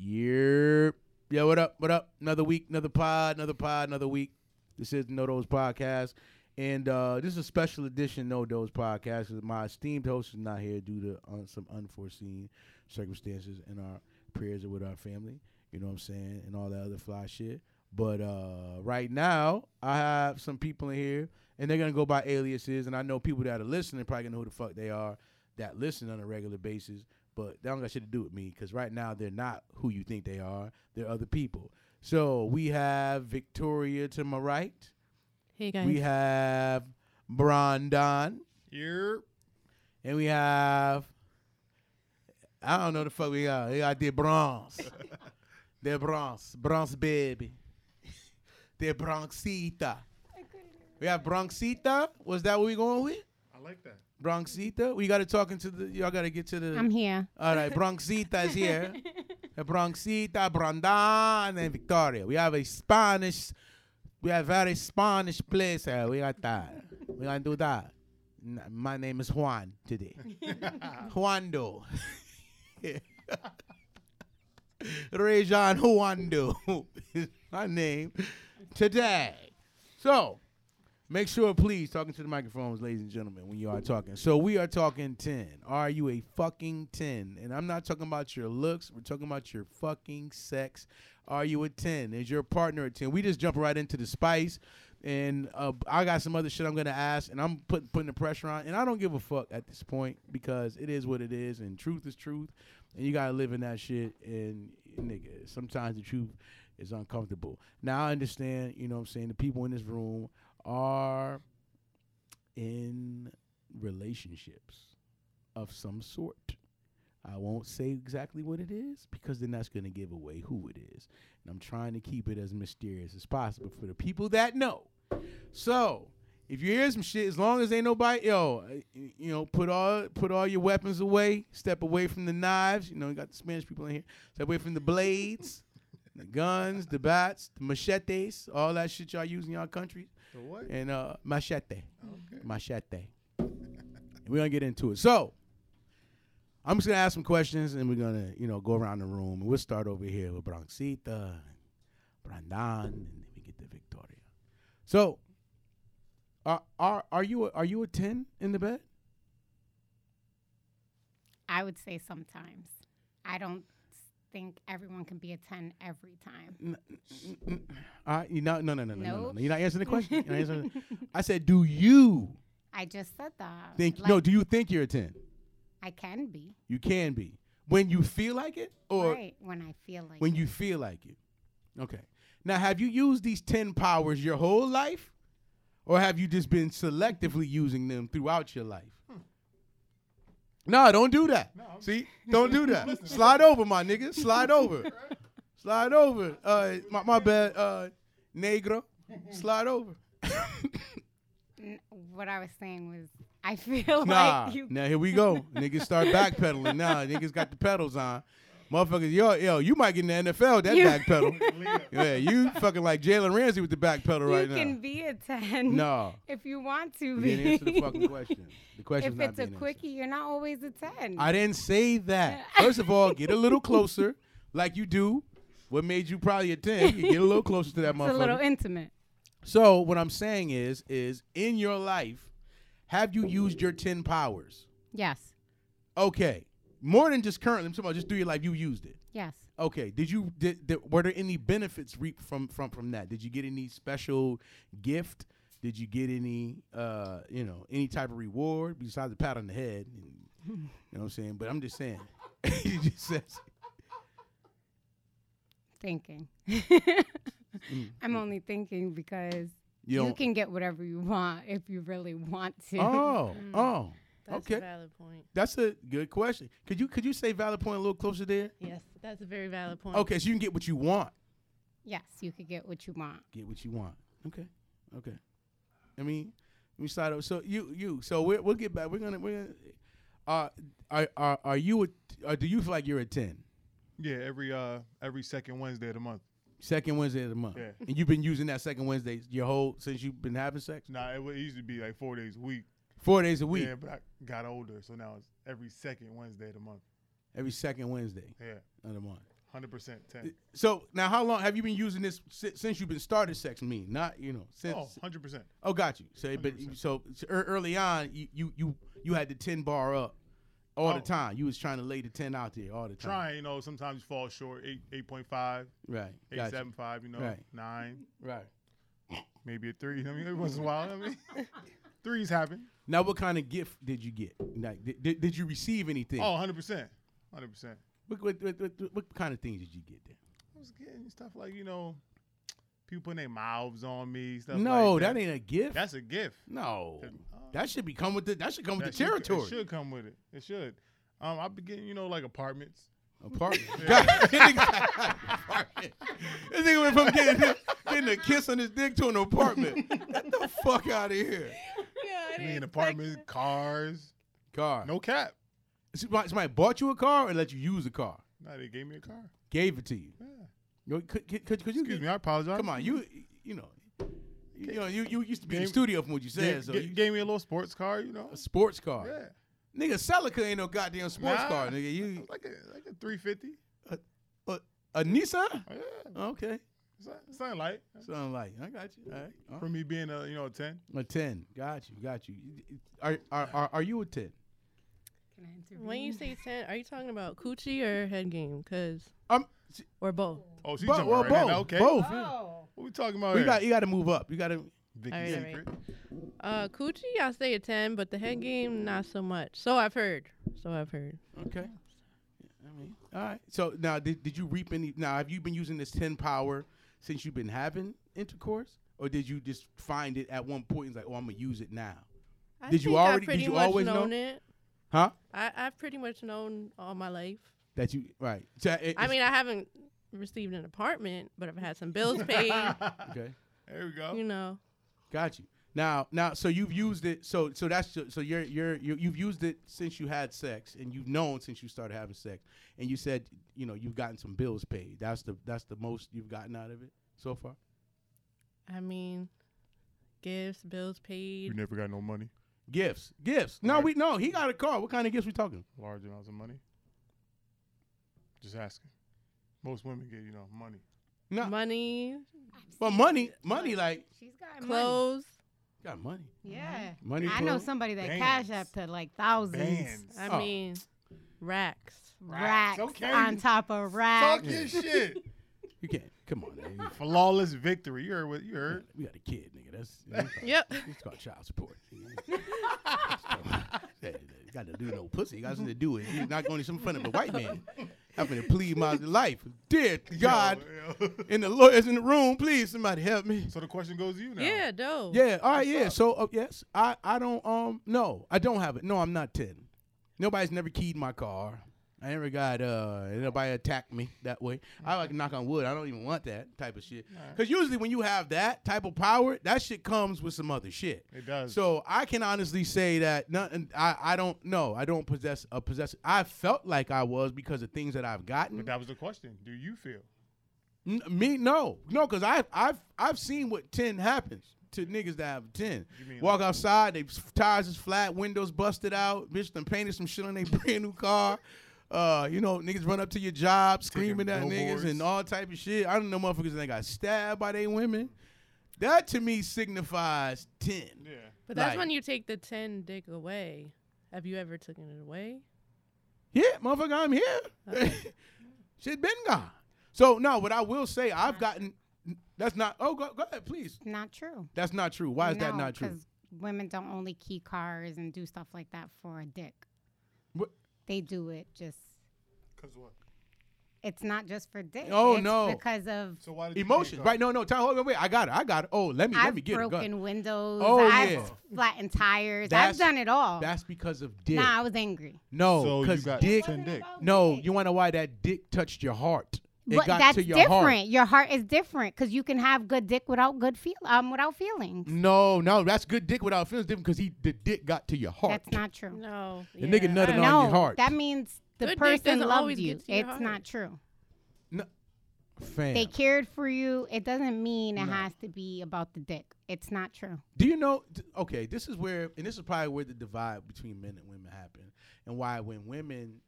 Yeah. Yeah, what up? What up? Another week, another pod, another pod, another week. This is NoDhoz Podcast. And uh, this is a special edition NoDhoz Podcast. 'cause My esteemed host is not here due to uh, some unforeseen circumstances, and our prayers are with our family. You know what I'm saying? And all that other fly shit. But uh, right now, I have some people in here, and they're gonna go by aliases. And I know people that are listening probably gonna know who the fuck they are that listen on a regular basis. But they don't got shit to do with me because right now they're not who you think they are. They're other people. So we have Victoria to my right. Hey guys. We have Brandon, Here. and we have I don't know the fuck we got. We got the Bronx, the Bronx, Bronx baby, the Bronxita. We have Bronxita. Was that what we going with? I like that. Bronxita. We got to talking to the. Y'all got to get to the. I'm here. All right, Bronxita is here. The Bronxita, Brandon, and Victoria. We have a Spanish, we have very Spanish place here. We got that. We gonna do that. N- My name is Juan today. Juando. Rejan Juando is my name today. So, Make sure, please, talking to the microphones, ladies and gentlemen, when you are talking. So we are talking 10. Are you a fucking 10? And I'm not talking about your looks. We're talking about your fucking sex. Are you a 10? Is your partner a 10? We just jump right into the spice. And uh, I got some other shit I'm going to ask. And I'm put, putting the pressure on. And I don't give a fuck at this point because it is what it is. And truth is truth. And you got to live in that shit. And, nigga, sometimes the truth is uncomfortable. Now I understand, you know what I'm saying, the people in this room are in relationships of some sort. I won't say exactly what it is because then that's going to give away who it is. And I'm trying to keep it as mysterious as possible for the people that know. So, if you hear some shit, as long as ain't nobody, yo, uh, you know, put all put all your weapons away. Step away from the knives. You know, you got the Spanish people in here. Step away from the blades, the guns, the bats, the machetes, all that shit y'all use in y'all countries The what? and uh machete. Okay. Machete. We're gonna get into it. So I'm just gonna ask some questions and we're gonna, you know, go around the room. And we'll start over here with Bronxita, Brandon, and then we get to Victoria. So are are are you a, are you a ten in the bed? I would say sometimes. I don't think everyone can be a 10 every time. Uh, you not, no, no, no, no, no, no, no. You're not answering the question. You're not answering I said, do you I just said that. think? Like, no, do you think you're a ten? I can be. You can be when you feel like it, or right. When I feel like it. when it. you feel like it. Okay. Now, have you used these 10 powers your whole life? Or have you just been selectively using them throughout your life? No, don't do that. No, See? Don't do that. Slide over, my nigga. Slide over. Slide over. Uh, my, my bad, uh, negro. Slide over. What I was saying was, I feel Nah. like you. Now here we go. niggas start backpedaling. Now niggas got the pedals on. Motherfuckers, yo, yo, you might get in the NFL that You- back pedal. Yeah, you fucking like Jalen Ramsey with the back pedal right now You right can be a 10 No. if you want to You be. didn't answer the fucking question. The question's if not it's a being answered. quickie, you're not always a 10. I didn't say that. First of all, get a little closer, like you do. What made you probably a 10? You get a little closer to that motherfucker. it's a little intimate. So what I'm saying is, is in your life, have you used your 10 powers? Yes. Okay. More than just currently, I'm talking about just through your life, you used it. Yes. Okay. Did you did, did were there any benefits reaped from from from that? Did you get any special gift? Did you get any uh you know any type of reward besides the pat on the head? And, you know what I'm saying? But I'm just saying. he just says Thinking. Mm, I'm only thinking because you you, can get whatever you want if you really want to. oh Mm. oh That's Okay. a valid point. that's a good question. Could you could you say valid point a little closer there? Yes, that's a very valid point. Okay, so you can get what you want. yes, you could get what you want. Get what you want. Okay. Okay. I mean, let me start over. So you you so we we'll get back. We're gonna we're gonna. Uh, are are are you a? Or do you feel like you're a ten? Yeah, every uh every second Wednesday of the month. Second Wednesday of the month. Yeah. And you've been using that second Wednesday your whole since you've been having sex? Nah, it, would, it used to be like four days a week. Four days a week. Yeah, but I got older, so now it's every second Wednesday of the month. Every second Wednesday Yeah, of the month. hundred percent ten. So now, how long have you been using this si- since you've been started sex? Me, not you know since. Oh, 100 percent. Oh, got you. So, but 100%. so, so early on, you, you you you had the ten bar up all the Oh. time. You was trying to lay the ten out there all the time. Trying, you know, sometimes you fall short. Eight, eight point five, Right. eight seven five. You know, Right. nine. Right. maybe a three. I mean, every once in a while. I mean, threes happen. Now, what kind of gift did you get? Like, did, did, did you receive anything? Oh, 100 percent, hundred percent. What, what, what, what, what kind of things did you get then? I was getting stuff like you know, people putting their mouths on me. Stuff No, like that. that. ain't a gift. That's a gift. no. Uh, That should be come with the. That should come with that the should- territory. It should come with it. It should. Um, I've been getting you know like apartments. Apartment. Apartment. This nigga went from getting, getting a kiss on his dick to an apartment. Get the fuck out of here. Yeah, I mean, apartments, cars. Car. No cap. Somebody, somebody bought you a car or let you use a car? No, they gave me a car. Gave it to you. Yeah. No, could, could, could, could you Excuse me, I apologize. Come on, you you know, you know, you, you used to be in the studio from what you said. Gave, so you, gave me a little sports car, you know. a sports car. Yeah. Nigga, Celica ain't no goddamn sports Nah. car, nigga. You Like a like a 350. a, a Nissan? Oh, yeah. Okay, Something- Something light. something like I got you. All right, all For me being a you know a 10. a ten. Got you, got you. Are are are, are you a ten? Can I intervene? When you say 10, are you talking about coochie or head game? Cause Um, or both. Oh, she's bo- jumping well, right both, now. Okay. both. Oh. What we talking about We here? got you got to move up. You got to. Vicky All right, all right. Secret. Uh, coochie, I'll say a 10, but the head game, not so much. So I've heard. So I've heard. Okay. I mean, all right. So now, did, did you reap any? Now, have you been using this ten power since you've been having intercourse, or did you just find it at one point and like, oh, I'm gonna use it now? I Did you already- did you much always know? known it. Huh? I, I've pretty much known all my life. That you right? So it- I mean, I haven't received an apartment, but I've had some bills paid. okay, There we go. you know. got you. Now, now, so you've used it. So, so that's so you're you're you you've used it since you had sex, and you've known since you started having sex, and you said you know you've gotten some bills paid. That's the that's the most you've gotten out of it so far. I mean, gifts, bills paid. You never got no money. Gifts, gifts. No, we no. He got a car. What kind of gifts we talking? Large amounts of money. Just asking. Most women get you know money. No, Money, but money, money like She's got money. clothes. Got money. Yeah. Money. I know somebody that Bands. cash up to like thousands. Bands. I Oh. mean, racks. Racks Okay. on top of racks. Talk your shit. You can't. Come on, man. Flawless victory. You heard what you heard. We got a kid, nigga. That's Yep. it's called child support. got to do no pussy. You got to do with it. He's not going to some front of a white man. I'm going to plead my life. Dear God, Yo, yo. and the lawyers in the room, please somebody help me. So the question goes to you now. Yeah, dope. Yeah. All right. Yeah. So uh, yes, I I don't um no I don't have it. No, I'm not ten. Nobody's never keyed my car. I never got uh nobody attacked me that way. I like knock on wood. I don't even want that type of shit. Because usually when you have that type of power, that shit comes with some other shit. It does. So I can honestly say that nothing. I I don't know. I don't possess a possess. I felt like I was because of things that I've gotten. but that was the question. Do you feel? N- me no no because I I've I've seen what ten happens to niggas that have ten. Mean Walk outside, they tires is flat, windows busted out, bitch done painted some shit on their brand new car. Uh, you know, niggas run up to your job screaming at niggas and all type of shit. I don't know motherfuckers that got stabbed by their women. That to me signifies ten. Yeah. But that's Like- when you take the 10 dick away. Have you ever taken it away? Yeah, motherfucker, I'm here. shit been gone. So no, what I will say, I've gotten. That's not. Oh, go, go ahead, please. Not true. That's not true. Why is that No, not true? 'cause women don't only key cars and do stuff like that for a dick. What? They do it just. Cause what? It's not just for dick. Oh, it's no. Because of So why did Emotions, right? No, no. Tell, hold on, wait. I got it. I got it. Oh, let me, let I've me get it. Go broken windows. Oh, I've yeah. flattened tires. That's- I've done it all. That's because of dick. Nah, I was angry. no, because got dick. ten dick. No, you want to know why that dick touched your heart? It but got that's to your different. heart. Your heart is different because you can have good dick without good feel um without feelings. No, no, that's good dick without feelings different because he the dick got to your heart. That's not true. No. The nigga nutted I- on no, your heart. that means the Good person doesn't loved you. get to your It's heart. not true. No, fam. They cared for you. It doesn't mean it No. has to be about the dick. It's not true. Do you know? Okay, this is where, and this is probably where the divide between men and women happen, and why when women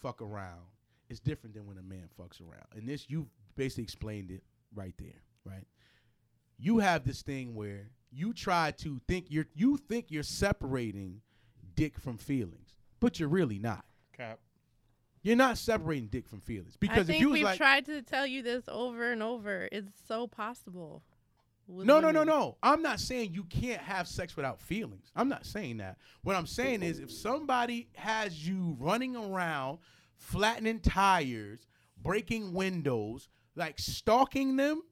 fuck around, is different than when a man fucks around. And this you basically explained it right there, right? You have this thing where you try to think you're you think you're separating dick from feelings, but you're really not. Cap. You're not separating dick from feelings because I because think if you we've like, tried to tell you this over and over. It's so possible. with no, no, no, no. I'm not saying you can't have sex without feelings. I'm not saying that. What I'm saying is if somebody has you running around, flattening tires, breaking windows, like stalking them,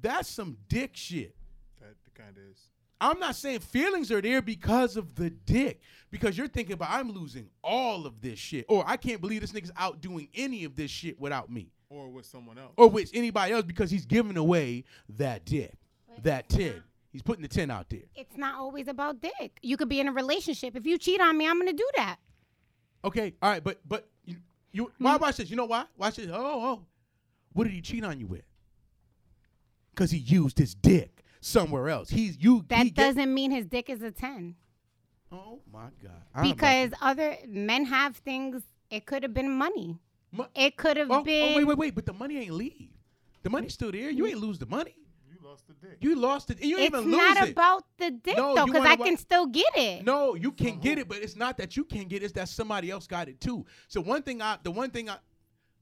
that's some dick shit. That kind of is. I'm not saying feelings are there because of the dick. Because you're thinking about I'm losing all of this shit. Or I can't believe this nigga's out doing any of this shit without me. Or with someone else. Or with anybody else because he's giving away that dick. That 10. He's putting the 10 out there. It's not always about dick. You could be in a relationship. If you cheat on me, I'm gonna do that. Okay, all right, but but you, you why watch this? You know why? Watch this. Oh, oh. What did he cheat on you with? Cause he used his dick somewhere else. He's you That he doesn't mean his dick is a ten. Oh my God. I. Because other men have things. It could have been money. Mo- It could have oh, oh been. oh, wait, wait, wait. But the money ain't leave. The money's still there. You ain't lose the money. You lost the dick. You lost it. You ain't It's even lose not about the dick No, though, because I wa- can still get it. No, you can uh-huh. get it, but it's not that you can't get it. It's that somebody else got it too. So one thing I, the one thing I,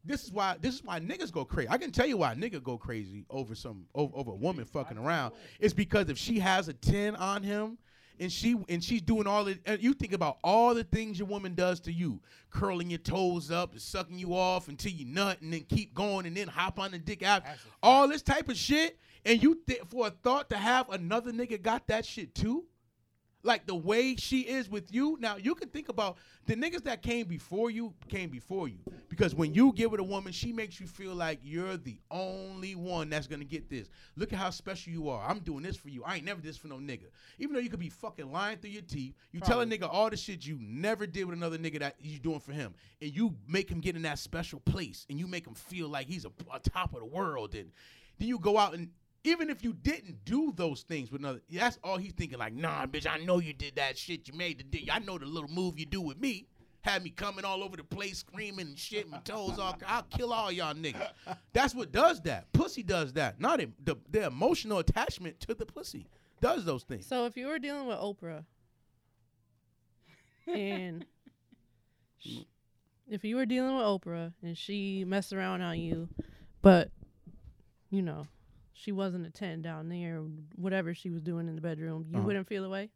this is why this is why niggas go crazy. I can tell you why a nigga go crazy over some over, over a woman fucking around. It's because if she has a ten on him. And she and she's doing all the And you think about all the things your woman does to you, curling your toes up, and sucking you off until you nut, and then keep going, and then hop on the dick out, That's a all this type of shit. And you th- for a thought to have another nigga got that shit too, like the way she is with you. Now you can think about the niggas that came before you came before you because when you get with a woman, she makes you feel like you're the only one that's gonna get this. Look at how special you are. I'm doing this for you. I ain't never did this for no nigga. Even though you could be fucking lying through your teeth, you tell a nigga all the shit you never did with another nigga that you doing for him, and you make him get in that special place, and you make him feel like he's a, a top of the world, and then you go out and even if you didn't do those things with another, that's all he's thinking. Like, nah, bitch, I know you did that shit. You made the dick. I know the little move you do with me. Had me coming all over the place, screaming and shit, my toes all. I'll kill all y'all niggas. That's what does that. Pussy does that. Not it, the the emotional attachment to the pussy does those things. So if you were dealing with Oprah, and sh- if you were dealing with Oprah and she messed around on you, but you know she wasn't a ten down there, whatever she was doing in the bedroom, you Uh-huh. wouldn't feel away.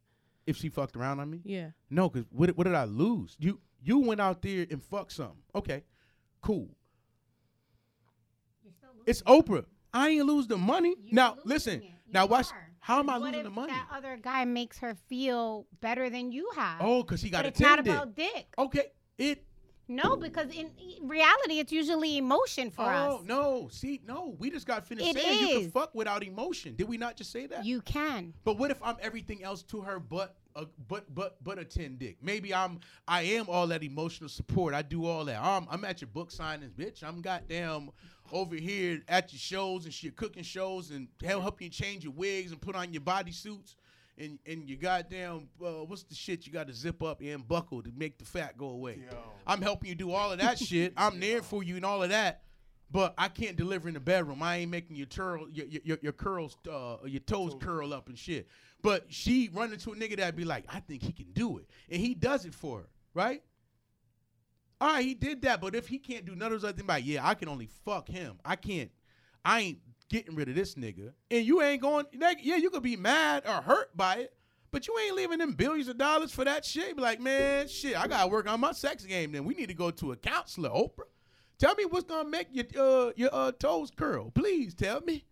If she fucked around on me, Yeah. no, because what, what did I lose? You you went out there and fucked something. Okay, cool. It's Oprah. I ain't lose the money. You're now listen. Now watch. How am I What losing if the money? That other guy makes her feel better than you have. Oh, because he got but a it's not 10 dick. about dick. Okay, it. No, because in reality, it's usually emotion for oh us. no! See, no, we just got finished It saying you can is. fuck without emotion. Did we not just say that? You can. But what if I'm everything else to her but a but but but a ten dick? Maybe I'm I am all that emotional support. I do all that. I'm I'm at your book signings, bitch. I'm goddamn over here at your shows and shit, cooking shows and help help you change your wigs and put on your bodysuits. And, and you goddamn uh, what's the shit you got to zip up and buckle to make the fat go away. Yo. I'm helping you do all of that shit. I'm there for you and all of that. But I can't deliver in the bedroom. I ain't making your turl, your your, your, your curls, uh, your toes curl up and shit. But she run into a nigga that be like, I think he can do it, and he does it for her, right? All right, he did that. But if he can't do none of those other things, like, yeah, I can only fuck him. I can't. I ain't getting rid of this nigga, and you ain't going. Yeah, you could be mad or hurt by it. But you ain't leaving them billions of dollars for that shit. Be like, man, shit, I gotta work on my sex game. Then we need to go to a counselor, Oprah. Tell me what's gonna make your uh, your uh, toes curl. Please tell me.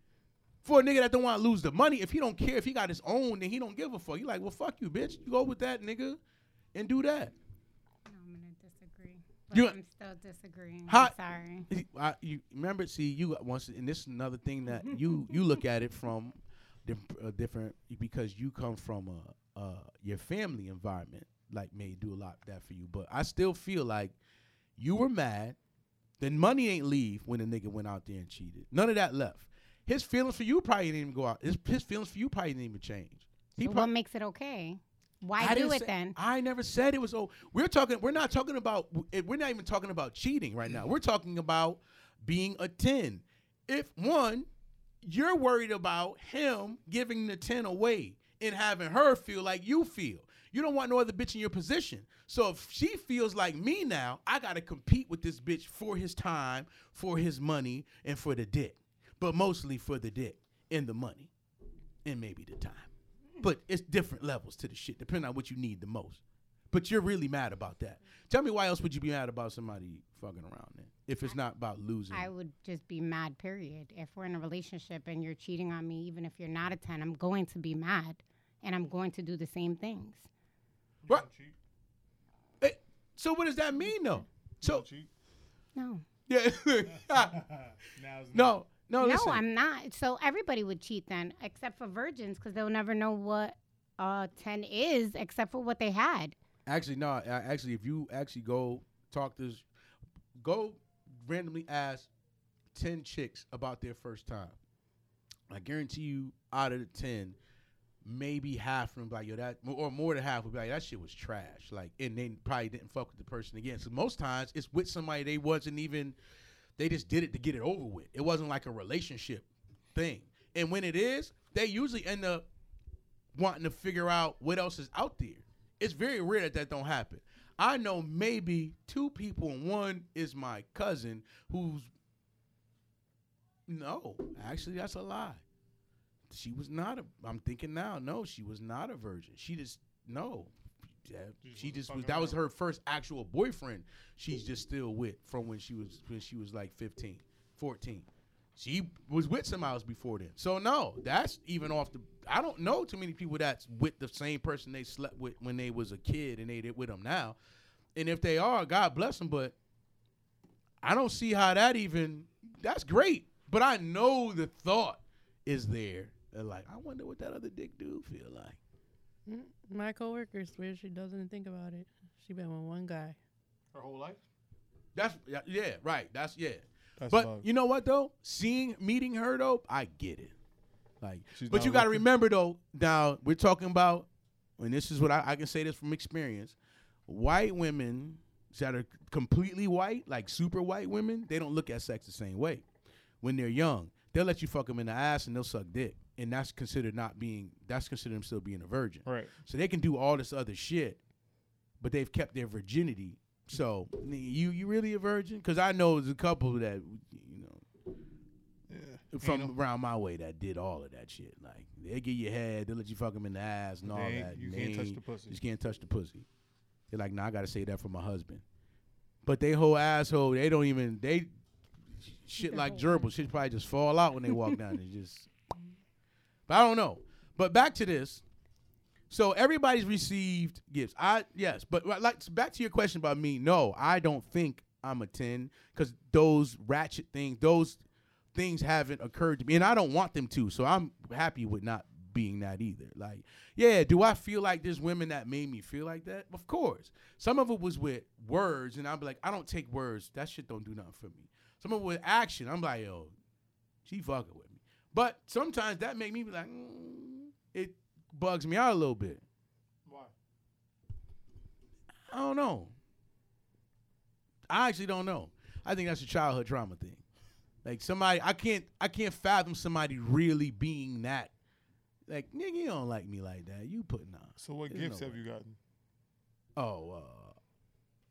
For a nigga that don't want to lose the money, if he don't care, if he got his own, then he don't give a fuck. You like, well, fuck you, bitch. You go with that nigga, and do that. No, I'm gonna disagree. But You- I'm still disagreeing. How- I'm sorry. I, you remember? See, you once, and this is another thing that you you look at it from uh, different because you come from a, uh your family environment. Like may do a lot of that for you, but I still feel like you were mad. Then money ain't leave when the nigga went out there and cheated. None of that left. His feelings for you probably didn't even go out. His, his feelings for you probably didn't even change. He So what makes it okay? Why I do it say- then? I never said it was. Oh, we're talking. We're not talking about. We're not even talking about cheating right now. We're talking about being a ten. If one, you're worried about him giving the ten away and having her feel like you feel. You don't want no other bitch in your position. So if she feels like me now, I gotta compete with this bitch for his time, for his money, and for the dick. But mostly for the dick and the money, and maybe the time. But it's different levels to the shit, depending on what you need the most. But you're really mad about that. Tell me why else would you be mad about somebody fucking around then? If it's not about losing. I would just be mad, period. If we're in a relationship and you're cheating on me, even if you're not a 10, I'm going to be mad and I'm going to do the same things. Right. Eh, so what does that mean though? So cheat. No. yeah. Now it's no, no, No, listen. I'm not. So everybody would cheat then, except for virgins, because they'll never know what uh, 10 is except for what they had. Actually, no. Actually, if you actually go talk to, go randomly ask ten chicks about their first time. I guarantee you, out of the ten, maybe half of them be like, yo, that, or more than half would be like, that shit was trash. Like, and they probably didn't fuck with the person again. So most times it's with somebody they wasn't even, they just did it to get it over with. It wasn't like a relationship thing. And when it is, they usually end up wanting to figure out what else is out there. It's very rare that that don't happen. I know maybe two people, and one is my cousin who's no, actually that's a lie. She was not a. I'm thinking now. No, she was not a virgin. She just no. Yeah, she just was. That was her first actual boyfriend. She's just still with from when she was when she was like 15, 14. She was with somebody else before then. So no, that's even off the. I don't know too many people that's with the same person they slept with when they was a kid and they did with them now. And if they are, God bless them. But I don't see how that even. That's great, but I know the thought is there. They're like, I wonder what that other dick dude feel like. Mm, My coworker swears she doesn't think about it. She been with one guy. Her whole life. That's yeah, yeah, right. That's yeah. That's but fucked. you know what though? Seeing meeting her though, I get it. Like, She's but you got to remember though. Now we're talking about, and this is what I, I can say this from experience. White women that are completely white, like super white women, they don't look at sex the same way. When they're young, they'll let you fuck them in the ass and they'll suck dick, and that's considered not being. That's considered them still being a virgin. Right. So they can do all this other shit, but they've kept their virginity. So you you really a virgin? Because I know there's a couple that you know Yeah. from Ain't around my way that did all of that shit. Like they get your head, they let you fuck them in the ass and no- all that. You can't touch the pussy. Just can't touch the pussy. They're like, nah, I gotta say that for my husband. But they whole asshole, they don't even they shit like whole gerbil. Shit probably just fall out when they walk down. It just. But I don't know. But back to this. So everybody's received gifts. I yes, but like back to your question about me. No, I don't think I'm a ten because those ratchet things, those things haven't occurred to me, and I don't want them to. So I'm happy with not being that either. Like, yeah, do I feel like there's women that made me feel like that? Of course. Some of it was with words, and I'm like, I don't take words. That shit don't do nothing for me. Some of it with action. I'm like, yo, she fucking with me. But sometimes that make me be like, mm, it bugs me out a little bit. Why? I don't know. I actually don't know. I think that's a childhood trauma thing. Like somebody, I can't, I can't fathom somebody really being that. Like nigga, you don't like me like that. You putting on. So what There's gifts no have way. you gotten? Oh, uh,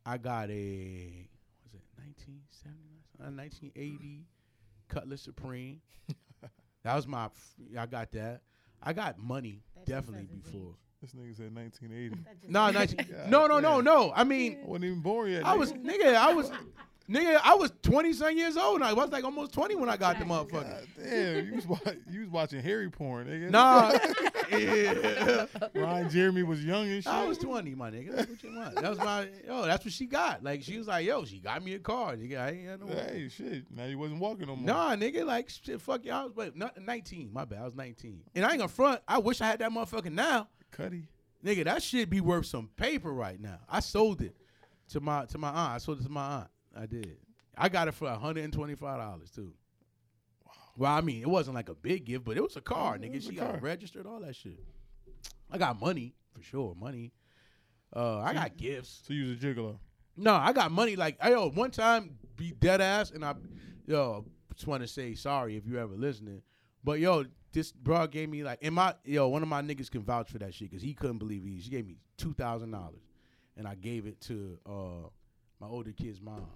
I got a was it 1970, uh, 1980 Cutlass Supreme. that was my. f- I got that. I got money That definitely before. This nigga said 1980. No, 19, no, no, no, no. I mean, I wasn't even born yet. I was nigga. nigga. I was nigga. I was twenty some years old. I was like almost twenty when I got the motherfucker. God damn, you was wa- you was watching Harry porn, nigga. Nah, yeah. Ron Jeremy was young and shit. I was twenty, my nigga. That's what you want. That was my yo. That's what she got. Like she was like, yo, she got me a car, nigga. I ain't got no. Hey, shit. Now you wasn't walking no more. Nah, nigga, like shit, fuck you. I was wait, not 19. My bad. I was 19. And I ain't gonna front. I wish I had that motherfucker now. Cuddy. Nigga, that shit be worth some paper right now. I sold it to my to my aunt. I sold it to my aunt. I did. I got it for $125 too. Well, I mean, it wasn't like a big gift, but it was a car, it nigga. was a She got registered, all that shit. I got money for sure. Money. Uh, I got gifts. So you was a gigolo. No, I got money. Like, I yo, one time be dead ass, and I, yo, just want to say sorry if you ever listening. But yo, this bro gave me like, and my yo, one of my niggas can vouch for that shit because he couldn't believe he. She gave me two thousand dollars, and I gave it to uh my older kid's mom.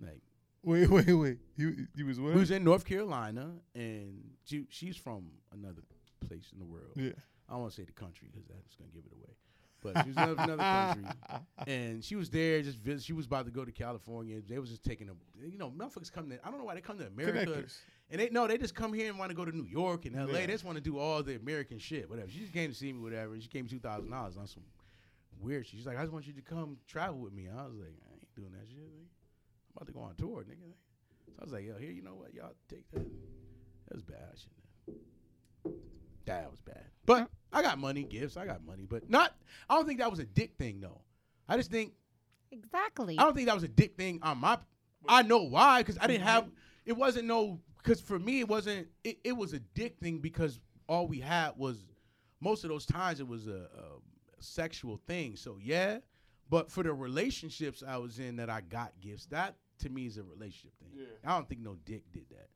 Like, Wait, wait, wait. You you was we was in North Carolina, and she she's from another place in the world. Yeah. I don't want to say the country because that's gonna give it away. But she was in another country, and she was there just visit. She was about to go to California. They was just taking a, you know, motherfuckers come to. I don't know why they come to America, Connectors. and they no, they just come here and want to go to New York and L.A. Yeah. They just want to do all the American shit, whatever. She just came to see me, whatever. She gave me two thousand dollars on some weird shit. She's like, I just want you to come travel with me. I was like, I ain't doing that shit. Like, about to go on tour, nigga. So I was like, yo, here, you know what? Y'all take that. That was bad. I shouldn't have. That was bad. But I got money, gifts. I got money, but not. I don't think that was a dick thing though. I just think Exactly. I don't think that was a dick thing on my. I know why because I didn't have. It wasn't no. Because for me, it wasn't. It, it was a dick thing because all we had was most of those times it was a, a sexual thing. So yeah, but for the relationships I was in that I got gifts, that to me is a relationship thing. Yeah. I don't think no dick did that.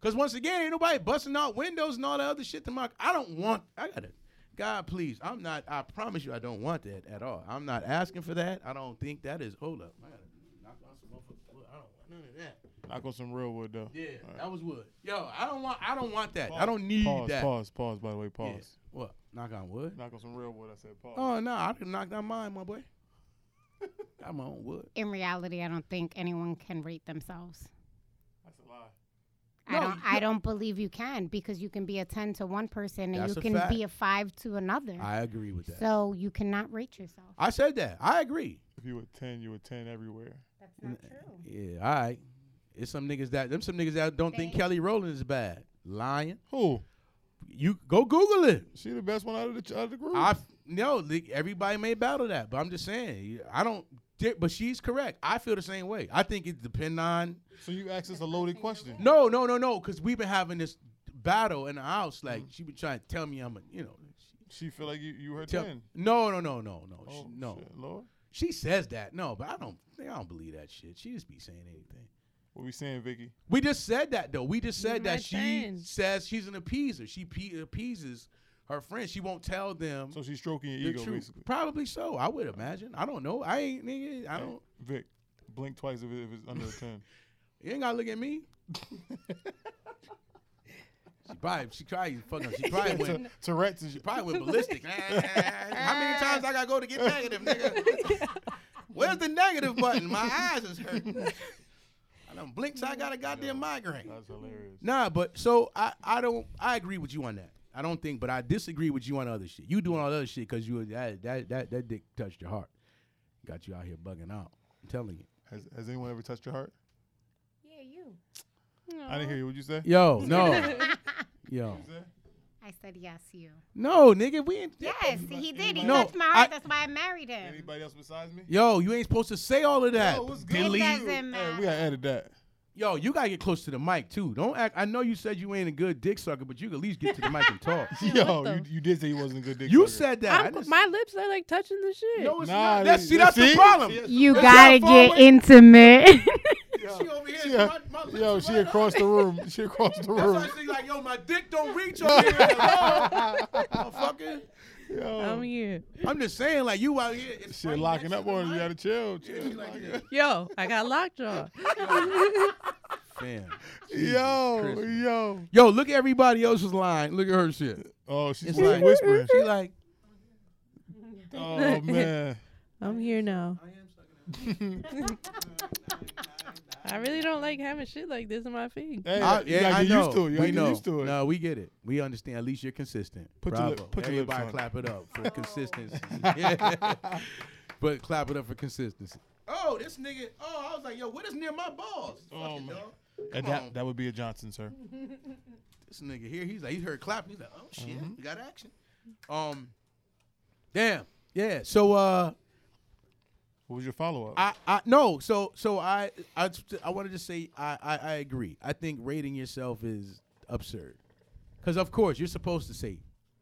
Cause once again, ain't nobody busting out windows and all that other shit to my. I don't want. I gotta. God, please. I'm not. I promise you, I don't want that at all. I'm not asking for that. I don't think that is. Hold up. I gotta knock on some motherfucking wood. I don't want none of that. Knock on some real wood though. Yeah, right. that was wood. Yo, I don't want. I don't want that. I don't need pause, that. Pause. Pause. By the way, Yeah. pause. What? Knock on wood. Knock on some real wood. I said pause. Oh no, I can knock down mine, my boy. Got my own wood. In reality, I don't think anyone can rate themselves. That's a lie. I No, don't. you- I don't believe you can because you can be a ten to one person and That's you can fact. be a five to another. I agree with that. so you cannot rate yourself. I said that. I agree. If you were ten, you were ten everywhere. That's not true. Yeah, all right. It's some niggas that them some niggas that don't think Kelly Rowland is bad. Lying. Who? You go Google it. She the best one out of the out of the group. I no, everybody may battle that, but I'm just saying. I don't. But she's correct. I feel the same way. I think it depend on. so you asked us a loaded question. No, no, no, no. Because we've been having this battle in the house. Like Mm. she been trying to tell me I'm a, you know. She feel like you you her Tell, ten. no, no, no, no, no, she- Oh, no. shit, Lord. She says that. No, but I don't. I don't believe that shit. She just be saying anything. What we saying, Vicky? We just said that though. We just said my that she friend. says she's an appeaser. She pe- appeases her friends. She won't tell them So she's stroking your ego, truth. basically. Probably so. I would imagine. I don't know. I ain't nigga. I don't. Vic, blink twice if, it, if it's under a ten. You ain't gotta look at me. she probably. She probably fucking. She probably went. Tourette's She probably went ballistic. How many times I gotta go to get negative, nigga? Where's the negative button? My eyes is hurting. I done blinked. so I got a goddamn migraine. That's hilarious. Nah, but so I, I don't I agree with you on that. I don't think, but I disagree with you on other shit. You doing all other shit because you that that that that dick touched your heart, got you out here bugging out. I'm telling you. Has Has anyone ever touched your heart? Yeah, you. I didn't hear you. What'd you say? Yo, no, yo, What'd you say? I said yes, you. no, nigga, we ain't. Yes, he did. He No, touched my heart. I- That's why I married him. Anybody else besides me? Yo, you ain't supposed to say all of that. Yo, what's good? Delete. It doesn't matter. Hey, we gotta edit that. Yo, you gotta get close to the mic too. Don't act. I know you said you ain't a good dick sucker, but you can at least get to the mic and talk. Yo, the- you, you did say he wasn't a good dick. You sucker. said that. I I'm, just- my lips are like touching the shit. no, it's Nah, not. That's, see, that's see? the problem. See, You That's gotta get away- intimate. She over here. She, my, my lips yo, she right across up. the room. She across the That's room. why she's like, yo, my dick don't reach over here. Motherfucker. Yo, I'm here. I'm just saying, like, you out here. It's shit locking up to the on us. You mic. gotta chill. Chill. she like, yeah. Yo, I got lockjaw. Fam. Yo, Christmas. yo. Yo, look at everybody else's line. Look at her shit. Oh, she's It's like- whispering. She like, Oh man. I'm here now. I really don't like having shit like this in my feet. Hey, I, you yeah, gotta I get know. used to it. You we gotta know. get used to it. No, we get it. We understand. At least you're consistent. Put your Bravo. lip- put your lips Everybody on it. clap it up for consistency. but clap it up for consistency. Oh, this nigga. Oh, I was like, yo, what is near my balls? Oh, Fucking man. dog. And Come on. that that would be a Johnson, sir. This nigga here, he's like, he heard clapping. He's like, oh shit, Mm-hmm. we got action. Um, damn, yeah. So, uh, What was your follow up? I, I no, so, so I, I, I wanted to say, I, I, I agree. I think rating yourself is absurd, because of course you're supposed to say,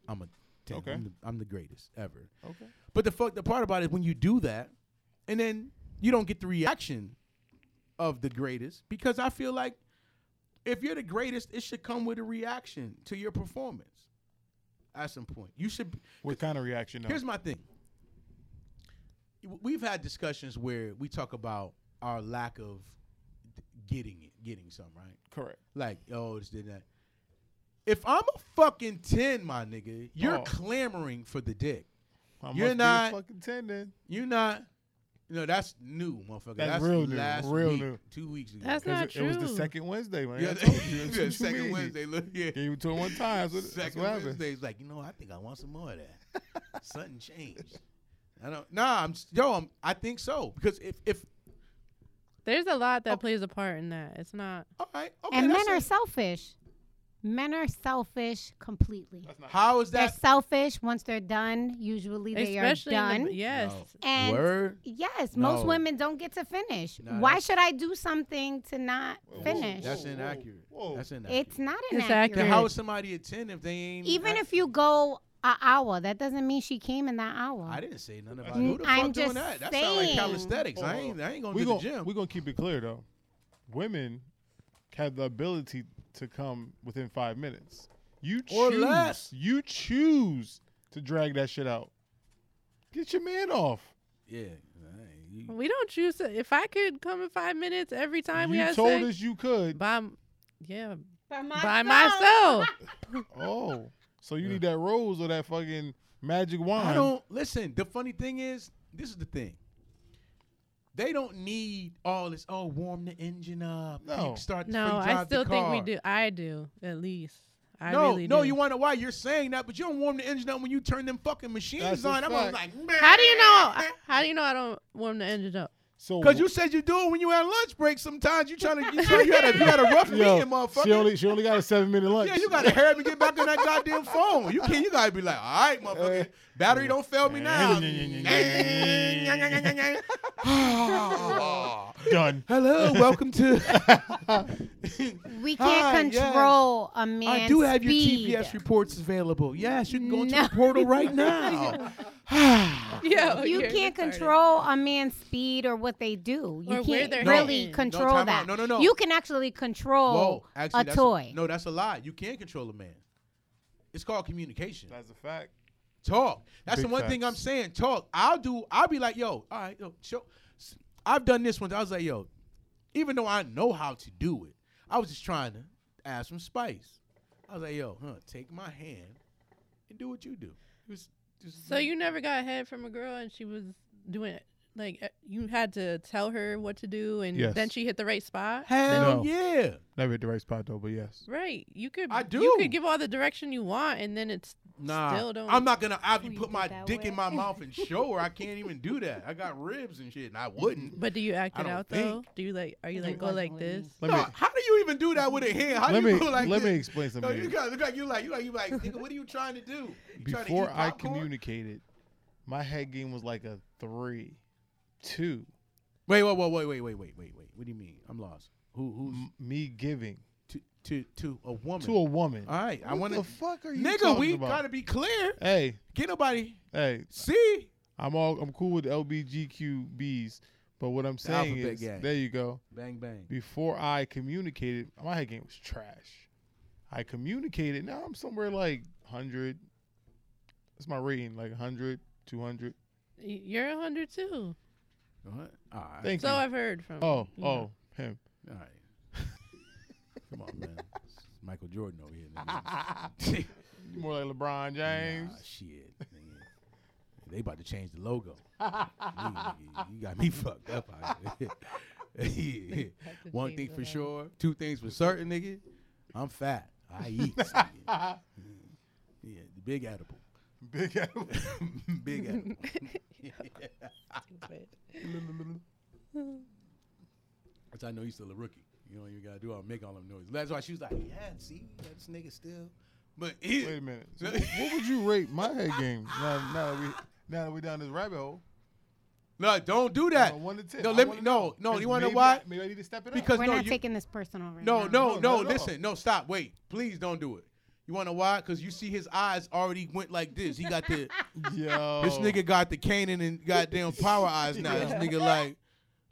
I'm a 10. Okay. I'm the, I'm the greatest ever. Okay. But the fuck the part about it is when you do that, and then you don't get the reaction of the greatest because I feel like if you're the greatest, it should come with a reaction to your performance. At some point, you should. What kind of reaction? Though? Here's my thing. We've had discussions where we talk about our lack of getting it, getting some right. correct. Like, oh, this did that. If I'm a fucking ten, my nigga, you're Oh. clamoring for the dick. I You're must not- be a fucking ten then. You're not. You know that's new, motherfucker. That's That's, real new, last real week, new. two weeks ago. That's 'Cause not it, it was the second Wednesday, man. yeah, you. Yeah, second mean. Wednesday. Look, yeah, Gave you to him one time. That's what, second what. Wednesday. It's like you know, I think I want some more of that. Something changed. I don't. Nah, I'm yo. I'm, I think so because if if There's a lot that Oh. plays a part in that. It's not. all right, okay, and men are it. selfish. Men are selfish completely. That's not How is They're that? selfish once they're done. Usually they Especially are in done. the, yes. No. And Word. yes, No. most women don't get to finish. Nah, Why should I do something to not Whoa, whoa, finish? That's Whoa, whoa, inaccurate. whoa. That's inaccurate. It's not It's inaccurate. accurate. Then how is somebody a ten if they ain't? Even I, if you go an hour, that doesn't mean she came in that hour. I didn't say nothing about Mm, who the fuck I'm doing just that. That sounds like saying. calisthenics. I ain't. I ain't gonna we do gon' the gym. We're gonna keep it clear though. Women have the ability to come within five minutes. You choose. Or less. You choose to drag that shit out. Get your man off. yeah. I ain't- you- We don't choose to. If I could come in five minutes every time we you had told sex, us you could. by, m- yeah, By by myself. Oh, so you need that rose or that fucking magic wand? I don't listen. The funny thing is, this is the thing. They don't need all this. Oh, warm the engine up. No. Start no, before I still the think we do. I do at least. I no, really no, do. you want to why you're saying that, but you don't warm the engine up when you turn them fucking machines That's on. I'm always fact. like, How do you know? How do you know I don't warm the engine up? So Because you said you do it when you had lunch break. Sometimes you trying to, you, trying, you had a, you had a rough Yo, meeting, motherfucker. she only she only got a seven minute lunch. yeah, you gotta hurry up and get back on that goddamn phone. You can't. You gotta be like, all right, motherfucker. Uh, Battery don't fail me now. done. Hello, welcome to. We Hi, can't yes. control a man's I do have speed. your TPS reports available. Yes, you can go into No. the portal right now. Yeah, You can't control a man's speed or what they do. You Or where can't they're really heading. No, control time that. out. No, no, no. You can actually control Whoa, actually, a that's toy. no, that's a lie. You can't control a man. It's called communication. That's a fact. Talk. That's Big the one thing I'm saying. Talk. I'll do. I'll be like, yo, all right, yo, show. I've done this one. I was like, yo, even though I know how to do it, I was just trying to add some spice. I was like, yo, huh, take my hand and do what you do. It was just So you never got head from a girl and she was doing it like uh, you had to tell her what to do and Yes. then she hit the right spot. hell No. yeah. Never hit the right spot though, but yes. Right. You could I do. You could give all the direction you want and then it's Nah, Still don't- I'm not gonna. I'll be Oh, put my that dick in my mouth and show her. I can't even do that. I got ribs and shit, and I wouldn't. but do you act it don't out though? Do you like are you like go like this? Let No, me how do you even do that with a hand? How do you me go like let this? me explain No, something. you got look like you like you like you like nigga. What are you trying to do? You trying to Before I communicated, my head game was like a three, two. Wait, wait, wait, wait, wait, wait, wait, wait, wait. What do you mean? I'm lost. Who who's M- me giving to to to a woman? to a woman. All right, I What want the fuck are you Nigga, talking we about? gotta be clear. Hey, Get nobody hey, see. I'm all I'm cool with LBGQBs, but what I'm saying alphabet is, gang. there you go. Bang bang. Before I communicated, my head game was trash. I communicated. Now I'm somewhere like 100. That's my rating, like 100, 200. Y- You're a hundred too. What? All right. Thank So you. I've heard from. oh, you know. oh, him. All right. Come on, man. It's Michael Jordan over here. nigga. More like LeBron James. Nah, shit. nigga. They about to change the logo. Nigga, you got me fucked up out here. Yeah. One thing for sure, two things for certain, nigga. I'm fat. I eat. nigga. yeah, the big edible. Big Apple. big edible. Which I know he's still a rookie. You know, what you gotta do all make all them noises. That's why she was like, "Yeah, see, this nigga still." But he, Wait a minute. So what would you rate my head game now, now that we now that we down this rabbit hole? no, don't do that. On one to ten. No, I let me. wanna No, know. no. 'Cause You wanna know why? I- maybe I need to step it up. Because We're no, not you, taking this personal right no, now. no, No, no. not at all. Listen, no, stop. Wait, please don't do it. You wanna why? Cause you see his eyes already went like this. He got the Yo. this nigga got the Kanan and goddamn power eyes now. This nigga like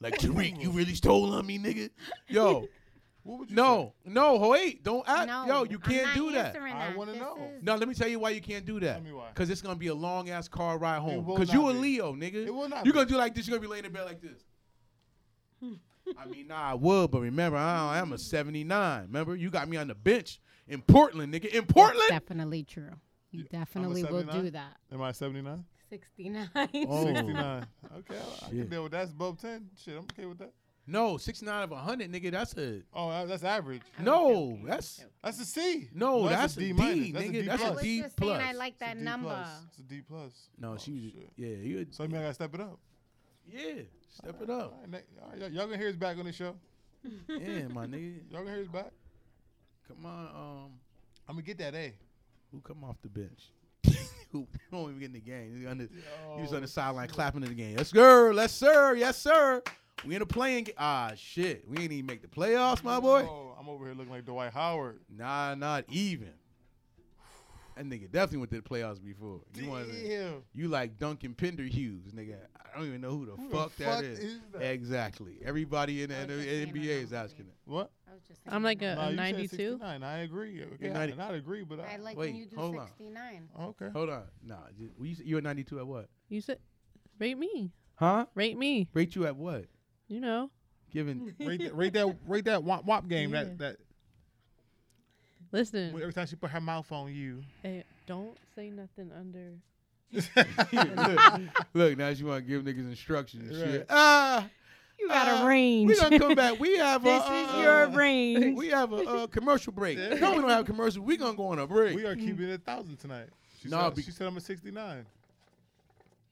like Tariq, you really stole on me, nigga. Yo, What would you no, no, wait, don't act. no, Yo, you I'm can't do that. answering I wanna know. is- No, let me tell you why you can't do that. Tell me why. Cause it's gonna be a long ass car ride home. Cause you a be. Leo, nigga. It will not You be. gonna do like this? You're gonna be laying in bed like this? I mean, nah, I would, but remember, I am a 79. Remember, you got me on the bench in Portland, nigga. In Portland. Definitely true. You definitely will do that. Am I 79? 69. Oh. 69. Okay, I, I can Shit. deal with that. It's above 10. Shit, I'm okay with that. No, 69 of 100, nigga. That's a Oh, uh, that's average. No. That's That's a C. No, that's, that's a a D D, minus. That's a nigga. D That's a I plus. was D just saying I like that D number. plus. It's a D plus. no. Oh, she was yeah. You So I mean, I gotta step it up. yeah. Step it All up. right, ne- all right, y'all- y'all gonna hear his back on this show. Yeah, my nigga. Y'all gonna hear his back. Come on. Um, I'm gonna get that A. who come off the bench? who don't even get in the game? He, on the, he was on the sideline clapping in the game. Yes, sir. Yes, sir. Yes, sir. We in a playing game. Ah, shit. We ain't even make the playoffs, my boy. Oh, I'm over here looking like Dwight Howard. Nah, not even. That nigga definitely went to the playoffs before. You want Damn. you like Duncan Pinder Hughes, nigga. I don't even know who the Who fuck that fuck is. is that? Exactly. Everybody in the, I was the just saying NBA is asking it. What? I was just I'm like that. a- Nah, you said 92? 69. I agree. Okay, Yeah, I not agree, but I I, like Wait, when you do hold on. 69. okay. Hold on. Nah, j- you you're 92 at what? You said, rate me, Huh? rate me. Rate you at what? You know, Given rate that, rate that, rate that wop, wop game. Yeah. That that listen. every time she put her mouth on you. Hey, don't say nothing under. look, look, now she want to give niggas instructions and Right. shit. Ah, You got uh, a range. We gonna come back. We have this a, is uh, your uh, range. We have a, uh commercial break. No, we don't have a commercial. We gonna go on a break. we are keeping it a thousand tonight. She, Nah, said, be- she said I'm a 69.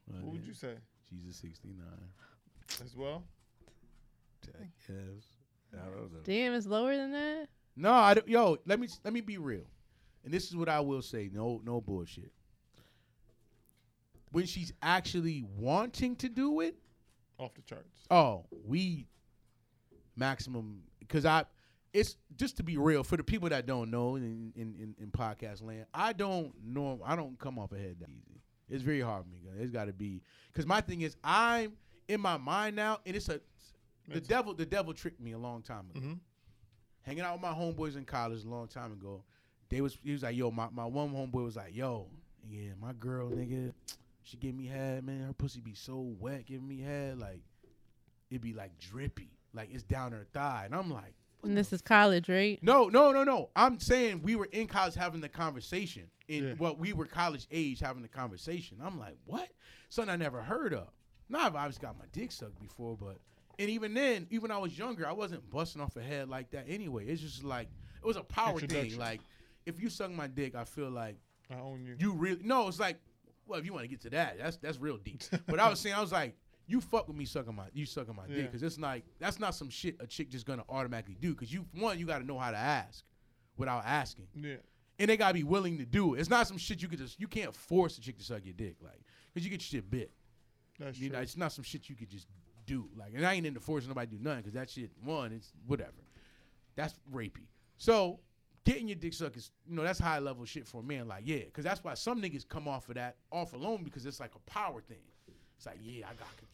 Well, What would you say She's a 69. as well? I guess. I. Damn, it's lower than that. No, I don't, yo, let me let me be real. And this is what I will say, no no bullshit. When she's actually wanting to do it, Off the charts. oh, we maximum cuz I it's just to be real for the people that don't know in in, in, in podcast land, I don't know I don't come off ahead that easy. It's very hard for me. It's got to be cuz my thing is I'm in my mind now and it's a the devil the devil tricked me a long time ago Mhm. Hanging out with my homeboys in college a long time ago. They was he was like, yo, my, my one homeboy was like, yo, yeah, my girl, nigga, she give me head, man. Her pussy be so wet, giving me head, like it be like drippy, like it's down her thigh, and I'm like, And this is college, right? no, no, no, no. I'm saying we were in college having the conversation. In Yeah. well, we were college age having the conversation. I'm like, what? Something I never heard of. Now I've obviously got my dick sucked before, but and even then, even when I was younger, I wasn't busting off a head like that anyway. It's just like it was a power thing. Like if you suck my dick, I feel like I own you. you really no. It's like well, if you want to get to that, that's that's real deep. but I was saying, I was like, you fuck with me sucking my you sucking my Yeah. dick because it's like that's not some shit a chick just gonna automatically do because you one you got to know how to ask without asking Yeah. and they gotta be willing to do it. It's not some shit you could just you can't force a chick to suck your dick like because you get your shit bit. That's You true. know, it's not some shit you could just do. Like, and I ain't into forcing nobody to do nothing because that shit, one, it's whatever. That's rapey. So, getting your dick sucked is, you know, that's high level shit for a man. Like, yeah, because that's why some niggas come off of that off alone because it's like a power thing. It's like, yeah, I got. Con-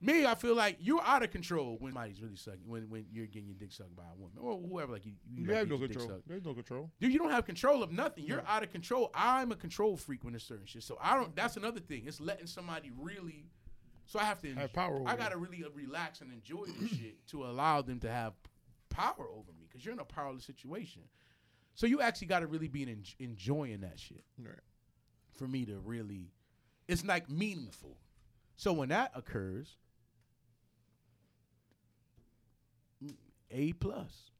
Me, I feel like you're out of control when somebody's really sucking, when when you're getting your dick sucked by a woman or whoever. Like you, you, you like have no get your dick control. There's no control. Dude, you don't have control of nothing. You're out of control. I'm a control freak when there's certain shit. So I don't. That's another thing. It's letting somebody really. So I have to. Have power over I gotta really uh, relax and enjoy this shit to allow them to have power over me because you're in a powerless situation. So you actually got to really be en- enjoying that shit Right. for me to really. It's like meaningful. So when that occurs, mm, A plus.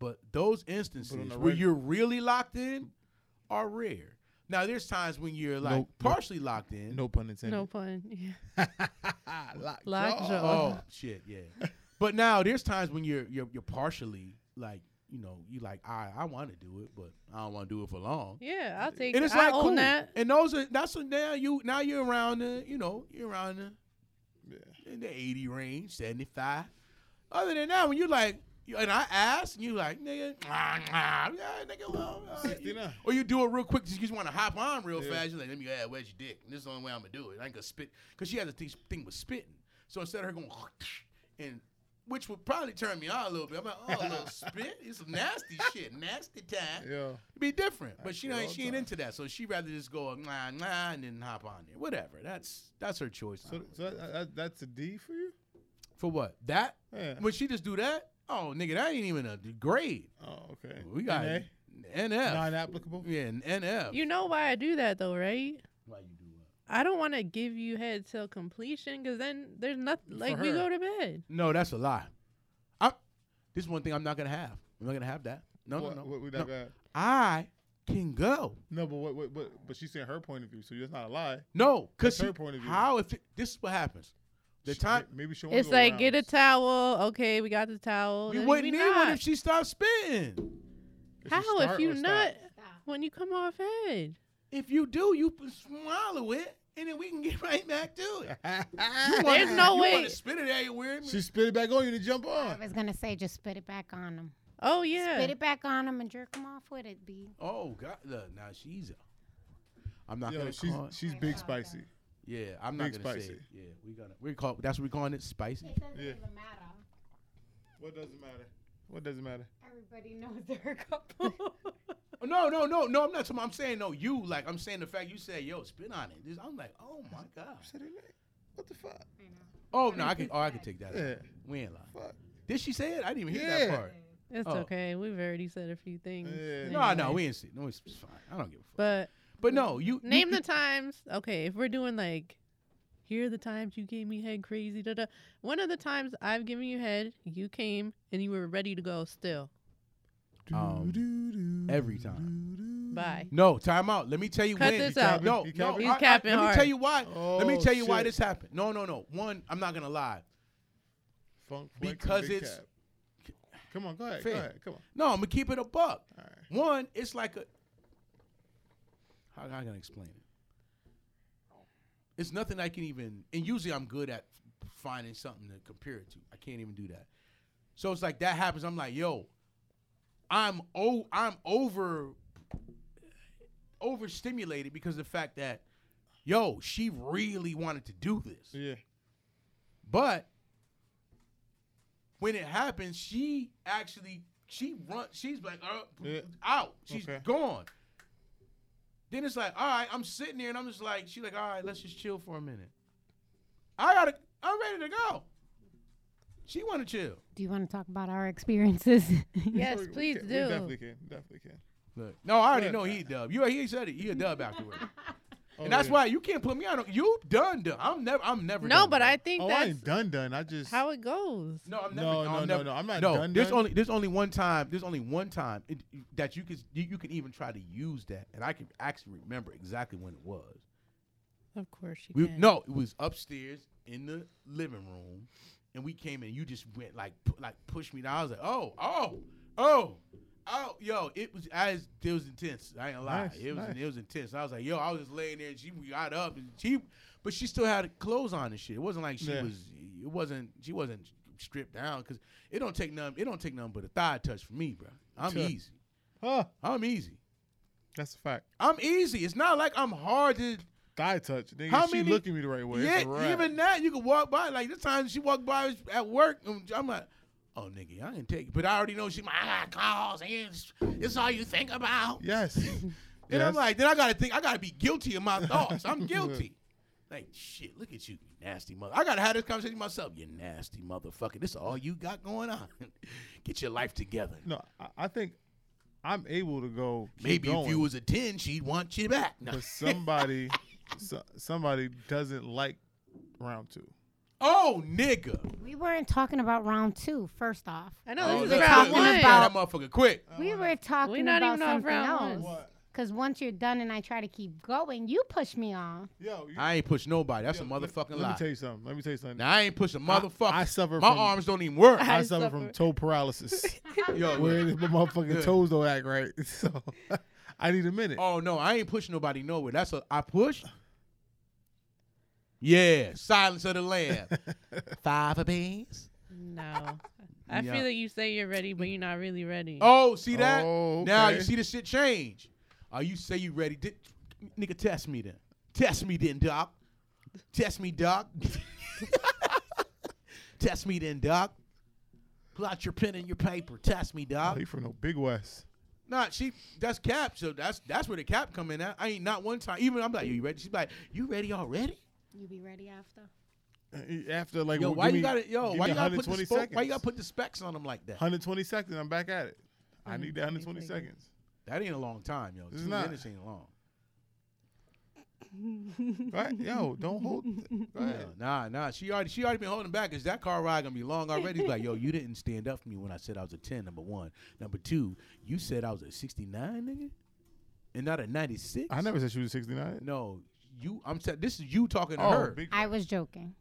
But those instances where reg- you're really locked in are rare. Now there's times when you're like No- no- partially locked in. No pun intended. No pun. Yeah. Lock Lockjaw. Oh shit, yeah. but now there's times when you're you're you're partially like you know you like I I want to do it, but I don't want to do it for long. Yeah, I'll take And it. it's I like own cool. that. And those are that's what now you now you're around the you know you're around the Yeah. in the 80 range, 75. Other than that, when you're like, and I ask, and you like, nigga, nah, nah, yeah, nigga, right. Uh, 69. or you do it real quick just you want to hop on real Yeah. fast. You're like, let me, add, where's your dick? And this is the only way I'm gonna do it. I ain't gonna spit, cause she has a th- thing with spitting. So instead of her going, and which would probably turn me on a little bit. I'm like, oh, a little spit, it's some nasty shit, nasty time. Yeah. It'd be different, but she ain't she ain't time. into that. So she rather just go nah nah and then hop on there. Whatever. That's that's her choice. So, so that, that, that's a D for you? For what? That? Yeah. When she just do that? Oh, nigga, that ain't even a grade. Oh, okay. We got NA? NF. Non-applicable. yeah, an NF. You know why I do that though, right? Why you do what? I don't want to give you head till completion because then there's nothing. Like we go to bed. No, that's a lie. I, this is one thing I'm not gonna have. I'm not gonna have that. No, what, no, no. What, we no. not got? I can go. No, but what, what, what, but she's saying her point of view, so that's not a lie. No, cause That's her point of view. how if it, this is what happens. The time maybe she. It's like get a towel. Okay, we got the towel. we wouldn't need not. one if she stopped spitting. How if you not when you come off head? If you do, you p- swallow it, and then we can get right back to it. You There's wanna- no you way- wanna spit it everywhere. She spit it back on you to jump on. I was gonna say just spit it back on them. Oh yeah. Spit it back on them and jerk them off with it, B. Oh God, look, now she's. A, I'm not Yo, gonna she's call. it- she's big spicy. Yeah, I'm not big gonna say. spicy. It. Yeah, we gonna we call that's what we calling it spicy. It doesn't Yeah. even matter. What doesn't matter? What doesn't matter? Everybody knows they're a couple. Oh, No, no, no, no. I'm not. talking- I'm saying no. You like. I'm saying the fact you said, "Yo, spit on it." This- I'm like, oh my god. Said her name. What the fuck? Oh no, I can. Oh, I can take that. Yeah. We ain't lying. Fuck. Did she say it? I didn't even hear Yeah. that part. It's Oh. okay. We've already said a few things. Yeah. No, no, anyway. we ain't see. No, it's, it's fine. I don't give a fuck. But But no, you you- name you, the times. Okay, if we're doing like, here are the times you gave me head crazy. Da da. One of the times I've given you head, you came and you were ready to go still. Um, every time. Bye. No, time out. Let me tell you Cut when. this out. No, He no. He's I- I- capping Let me hard. tell you why. let me Oh, tell you why this happened. No, no, no. One, I'm not gonna lie. Funk Because it's- Cap. Come on, go ahead. Fair. Go ahead. Come on. No, I'm gonna keep it a buck. All right. One, it's like a. How can I gonna explain it? It's nothing I can even. And usually, I'm good at finding something to compare it to. I can't even do that. So it's like that happens. I'm like, yo, I'm oh, I'm over overstimulated because of the fact that, yo, she really wanted to do this. Yeah. But when it happens, she actually she run. She's like, uh, Yeah. out. She's Okay. gone. Then it's like, all right, I'm sitting there and I'm just like, she's like, all right, let's just chill for a minute. I gotta, I'm ready to go. She want to chill. Do you want to talk about our experiences? Yes, We- we please can- do. We definitely can. Definitely can. Look, no, I already Good. know he dub. You, he said it. He a dub afterward, Oh, and that's yeah. why you can't put me on. You done done. I'm never. I'm never. No, done but done. I think Oh, I that's ain't done. Done. I just. how it goes. No, I'm never. No, no, I'm no, never, no, I'm not No, done, there's done. only there's only one time. There's only one time it, that you can you, you can even try to use that, and I can actually remember exactly when it was. Of course you We, can. no, it was upstairs in the living room, and we came in. You just went like pu- like pushed me down. I was like, oh, oh, oh, oh, yo, it was as it was intense. I ain't gonna lie, Nice, it was nice. it was intense. I was like, yo, I was just laying there, and she got up, and she, but she still had clothes on and shit. It wasn't like she Yeah. was. It wasn't. She wasn't stripped down because it don't take nothing. It don't take nothing but a thigh touch for me, bro. I'm Sure. easy. Huh. I'm easy. That's a fact. I'm easy. It's not like I'm hard to. Thigh touch. Nigga, How she looking me the right way. Yeah, It's a wrap. even that you can walk by. Like this time she walked by at work, and I'm like, "Oh, nigga, I ain't take it." But I already know she. I got calls. And it's, it's all you think about. Yes. And Yes. I'm like, then I gotta think. I gotta be guilty of my thoughts. I'm guilty. like shit. Look at you, you nasty mother. I gotta have this conversation myself. You nasty motherfucker. This is all you got going on. Get your life together. No, I, I think I'm able to go. Maybe going, if you was a ten, she'd want you back. No. but somebody, so, somebody doesn't like round two. Oh, nigga. we weren't talking about round two. First off, I know Oh, this look, is round look, look, one. about- That motherfucker quick. we oh, were talking We're not about even off something round one. else. Because once you're done and I try to keep going, you push me off. Yo, you, I ain't push nobody. That's yo, a let- motherfucking let, lie. Let me tell you something. Let me tell you something. Now I ain't push a motherfucker. I suffer My from- arms don't even work. I, I suffer from toe paralysis. Yo, where look. my motherfucking Yeah. toes don't act right. So I need a minute. oh no, I ain't pushing nobody nowhere. That's a I push. Yeah, silence of the lamb. Five of beans. No. I Yeah. feel like you say you're ready, but you're not really ready. Oh, see that? Oh, Now you see the shit change. Oh, you say you ready? Di- nigga, test me then. Test me then, doc. Test me, doc. test me then, doc. Pull out your pen and your paper. Test me, Oh, doc. he from the Big West. Nah, she that's cap. So that's that's where the cap come in at. I ain't not one time. Even I'm like, you ready? She's like, you ready already? You be ready after? Uh, After like, Yo, why you got to Yo, why you gotta put the spo- seconds. why you gotta put the specs on them like that? 120 seconds? I'm back at it. I need that 120 120 seconds. That ain't a long time, yo. It's Two not. minutes ain't long. Right? Yo, don't hold. Go Yeah, ahead. nah, nah. She already she already been holding back. Cause that car ride gonna be long already. He's like, yo, you didn't stand up for me when I said I was a ten. Number one. Number two, you said I was a sixty nine, nigga, and not a ninety six. I never said she was 69. No, you. I'm saying this is you talking to Oh, her. big. I was joking.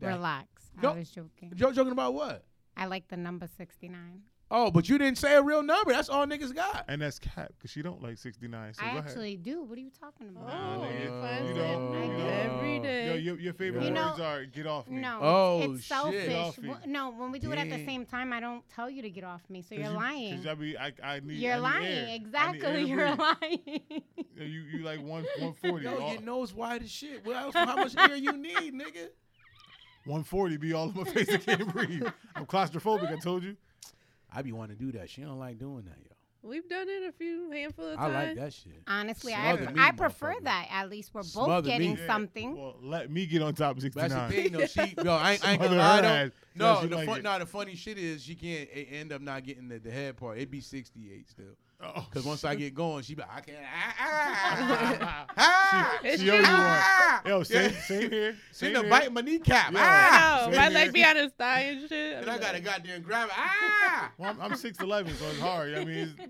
That- Relax. No. I was joking. Joe joking about what? I like the number 69. Oh, but you didn't say a real number. That's all niggas got. And that's cap because she don't like 69. So I go actually do. What are you talking about? Oh, nigga, you find you it don't- I do don't- every ahead. day. Yo, your, your favorite You know- are "get off me." No, Oh, it's, it's shit. selfish. Well, no, when we do it at the same time, I don't tell you to get off me, so 'Cause you're you- lying. 'cause I, be, I, I need, You're I need lying. air. I need air Exactly, you're lying. You, you like one, 140. Yo, all- your nose wide as shit. What else? How much air you need, nigga? 140 be all in my face. I can't breathe. I'm claustrophobic. I told you. I be wanting to do that. She don't like doing that, yo. We've done it a few handful of times. I like that shit. Honestly, Smother I, me, I prefer that. At least we're both Smother me. getting Yeah, something. Well, let me get on top of But that's 69. the thing, though. She, yo, I ain't, I ain't gonna lie, though. ass. No, she the like fun, it. nah, the funny shit is she can't end up not getting the, the head part. It'd be 68 still. Oh, Because once I get going, she be like, I can't. Ah, ah, ah, she, It's she owe you ah. one. Yo, same, Yeah. same here. She Same done here. biting my kneecap. Yo. Ah. I know. Same My leg here. be on his thigh and shit. And I gotta goddamn grab it. Ah. Well, I'm, I'm 6'11", so it's hard. I mean, it's,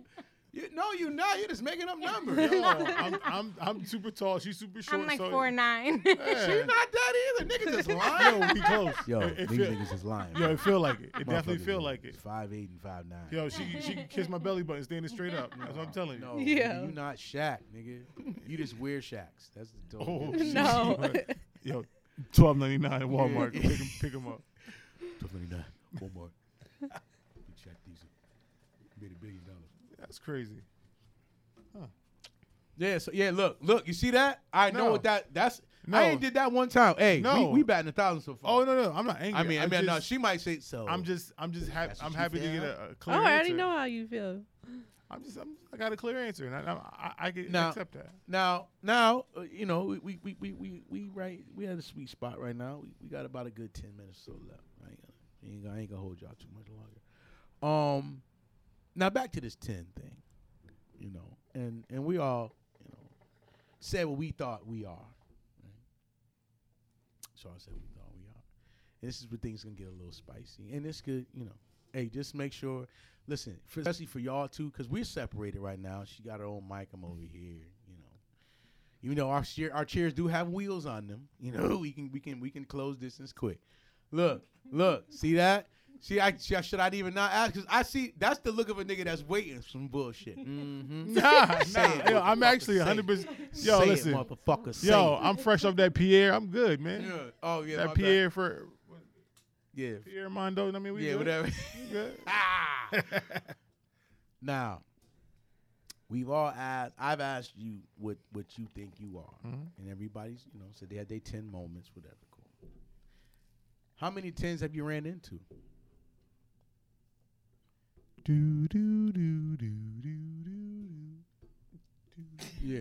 You, no, you're not. You're just making up numbers. yo, I'm, I'm, I'm super tall. She's super short. I'm like so, four nine. Yeah. She not that either. Niggas just lying. Yo, we close. Yo, it, it these feel, niggas is lying. yo, it feel like it. It definitely feel like it. Five eight and five nine. Yo, she she can kiss my belly button standing straight up. That's what I'm telling you. No, Yeah. nigga, you not Shaq, nigga. You just wear Shaqs. That's the Oh. No. Yo, twelve ninety nine at Walmart. Pick him, pick him up. Twelve ninety nine One more. Shaq decent. Made a billion dollars. That's crazy. Yeah, so yeah, look, look, you see that? I know what that that's No. I ain't did that one time. Hey, No. we, we batting a thousand so far. Oh no, no, I'm not angry. I mean, I I'm mean, no, she might say so. I'm just, I'm just happy. I'm you happy to get a, a Oh, clear I already answer. know how you feel. I'm just, I'm, I got a clear answer, and I, I, I can Now- accept that. now, now, uh, you know, we we we we we, we right we at a sweet spot right now. We, we got about a good ten minutes or so left. I ain't gonna, ain't gonna, I ain't gonna hold y'all too much longer. Um, now back to this ten thing, you know, and and we all, you know, said what we thought we are. Right? So I said we thought we are. And this is where things gonna get a little spicy, and this could you know. Hey, just make sure. Listen, for, especially for y'all too, because we're separated right now. She got her own mic. I'm over here. You know, you know our chair, our chairs do have wheels on them. You know, we can we can we can close distance quick. Look, look, see that? See, I should, should I even not ask? Cause I see that's the look of a nigga that's waiting for some bullshit. Mm-hmm. Nah, nah. it, Yo, I'm actually 100. percent Yo, say listen. it, motherfucker. Say Yo, it. I'm fresh off that Pierre. I'm good, man. Yeah. Oh yeah, my that bad. Pierre for Yeah, Pierre Mondo. I mean, we yeah, good. whatever. We good. ah. now, we've all asked. I've asked you what what you think you are, Mhm. and everybody's you know said they had their ten moments, whatever. Cool. How many tens have you ran into? Do do do do do do. Yeah,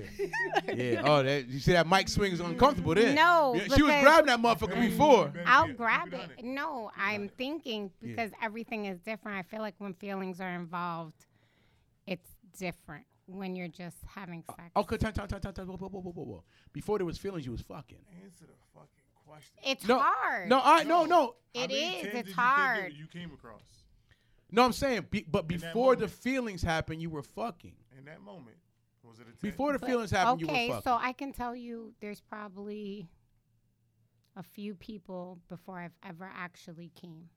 yeah. Oh, that you see that mic swing is uncomfortable then. No, Yeah, she was grabbing that motherfucker before. I'll grab it it. No, I'm thinking Yeah. because everything is different. I feel like when feelings are involved, it's different when you're just having oh, sex. Okay, time, time, time, time, time. Whoa, whoa, whoa, whoa, whoa, whoa. Before there was feelings, you was fucking. Answer the fucking question. It's No, hard. No, I no no It How many is. It's hard. You, you came across no. I'm saying, be, but In that before the feelings happened, you were fucking. in that moment. Was it a 10? Before the But- feelings happened, okay, you were fucking. so I can tell you there's probably a few people before I've ever actually came.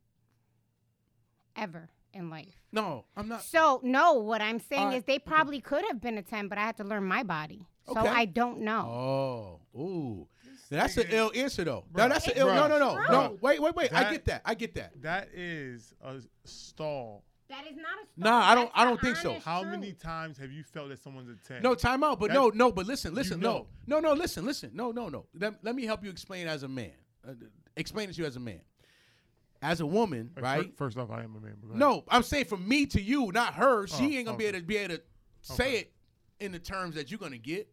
Ever in life. no, I'm not. So no, what I'm saying Alright, is they okay. probably could have been a ten, but I had to learn my body. So Okay. I don't know. Oh, ooh. That's an ill answer though. Bruh. No, that's an ill. Bruh. No, no, no, no. Bruh. Wait, wait, wait. I get that. I get that. That is a stall. That is not a stall. Nah, I don't- That's I don't think so. honest How truth. many times have you felt that someone's a ten? No, time out. But That- no, no. But listen, listen. know. No, no, no. Listen, listen. No, no, no. Let, let me help you explain as a man. Uh, explain it to you as a man. As a woman, Fir- right? First off, I am a man. but. No, I'm saying from me to you, not her. She Oh, ain't gonna be able to be able to say Okay. it in the terms that you're gonna get.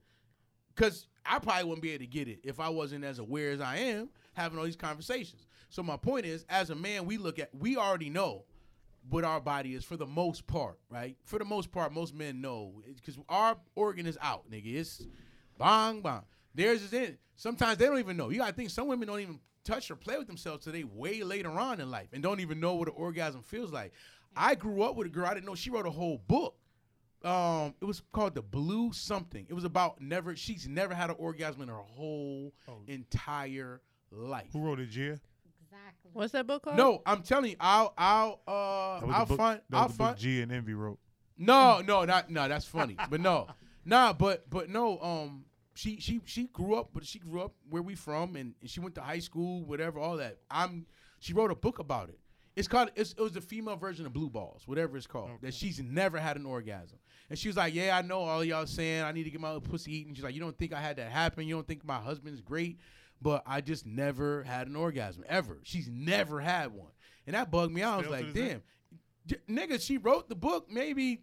Cause I probably wouldn't be able to get it if I wasn't as aware as I am having all these conversations. So my point is, as a man, we look at we already know what our body is for the most part, right? For the most part, most men know because our organ is out, nigga. It's bang bang. Theirs is in. Sometimes they don't even know. You gotta think some women don't even touch or play with themselves till they way later on in life and don't even know what an orgasm feels like. I grew up with a girl. I didn't know she wrote a whole book. Um, it was called the Blue Something. It was about never. She's never had an orgasm in her whole Oh. entire life. Who wrote it, Gia? Exactly. What's that book called? No, I'm telling you, I'll, I'll, uh, That was I'll book, find, that I'll was book find. Gia and Envy wrote. No, no, not no. That's funny, but no, nah, but but no. Um, she she she grew up, but she grew up where we from, and, and she went to high school, whatever, all that. I'm. She wrote a book about it. It's called. It's, it was the female version of Blue Balls, whatever it's called. That she's never had an orgasm, and she was like, "Yeah, I know all y'all saying I need to get my little pussy eaten." She's like, "You don't think I had that happen? You don't think my husband's great?" But I just never had an orgasm ever. She's never had one, and that bugged me out. I was like, "Damn." Nigga, she wrote the book. Maybe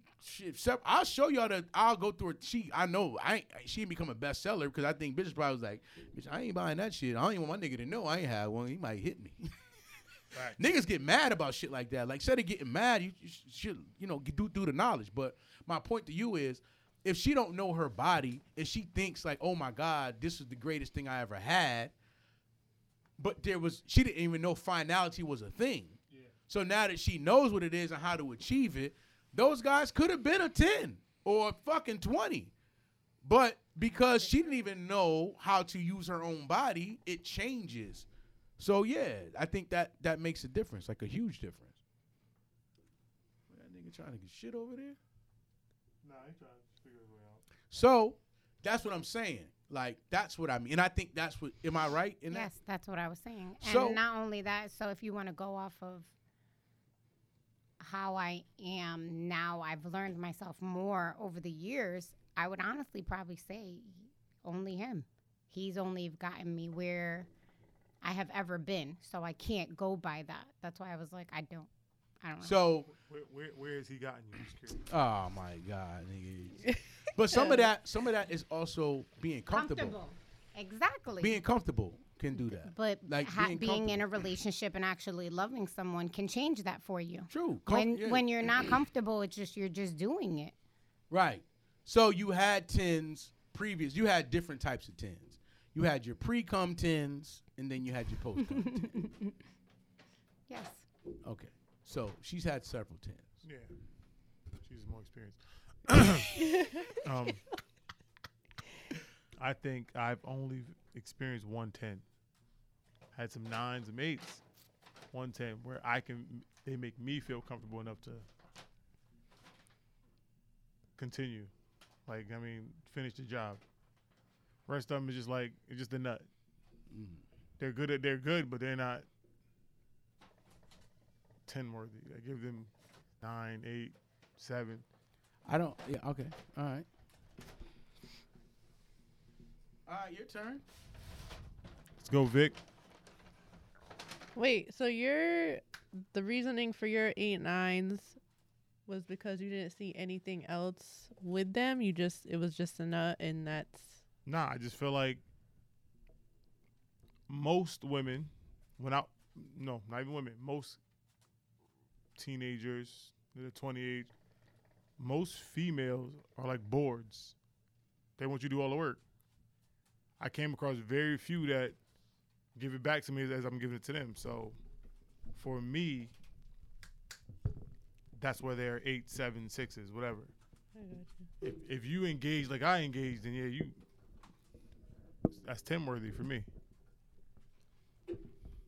sep- I'll show y'all the. I'll go through it. She, I know, I she ain't become a bestseller because I think bitches probably was like, bitch, I ain't buying that shit. I don't even want my nigga to know I ain't had one. He might hit me. Facts. Niggas get mad about shit like that. Like, instead of getting mad, you, you should, you know, do do the knowledge. But my point to you is, if she don't know her body, if she thinks like, oh my god, this is the greatest thing I ever had, but there was, she didn't even know finality was a thing. So now that she knows what it is and how to achieve it, those guys could have been a 10 or a fucking 20. But because she didn't even know how to use her own body, it changes. So yeah, I think that that makes a difference, like a huge difference. That nigga trying to get shit over there. Nah, he trying to figure his way out. So that's what I'm saying. Like that's what I mean, and I think that's what. Am I right in that? Yes, that's what I was saying. And So- not only that, so if you want to go off of how I am now, I've learned myself more over the years. I would honestly probably say only him. He's only gotten me where I have ever been. So I can't go by that. That's why I was like, I don't. I don't know. So Where, where, where has he gotten you? Oh my god, nigga. but some of that, some of that is also being comfortable. Exactly. Being comfortable can do that. but like ha- being being, in a relationship and actually loving someone can change that for you. True. Com- when yeah. when you're not comfortable, it's just you're just doing it. right. So you had tens previous. You had different types of tens. You had your pre-cum tens, and then you had your post-cum. tens. Yes. Okay. So she's had several tens. Yeah. She's more experienced. um, I think I've only experienced 110. Had some nines and eights. 110 where I can they make me feel comfortable enough to continue. Like I mean, finish the job. Rest of them is just like it's just a nut. Mm. They're good at they're good, but they're not ten worthy. I give them nine, eight, seven. I don't. Yeah. Okay. All right. All right. Your turn. Let's go, Vic. Wait, so your the reasoning for your eight nines was because you didn't see anything else with them. You just it was just a nut, and that's Nah, I just feel like most women, when I no, not even women, most teenagers, they're 28, most females are like boards. They want you to do all the work. I came across very few that give it back to me as, as I'm giving it to them. So for me, that's where they're eight, seven, sixes, whatever. If, if you engage like I engaged, then yeah, you that's ten worthy for me.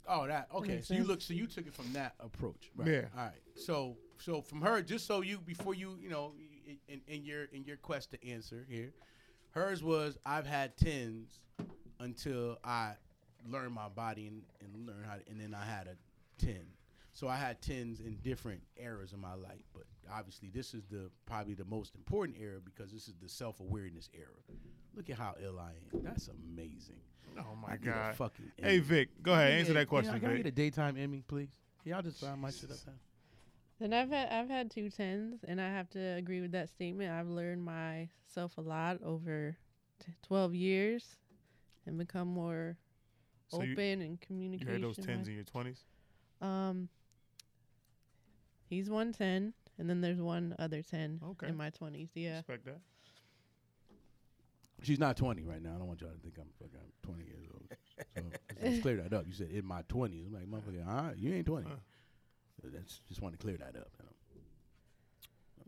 Oh, that okay. makes So you sense. look. So you took it from that approach, right? Yeah. All right. So so from her, just so you before you you know in, in your in your quest to answer here, hers was I've had tens, until I learned my body and, and learned how to, and then I had a 10. So I had 10s in different eras of my life, but obviously this is the probably the most important era because this is the self-awareness era. Look at how ill I am. That's amazing. Oh my I get a God. fucking Hey Vic, go ahead. Yeah, Answer yeah, that question, Can I, can I get Vic. a daytime Emmy, please? Y'all just sign my shit up there. Then I've had I've had two tens, and I have to agree with that statement. I've learned myself a lot over t- twelve years, and become more So you, open and you had those tens in your twenties. Um, he's one ten, and then there's one other ten Okay. in my twenties. Yeah, Respect that. She's not 20 right now. I don't want y'all to think I'm fucking 20 years old. So let's, let's clear that up. You said in my 20s. I'm like, motherfucker, all right, you ain't 20. Huh. So That's just want to clear that up. You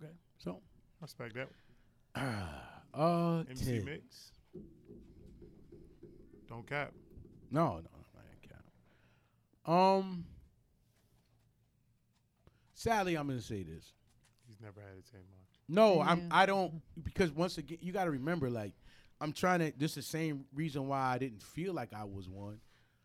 know? Okay. So, I Respect that. uh, MC tens. Mix. Don't cap. No, no, no, I ain't cap. Um, sadly, I'm gonna say this. He's never had a ten, man. No, I'm. I don't because once again, you got to remember, like, I'm trying to. This is the same reason why I didn't feel like I was one.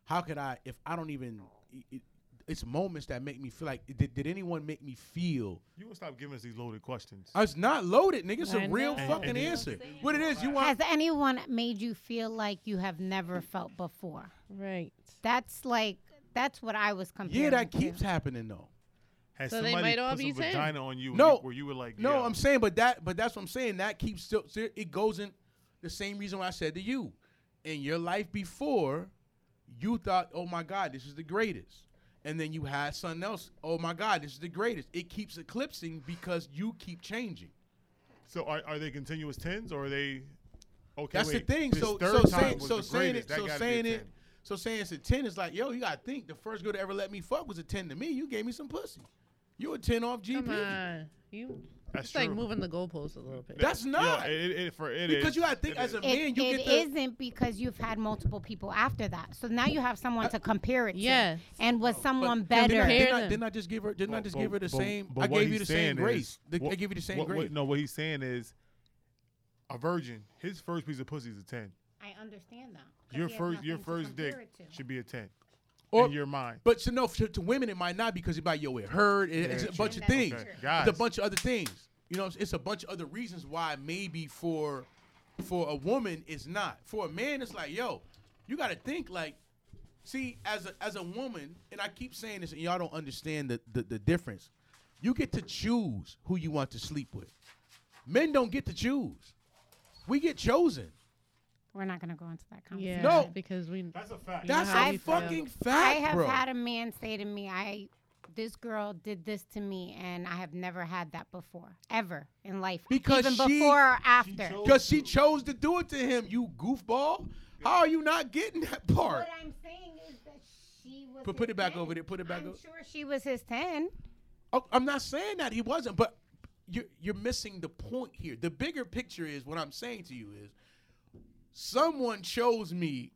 How could I if I don't even? It, it- it's moments that make me feel like. Did, did anyone make me feel? You will stop giving us these loaded questions. Uh, I was not loaded, nigga. It's a I real know. fucking And- and- answer. What it is, you want? Has anyone made you feel like you have never felt before? right. That's like that's what I was comparing. Yeah, that to. keeps happening though. Has So they somebody might all put be some 10. vagina on you? No. you- where you were like, No, yeah. I'm saying, but that, but that's what I'm saying. That keeps still. still- It goes in the same reason why I said to you, in your life before, you thought, oh my God, this is the greatest, and then you had something else. Oh my God, this is the greatest. It keeps eclipsing because you keep changing. So are, are they continuous tens or are they? Okay, That's wait, the thing. So, so saying, was so saying it, so gotta be a saying it, so saying it's a ten is like, yo, you gotta think. The first girl to ever let me fuck was a ten to me. You gave me some pussy. You a ten off GP. Come on, you. That's it's like moving the goalpost a little bit. That's Yo, not. it, it, for it Because is. you gotta think It as a is. man, It, you it get the. isn't because you've had multiple people after that. So now you have someone uh, to compare it to. Yes. And was oh, someone But didn't I- better? Compare Didn't I, didn't I just give her? Didn't I just but- give her the but- same? but I gave you the same grace. is- The- I gave you the same what- what- grace. no, what he's saying is, a virgin, his first piece of pussy is a ten. I understand that. Your first, your first dick compare it to. should be a ten. Or- in your mind. But to know to, to women it might not because it's about yo, it hurt. It, it's a Very bunch of things. Okay, It's a bunch of other things. You know, it's, it's a bunch of other reasons why maybe for for a woman it's not. For a man, it's like yo, you got to think like. See, as a as a woman, and I keep saying this, and y'all don't understand the, the the difference. You get to choose who you want to sleep with. Men don't get to choose. We get chosen. We're not gonna go into that conversation. Yeah. conversation. No. because we. That's a fact. That's a we feel. fucking I have bro. had a man say to me, "I, this girl did this to me, and I have never had that before, ever in life, Because even she- before or after." Because she chose to do it to him, you goofball. How are you not getting that part? What I'm saying is that she was. Put- put his it back 10. over there, put it back I'm o- sure she was his ten. Oh, I'm not saying that he wasn't, but you're you're missing the point here. The bigger picture is what I'm saying to you is someone chose me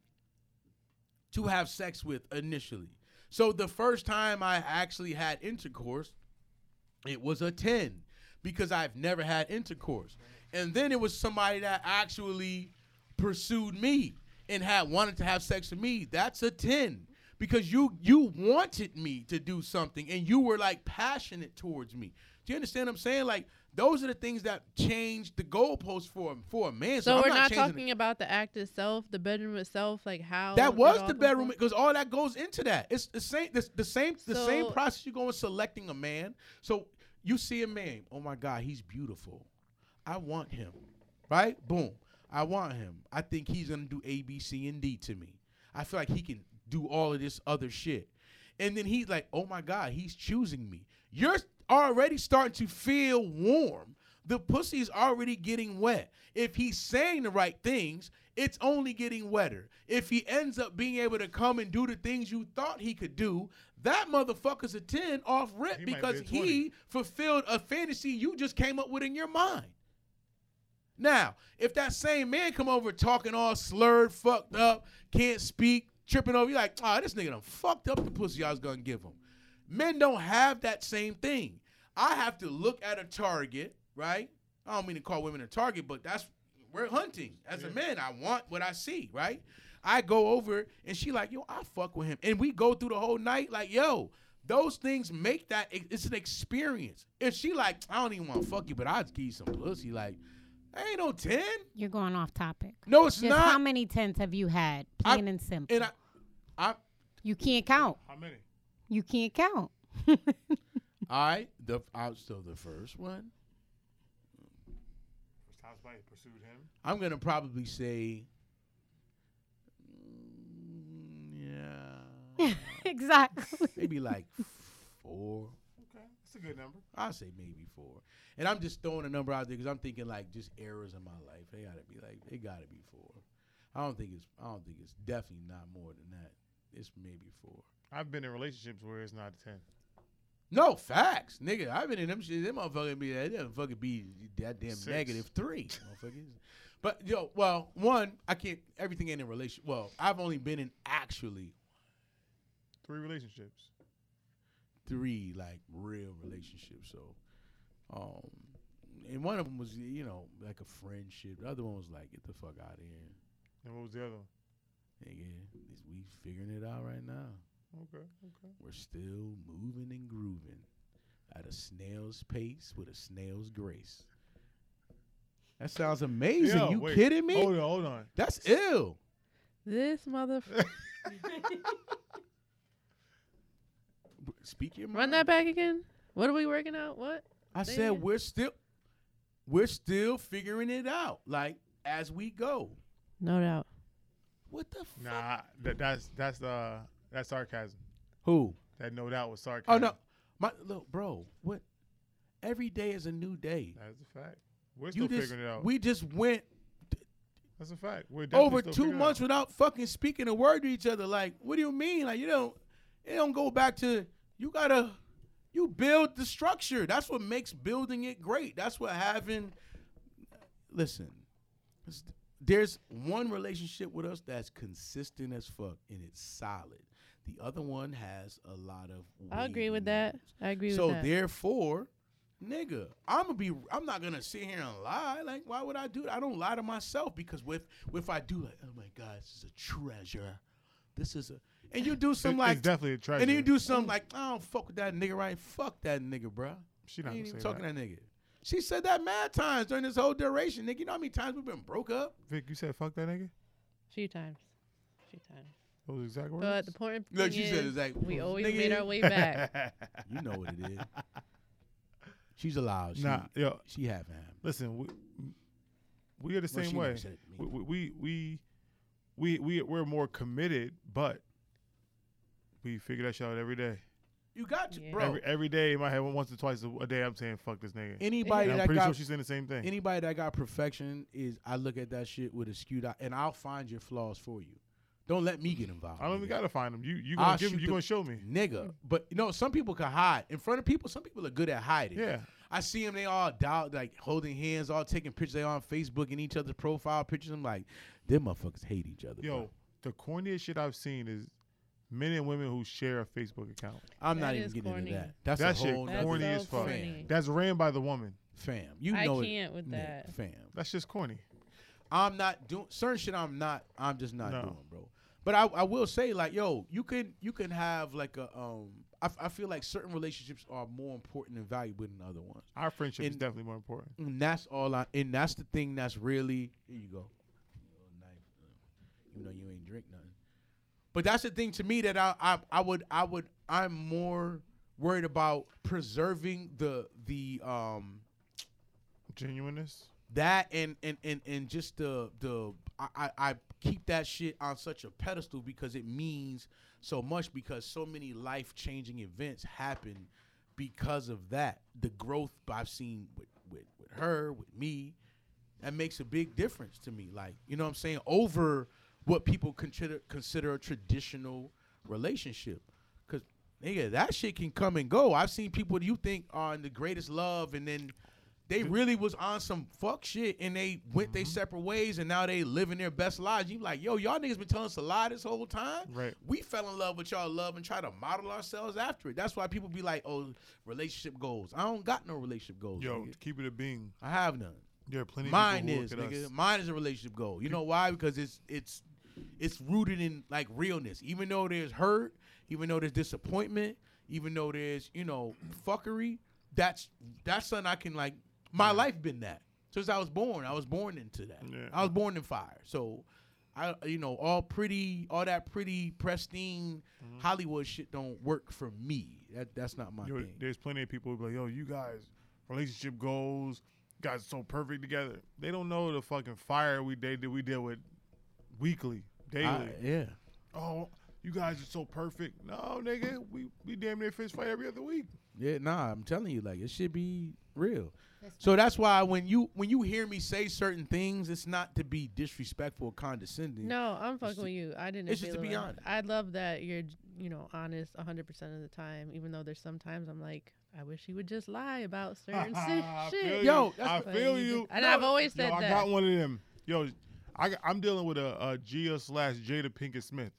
to have sex with initially. So the first time I actually had intercourse, it was a 10 because I've never had intercourse. And then it was somebody that actually pursued me and had wanted to have sex with me. That's a 10 because you you wanted me to do something and you were like passionate towards me. Do you understand what I'm saying? Like those are the things that change the goalposts for for a man. So, So I'm we're not, not talking about the act itself, the bedroom itself, like how that was the bedroom because all that goes into that. It's the same the, the same the same process you go in selecting a man. So you see a man, oh my God, he's beautiful. I want him. Right? Boom. I want him. I think he's gonna do A, B, C, and D to me. I feel like he can do all of this other shit. And then he's like, oh my God, he's choosing me. You're already starting to feel warm. The pussy's already getting wet. If he's saying the right things, it's only getting wetter. If he ends up being able to come and do the things you thought he could do, that motherfucker's a 10 off rip He might be because he fulfilled a fantasy you just came up with in your mind. Now, if that same man come over talking all slurred, fucked up, can't speak, tripping over, you like, oh, this nigga done fucked up the pussy I was gonna give him. Men don't have that same thing. I have to look at a target, right? I don't mean to call women a target, but that's we're hunting. As a man, I want what I see, right? I go over and she like, yo, I fuck with him, and we go through the whole night. Like, yo, those things make that it's an experience. If she like, I don't even want to fuck you, but I'll give you some pussy. Like, ain't no ten. You're going off topic. No, it's Just not. how many tens have you had? I- Plain and simple. and I, I, you can't count. How many? You can't count. I, the, I, so the first one, First time somebody pursued him. I'm gonna probably say, mm, yeah, exactly. maybe like four. Okay, that's a good number. I'll say maybe four. And I'm just throwing a number out there because I'm thinking like just errors in my life. They gotta be like they gotta be four. I don't think it's I don't think it's definitely not more than that. It's maybe four. I've been in relationships where it's not a ten. No facts, nigga. I've been in them shit. Them motherfuckers be that them fucking be that damn Six. negative three, motherfuckers. But yo, well, one, I can't. Everything ain't in relation. Well, I've only been in actually Three relationships. three like real relationships. So, um, and one of them was you know like a friendship. The other one was like get the fuck out of here, And what was the other one? nigga. We figuring it out right now. Okay, okay. We're still moving and grooving at a snail's pace with a snail's grace. That sounds amazing. Yo, you wait. kidding me? Hold on, hold on. That's ill. This motherfucker. Speak your mind. Run that back again. What are we working out? What? I Say said it. we're still we're still figuring it out, like as we go. No doubt. What the fuck? Nah, that, that's that's uh that's sarcasm. Who? That no doubt was oh, sarcasm. Oh no, my look, bro. What? Every day is a new day. That's a fact. We're still just figuring it out. we just went that's a fact. We're over two months out. without fucking speaking a word to each other. Like, what do you mean? Like, you don't, it don't go back to you gotta, you build the structure. That's what makes building it great. That's what having. Listen, there's one relationship with us that's consistent as fuck and it's solid. The other one has a lot of. I agree with that. I agree So with that. So therefore, nigga, I'm gonna be. I'm not gonna sit here and lie. Like, why would I do that? I don't lie to myself because if if I do, like, oh my god, this is a treasure. This is a, and you do It- some it's like, definitely a treasure. and you do something like, I don't fuck with that nigga, right? Fuck that nigga, bro. She I not ain't gonna even say talking that. that nigga. She said that mad times during this whole duration, nigga. You know how many times we've been broke up? Vic, you said fuck that nigga. few times. few times. Those exact words. But the point Look, thing she said is, it's like we always nigga, made our way back. You know what it is. She's allowed. She, nah, yo, she have him. listen, we we are the Well, same she way. never said it to me. We we we we we we're more committed, but we figure that shit out every day. You got to, Yeah. bro. Every every day in my head, once or twice a, a day, I'm saying fuck this nigga. anybody And I'm that pretty got sure she's saying the same thing. anybody that got perfection is I look at that shit with a skewed eye, and I'll find your flaws for you. Don't let me get involved. I don't even nigga. gotta find them. You you I'll gonna give shoot you the- gonna show me. nigga. But you know, some people can hide in front of people. Some people are good at hiding. Yeah. I see them. They all doubt, like holding hands, all taking pictures. They on Facebook and each other's profile pictures. I'm like, them motherfuckers hate each other. Yo, bro. the corniest shit I've seen is men and women who share a Facebook account. I'm That not even getting corny. into that. That's That a shit whole That's nother corny so as fuck. corny. That's ran by the woman. fam. You I know it, I can't with Nick, that. fam. That's just corny. I'm not doing certain shit. I'm not. I'm just not No. doing, bro. But I, I will say, like, yo, you can you can have like a um. I, f- I feel like certain relationships are more important and valuable than other ones, Our friendship is definitely more important. and that's all I. And that's the thing that's really here. You go, Even though you ain't drink nothing, but that's the thing to me that I I, I would I would I'm more worried about preserving the the um Genuineness. That and and and, and just the the I, I keep that shit on such a pedestal because it means so much because so many life changing events happen because of that. The growth I've seen with, with with her, with me, that makes a big difference to me. Like, you know what I'm saying? Over what people consider consider a traditional relationship. Cause nigga, that shit can come and go. I've seen people you think are in the greatest love and then they really was on some fuck shit and they went their mm-hmm. separate ways and now they living their best lives. You like, yo, y'all niggas been telling us a lie this whole time. Right. We fell in love with y'all love and try to model ourselves after it. That's why people be like, oh, relationship goals. I don't got no relationship goals. Yo, nigga. keep it a being. I have none. There are plenty Mine of people who is, nigga. us. Mine is a relationship goal. You know why? Because it's it's it's rooted in like realness. Even though there's hurt, even though there's disappointment, even though there's you know fuckery, that's that's something I can like. My life been that since I was born. I was born into that. Yeah. I was born in fire. So, I you know all pretty, all that pretty pristine mm-hmm. Hollywood shit don't work for me. That that's not my Yo, thing. there's plenty of people who be like, yo, you guys, relationship goals, guys so perfect together. They don't know the fucking fire we they that we deal with weekly, daily. I- yeah. oh, you guys are so perfect. No, nigga, we we damn near fist fight every other week. Yeah, nah, I'm telling you, like it should be real. That's So that's why when you when you hear me say certain things, it's not to be disrespectful or condescending. No, I'm fucking to- with you. I didn't. it's just to be honest. I love that you're, you know, honest 100 percent of the time. Even though there's sometimes I'm like, I wish he would just lie about certain shit. Yo, I feel you you. just- and I've always Yo, said I that. got one of them. Yo, I, I'm dealing with a, a Gia slash Jada Pinkett Smith.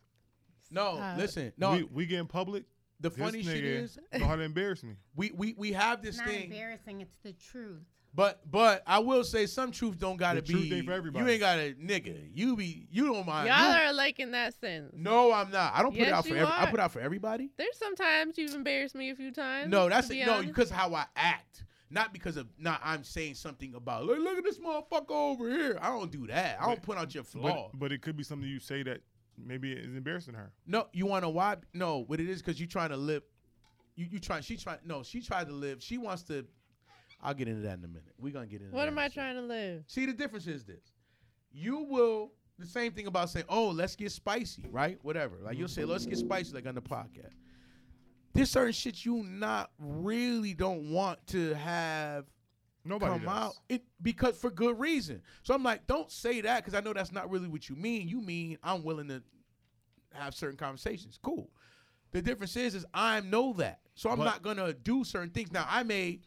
no, Uh, listen, no. we, we get in public. The this funny shit is, know how to embarrass me. we we we have this It's not thing, embarrassing. It's the truth. but but I will say some truth don't gotta The truth be. ain't for everybody. You ain't gotta, nigga. You be you don't mind. Y'all you- are like in that sense. no, I'm not. I don't put it out for. Every, I put out for everybody. There's sometimes you've embarrassed me a few times. No, that's to be no honest. because how I act, not because of not. I'm saying something about look, look at this motherfucker over here. I don't do that. I don't But- put out your flaw. But, but it could be something you say that maybe it's embarrassing her. No, you want to why? No, what it is because you trying to live. You you trying? She trying? No, she tried to live. She wants to. I'll get into that in a minute. We're gonna get into. What that am in a I second. trying to live? See, the difference is this. You will the same thing about saying, "Oh, let's get spicy," right? Whatever. Like you'll say, "Let's get spicy," like on the podcast. There's certain shit you not really don't want to have Nobody come does. out it because for good reason. So I'm like, don't say that because I know that's not really what you mean. You mean I'm willing to have certain conversations. Cool. The difference is, is I know that, so I'm But- not gonna do certain things. Now I may.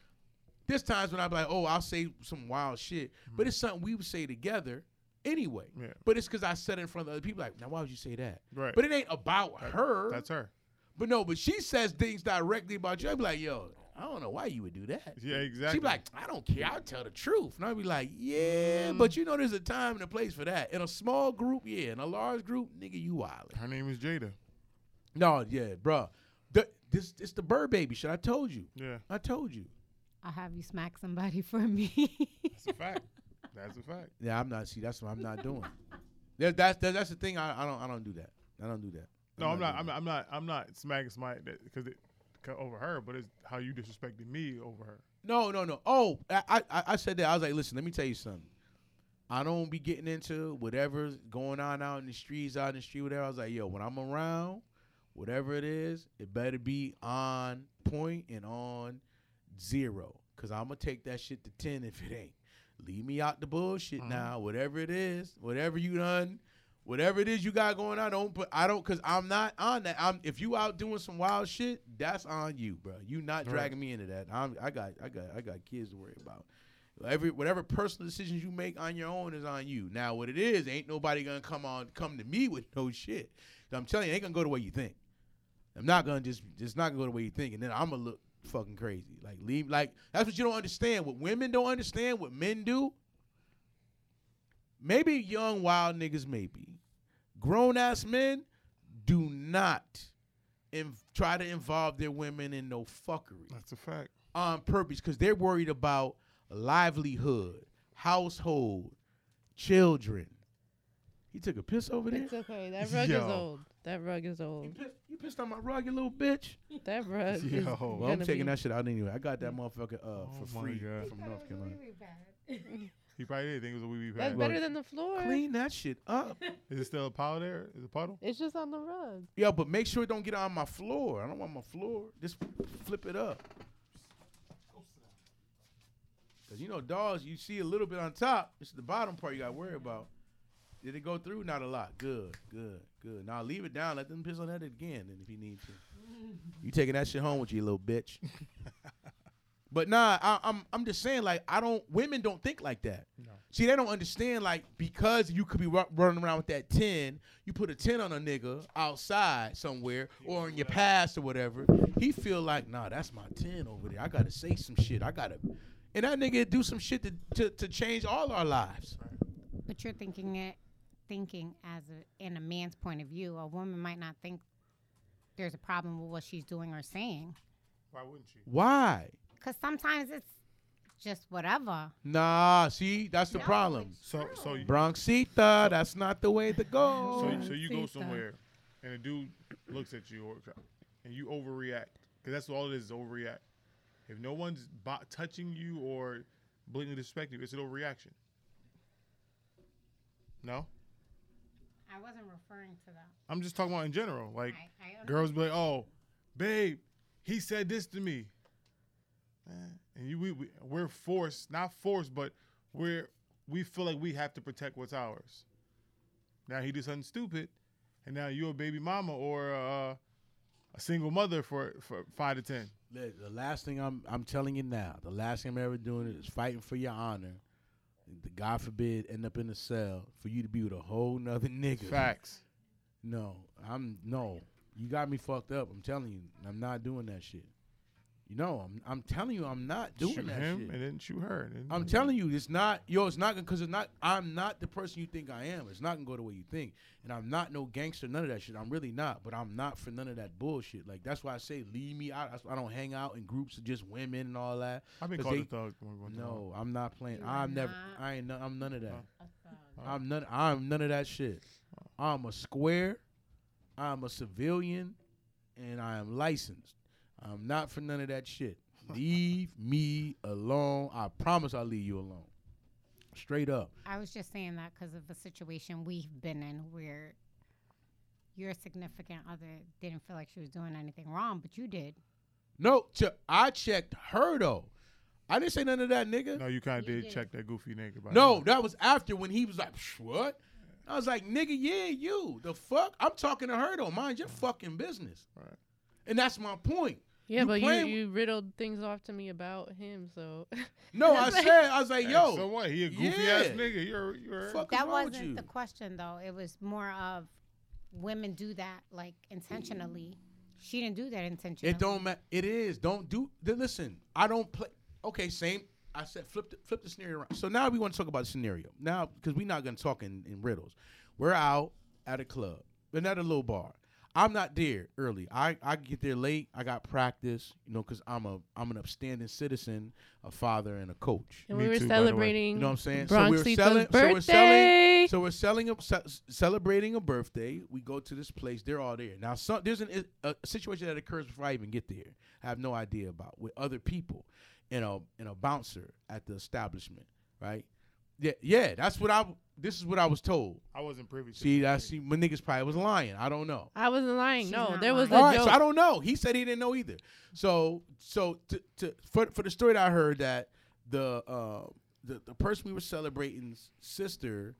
There's times when I'm like, oh, I'll say some wild shit, mm-hmm. but it's something we would say together anyway. Yeah. But it's because I said it in front of other people. Like, now why would you say that? Right. But it ain't about her. That's her. But no, but she says things directly about you. I'd be like, yo, I don't know why you would do that. Yeah, exactly. She'd be like, I don't care. I'll tell the truth. And I'd be like, yeah, mm. but you know there's a time and a place for that. In a small group, yeah. In a large group, nigga, you wildin'. her name is Jada. No, yeah, bro. The, this it's the bird baby shit. I told you. Yeah, I told you. I'll have you smack somebody for me. that's a fact. That's a fact. Yeah, I'm not. See, that's what I'm not doing. That, that's that, that's the thing. I, I don't I don't do that. I don't do that. No, I'm not. doing I'm not. I'm not. I'm not smacking somebody because it 'cause over her, but it's how you disrespected me over her. No, no, no. Oh, I, I, I said that. I was like, listen, let me tell you something. I don't be getting into whatever's going on out in the streets, out in the street, whatever. I was like, yo, when I'm around, whatever it is, it better be on point and on zero. Cause I'm gonna take that shit to ten if it ain't. Leave me out the bullshit Mhm. now. Whatever it is, whatever you done, whatever it is you got going on, don't put. I don't, cause I'm not on that. I'm if you out doing some wild shit, that's on you, bro. You not Right. dragging me into that. I'm, I got, I got, I got kids to worry about. Every whatever personal decisions you make on your own is on you. Now, what it is, ain't nobody gonna come on, come to me with no shit. I'm telling you, ain't gonna go the way you think. I'm not gonna just, it's not gonna go the way you think, and then I'm gonna look fucking crazy. Like leave, like that's what you don't understand. What women don't understand, what men do. Maybe young wild niggas, maybe grown ass men do not in, try to involve their women in no fuckery That's a fact. on purpose because they're worried about livelihood, household, children. He took a piss over there. It's okay. That rug Yo. is old. That rug is You old. pissed, you pissed on my rug, you little bitch. That rug is Yo. Well, I'm gonna taking be- that shit out anyway. I got that motherfucker uh, Oh for my free God. from North Carolina. He probably didn't think it was a wee wee That's pad. better than the floor. Clean that shit up. Is it still a pile there? Is it a puddle? It's just on the rug. Yeah, but make sure it don't get on my floor. I don't want my floor. Just flip it up. Cause you know dogs, you see a little bit on top. It's the bottom part you got to worry about. Did it go through? Not a lot. Good, good, good. Now leave it down. Let them piss on that again. Then if you need to, you taking that shit home with you, you little bitch. but nah, I, I'm I'm just saying like I don't. Women don't think like that. No. See, they don't understand like because you could be ru- running around with that ten, you put a ten on a nigga outside somewhere or in your past or whatever. He feel like, nah, that's my ten over there. I gotta say some shit. I gotta, and that nigga do some shit to to, to change all our lives. But you're thinking it, thinking as a, in a man's point of view. A woman might not think there's a problem with what she's doing or saying, Why wouldn't you? Why? Because sometimes it's just whatever. Nah, see, that's the No, problem. it's So so you, Bronxita, that's not the way to go. so, so you go See, somewhere and a dude looks at you or and you overreact because that's all it is, is overreact. If no one's bo- touching you or blatantly disrespecting you, it's an overreaction. No, I wasn't referring to that. I'm just talking about in general. Like I, I girls be like, "Oh, babe, he said this to me," And you we, we we're forced, not forced, but we're we feel like we have to protect what's ours. Now he did something stupid, and now you're a baby mama or uh, a single mother for for five to ten. The the last thing I'm I'm telling you now, the last thing I'm ever doing is fighting for your honor. God forbid end up in a cell for you to be with a whole nother nigga. Facts. No, I'm no. You got me fucked up. I'm telling you, I'm not doing that shit. You know, I'm I'm telling you, I'm not doing shoot that him shit. and then shoot her. and then- I'm telling you, it's not yo. It's not because it's not. I'm not the person you think I am. It's not gonna go the way you think, and I'm not no gangster. None of that shit. I'm really not. But I'm not for none of that bullshit. Like that's why I say leave me out. That's why I don't hang out in groups of just women and all that. I've been 'cause called they- a thug. one- one time. No, I'm not playing. You are I'm never. I ain't. no- I'm none of that. I'm none. I'm none of that shit. I'm a square. I'm a civilian, and I am licensed. I'm not for none of that shit. Leave me alone. I promise I'll leave you alone. Straight up. I was just saying that because of the situation we've been in where your significant other didn't feel like she was doing anything wrong, but you did. No, ch- I checked her though. I didn't say none of that, nigga. No, you kind of did did. check that goofy nigga. by No, the that was after when he was like, "What?" I was like, "Nigga, yeah, you. The fuck? I'm talking to her though. Mind your fucking business." Right. And that's my point. Yeah, You but you, you riddled things off to me about him, so No, I like- said, I was like, Hey, yo, so what? He a goofy ass nigga. You're you're. Fuck. That wasn't you? the question though. It was more of women do that like intentionally. She didn't do that intentionally. It don't matter. It is. Don't do. Then listen. I don't play. Okay, same. I said flip the, flip the scenario around. So now we want to talk about the scenario now because we're not gonna talk in, in riddles. We're out at a club, but at a little bar. I'm not there early. I, I get there late. I got practice, you know, because I'm a I'm an upstanding citizen, a father, and a coach. and Me we were too, by the way. celebrating You know what I'm saying? Bronxita's so we're selling. So we're selling. So we're selling a ce- celebrating a birthday. We go to this place. They're all there. Now, some, there's an, a situation that occurs before I even get there. I have no idea about with other people, and a and a bouncer at the establishment. Right? Yeah, yeah. That's what I. This is what I was told. I wasn't privy to. See, this. that's see, my niggas probably was lying. I don't know. I wasn't lying. She's no, not there was lying. a All right, joke. so I don't know. He said he didn't know either. So, so to, to for for the story that I heard that the uh the, the person we were celebrating's sister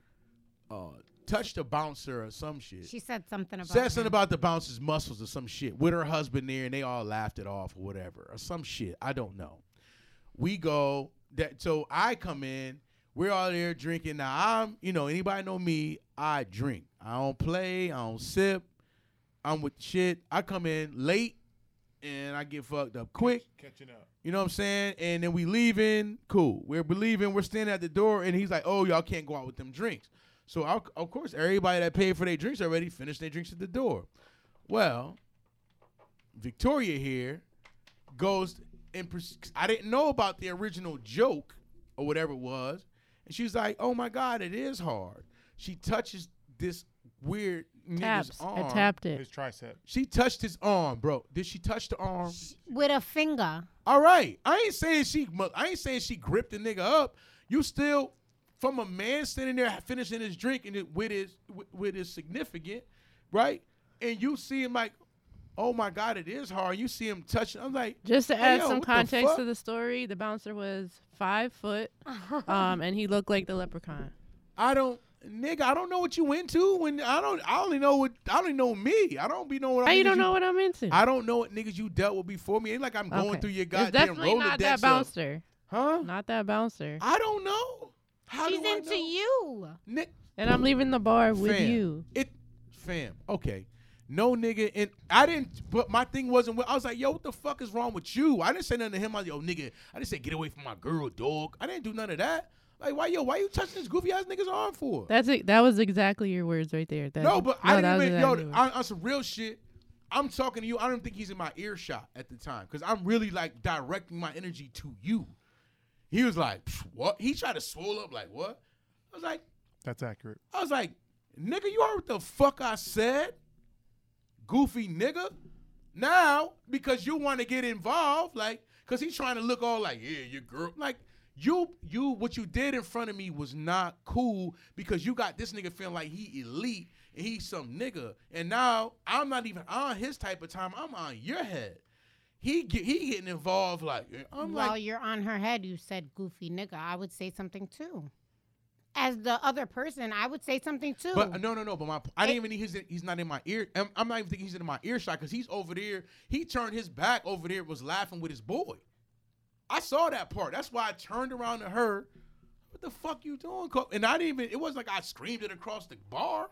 uh touched a bouncer or some shit. She said something about said something him. about the bouncer's muscles or some shit with her husband there, and they all laughed it off or whatever or some shit. I don't know. We go that so I come in. We're all there drinking. Now I'm, you know, anybody know me? I drink. I don't play. I don't sip. I'm with shit. I come in late and I get fucked up quick. catching up. You know what I'm saying? And then we leaving. Cool. We're leaving. We're standing at the door, and he's like, "Oh, y'all can't go out with them drinks." So of of course, everybody that paid for their drinks already finished their drinks at the door. Well, Victoria here goes and pers- I didn't know about the original joke or whatever it was, and she's like, "Oh my God, it is hard." She touches this weird Taps. nigga's I arm. tapped it. His tricep. She touched his arm, bro. Did she touch the arm? with a finger. All right. I ain't saying she. mu- I ain't saying she gripped the nigga up. You still, from a man standing there finishing his drink and it with his with, with his significant, right? And you see him like, oh my god, it is hard. You see him touching. I'm like, Just to Hey, add yo, some what the context to the story, the bouncer was five foot, um, and he looked like the leprechaun. I don't, nigga. I don't know what you into. When I don't, I only know what I only know me. I don't be know what. How you don't know what I'm into? I don't know what niggas you dealt with before me. Ain't like I'm going through your it's goddamn definitely not that Rolodex of- bouncer. huh? Not that bouncer. I don't know. How She's do I into know? you. Nick, And I'm leaving the bar with Fam, you. It, fam. Okay, no nigga, and I didn't. But my thing wasn't. I was like, yo, what the fuck is wrong with you? I didn't say nothing to him. I was like, yo, nigga. I didn't say get away from my girl, dog. I didn't do none of that. Like, why yo, why you touching this goofy ass nigga's arm for? That's it. That was exactly your words right there. That, no, but I didn't even exactly yo what- on, on some real shit. I'm talking to you. I don't think he's in my earshot at the time because I'm really like directing my energy to you. He was like, "What?" He tried to swole up like, "What?" I was like, That's accurate. I was like, "Nigga, you heard what the fuck I said, goofy nigga." Now because you want to get involved, like, cause he's trying to look all like, "Yeah, your girl," like. You, you, what you did in front of me was not cool because you got this nigga feeling like he elite and he's some nigga, and now I'm not even on his type of time. I'm on your head. He get, he getting involved like I'm While like you're on her head, you said goofy nigga. I would say something too. As the other person, I would say something too. But uh, no, no, no. But my, I didn't It- even. He's he's not in my ear. I'm, I'm not even thinking he's in my earshot because he's over there. He turned his back over there, was laughing with his boy. I saw that part. That's why I turned around to her. What the fuck you doing? And I didn't even. It wasn't like I screamed it across the bar.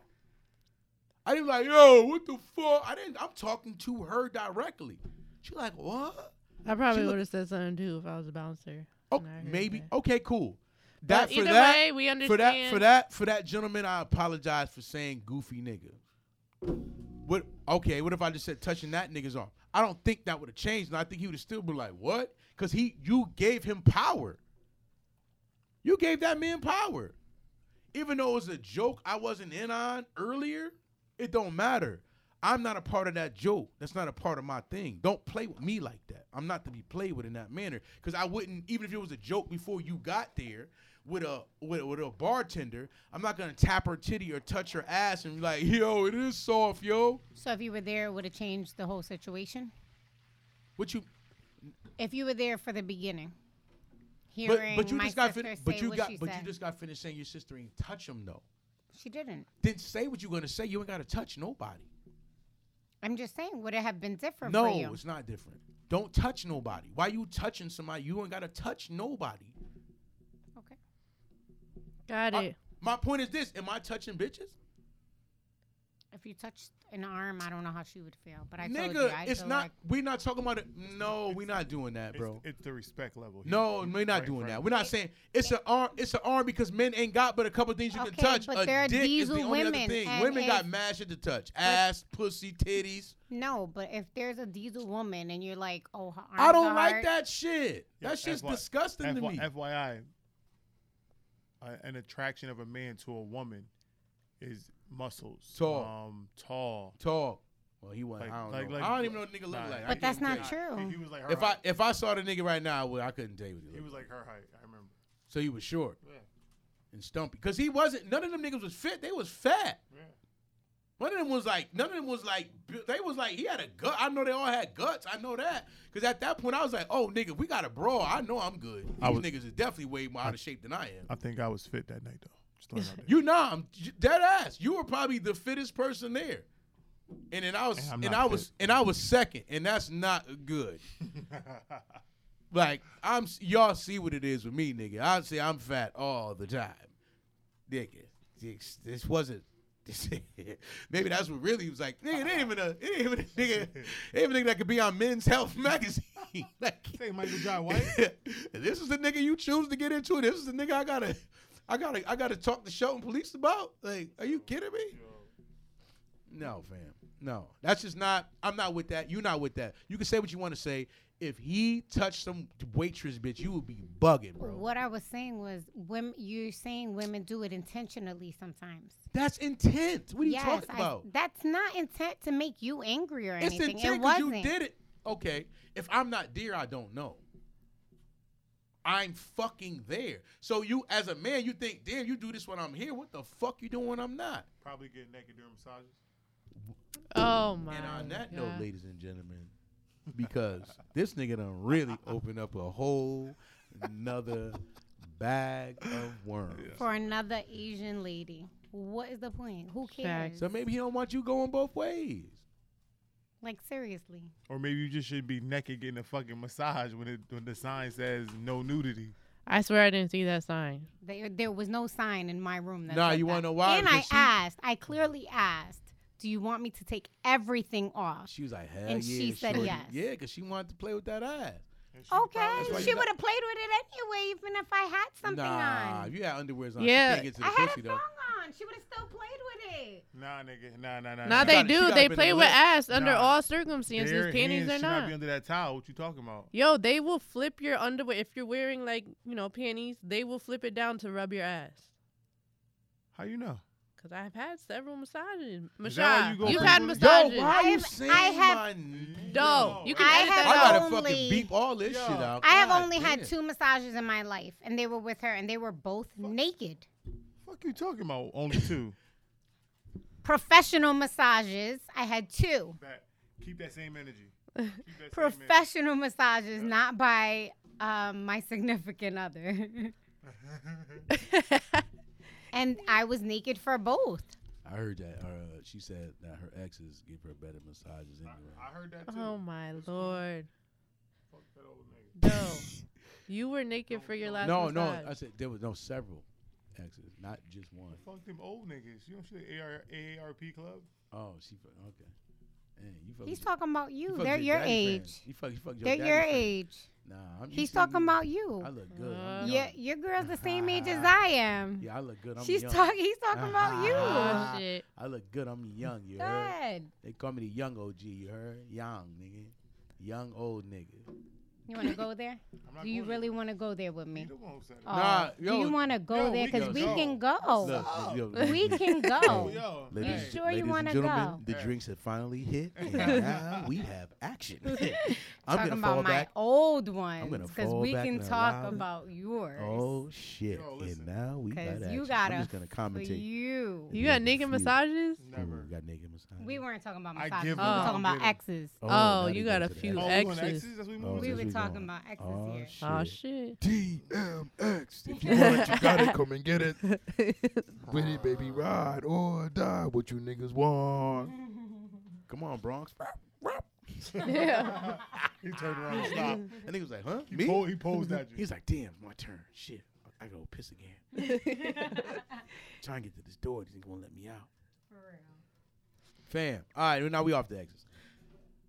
I didn't like, yo, what the fuck? I didn't. I'm talking to her directly. She like, what? I probably would have said something too if I was a bouncer. Oh, and I heard maybe. that. Okay, cool. But That for either that. way, we for that for that for that gentleman, I apologize for saying goofy nigga. What? Okay, what if I just said touching that nigga's arm? I don't think that would have changed, and I think he would have still been like, "What?" Because he, you gave him power. You gave that man power, even though it was a joke I wasn't in on earlier. It don't matter. I'm not a part of that joke. That's not a part of my thing. Don't play with me like that. I'm not to be played with in that manner. Because I wouldn't, even if it was a joke before you got there with a with, with a bartender, I'm not gonna tap her titty or touch her ass and be like, yo, it is soft, yo. so if you were there, would have changed the whole situation. What you? If you were there for the beginning, But, hearing but you my just got sister fin- say But you what got she but said, you just got finished saying your sister ain't touch him though. she didn't. Then say what you gonna say. You ain't gotta touch nobody. I'm just saying, would it have been different No, for you? it's not different. Don't touch nobody. Why you touching somebody? You ain't gotta touch nobody. Okay. Got I- it. My point is this: Am I touching bitches? If you touched an arm, I don't know how she would feel. But I told you, Nigga, I it's feel not. like we're not talking about it. No, we're not doing that, It's, bro. it's the respect level. He- No, he- we're not right, doing right. that. We're not saying it's an arm. It's an arm because men ain't got but a couple things you can Okay, touch. but a there are dick is the diesel only other women, thing. and Women got if- mad shit to touch: ass, pussy, titties. no. But if there's a diesel woman and you're like, oh, her arms I don't are like hard, that shit. Yeah, that shit's FY disgusting to FY me. FYI, uh, an attraction of a man to a woman is muscles. Tall. Um, tall. Talk. Well, he was. Like- I don't like- know. like- I don't even know what nigga look Nah. like. I But that's can't not tell you. true. He, he was like her If I height. if I saw the nigga right now, well, I couldn't tell you what he he looked was like. like her height. I remember. So he was short Yeah. and stumpy. Cause he wasn't. None of them niggas was fit. They was fat. Yeah. One of them was like. None of them was like. They was like. He had a gut. I know they all had guts. I know that. Cause at that point I was like, oh nigga, we got a brawl. I know I'm good. These I was- niggas is definitely way more out of shape than I am. I think I was fit that night though. Just out there. You know, I'm dead ass. You were probably the fittest person there. And then I was, And and I was, and I was second, and that's not good. Like I'm, y'all see what it is with me, nigga. I say I'm fat all the time, nigga. This, this wasn't. Maybe that's what really was like. Nigga, it ain't even a, it ain't even a nigga, ain't even a nigga that could be on Men's Health magazine. like, Say Michael John White. this is the nigga you choose to get into. This is the nigga I gotta, I gotta, I gotta talk to Shelton police about. Like, are you kidding me? No, fam. No, that's just not. I'm not with that. You're not with that. You can say what you want to say. If he touched some waitress bitch, you would be bugging, bro. What I was saying was, women. You're saying women do it intentionally sometimes. That's intent. What are you talking I- about? that's not intent to make you angry or It's anything. intent it because wasn't. you did it. Okay, if I'm not there, I don't know. I'm fucking there. So you, as a man, you think, damn, you do this when I'm here. What the fuck you doing when I'm not? Probably get naked during massages. Oh my. And on that God. note, ladies and gentlemen, because this nigga done really opened up a whole another bag of worms. For another Asian lady, what is the point? Who cares? So maybe he don't want you going both ways. Like seriously. Or maybe you just should be naked getting a fucking massage when it when the sign says no nudity. I swear I didn't see that sign. There, there was no sign in my room. That Nah, you wanna know why? And I she- asked. I clearly asked. Do you want me to take everything off? She was like, hell And yeah. she said shorty." yes. Yeah, because she wanted to play with that ass. She Okay, you she would have played with it anyway, even if I had something nah, on. if you had underwears on, Yeah. she can't get to the I had pussy a though. thong on. She would have still played with it. Nah, nigga. Nah, nah, nah. Now nah. they gotta- she do. gotta They play with lick. ass under Nah. all circumstances. Bare Panties hands or should not not. be under that towel. What you talking about? Yo, they will flip your underwear if you're wearing like you know panties. They will flip it down to rub your ass. How you know? Cause I've had several massages. Is Massage. you you've had massages. Yo, why are you I've- saying I have- my name? No, you can I edit have I that out. gotta only- fucking beep all this Yo. shit out. I have God only had two massages in my life, and they were with her, and they were both naked. Fuck you talking about? Only two. Professional massages. I had two. That, keep that same energy. That same energy. Professional massages, not by um, my significant other. and I was naked for both. I heard that. Uh, she said that her exes give her better massages anyway. I heard that too. oh my lord, Fuck that old nigga. no! You were naked for your last No, no. I said there was no several exes, not just one. Fuck them old niggas. You don't see the AR, AARP club? Oh, she okay. Man, you He's with- talking about you you. They're with your age. You fuck, you fuck your They're your friends. age. Nah, I'm, He's talking me, about you. I look good. Uh, I'm Yeah, your girl's the same age as I am. Yeah, I look good. I'm She's talking. He's talking about you. Oh shit! I look good. I'm young. You heard? They call me the young OG. You heard? Young nigga. Young old nigga. You want to go there? I'm not Do you really want to go there with me? You the one who said it. Oh, Nah, do yo, you want to go yo, there? we Because can we go. can go. Look, yo, We can go. yo, Ladies, You hey. sure you ladies wanna and gentlemen, go? the Hey. drinks have finally hit, and now we have action. I'm Talking gonna fall about my old ones, because we back can talk allow- about yours. Oh shit! Yo, and now we got Because you got I'm a just gonna for commentate. you. You got naked Few. massages? Never. Ooh, got naked massage. We weren't talking about I massages. give We were talking about giving. exes. Oh, oh now you got a few Oh, exes. we exes. That's what we Oh, We were we talking about exes Oh here. shit! Oh shit! DMX. If you want it, you got it. Come and get it. With it, baby. Ride or die. What you niggas want? Come on, Bronx. yeah. He turned around and stopped. And he was like, "Huh? He, Me?" po- he posed at you. He's like, "Damn, my turn. Shit, I gotta go piss again. Trying to get to this door. These niggas won't let me out." For real. Fam. All right, now we off the exits.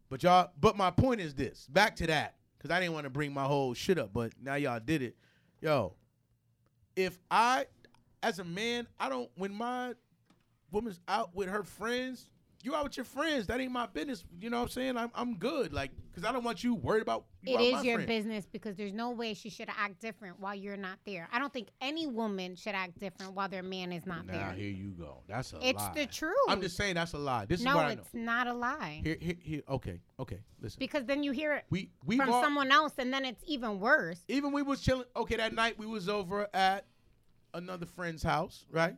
But y'all, but my point is this. Back to that, because I didn't want to bring my whole shit up, but now y'all did it. Yo, if I, as a man, I don't, when my woman's out with her friends, you out with your friends. That ain't my business. You know what I'm saying? I'm, I'm good. Like, because I don't want you worried about you It is your friend. business because there's no way she should act different while you're not there. I don't think any woman should act different while their man is not Now there. Now here you go. That's a It's lie. the truth. I'm just saying that's a lie. This is no, what I it's not a lie. Here, here, here. Okay, okay. Listen, Because then you hear it we we from all, someone else, and then it's even worse. even we was chilling. Okay, that night we was over at another friend's house, right?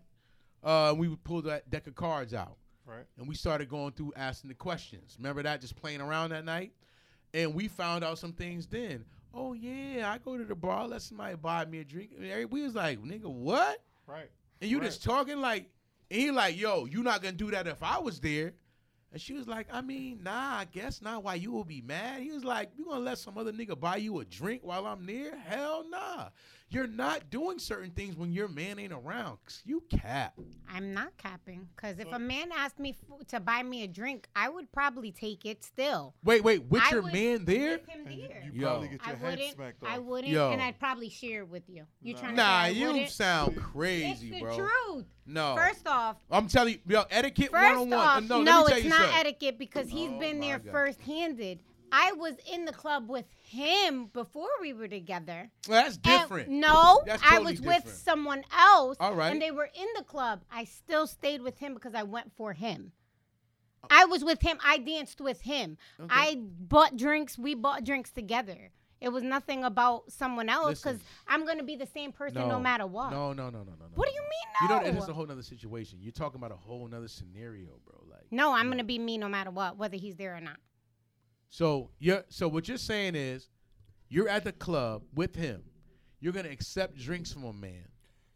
Uh, we would pull that deck of cards out, Right. and we started going through asking the questions. Remember that? Just playing around that night, and we found out some things. Then, oh yeah, I go to the bar, let somebody buy me a drink. We was like, nigga, what? Right. And you Right. just talking like, and he like, yo, you not gonna do that if I was there. And she was like, I mean, nah, I guess not. Why you will be mad? He was like, you gonna let some other nigga buy you a drink while I'm near? Hell nah. You're not doing certain things when your man ain't around. 'Cause You cap. I'm not capping. Because if So- a man asked me f- to buy me a drink, I would probably take it still. Wait, wait, with I your would- man there? With him And you, you Yo. probably get I your head wouldn't. smacked off. I wouldn't, Yo. and I'd probably share it with you. You Nah. trying to Nah, you wouldn't? sound It's crazy, the bro. truth. No. First off, I'm telling you, yo, etiquette First 101. off, no, no, let me tell it's you not something. etiquette because he's Oh been there God. first-handed. I was in the club with him before we were together. Well, that's And- different. no, That's totally I was with someone else. All right. And they were in the club. I still stayed with him because I went for him. Oh. I was with him. I danced with him. Okay. I bought drinks. We bought drinks together. It was nothing about someone else because I'm gonna be the same person no, matter what. No, no, no, no, no, no. What no, do you no. mean You no? know, it's a whole other situation. You're talking about a whole other scenario, bro. Like, no, I'm gonna be me no matter what, whether he's there or not. So you're so what you're saying is, you're at the club with him. You're gonna accept drinks from a man.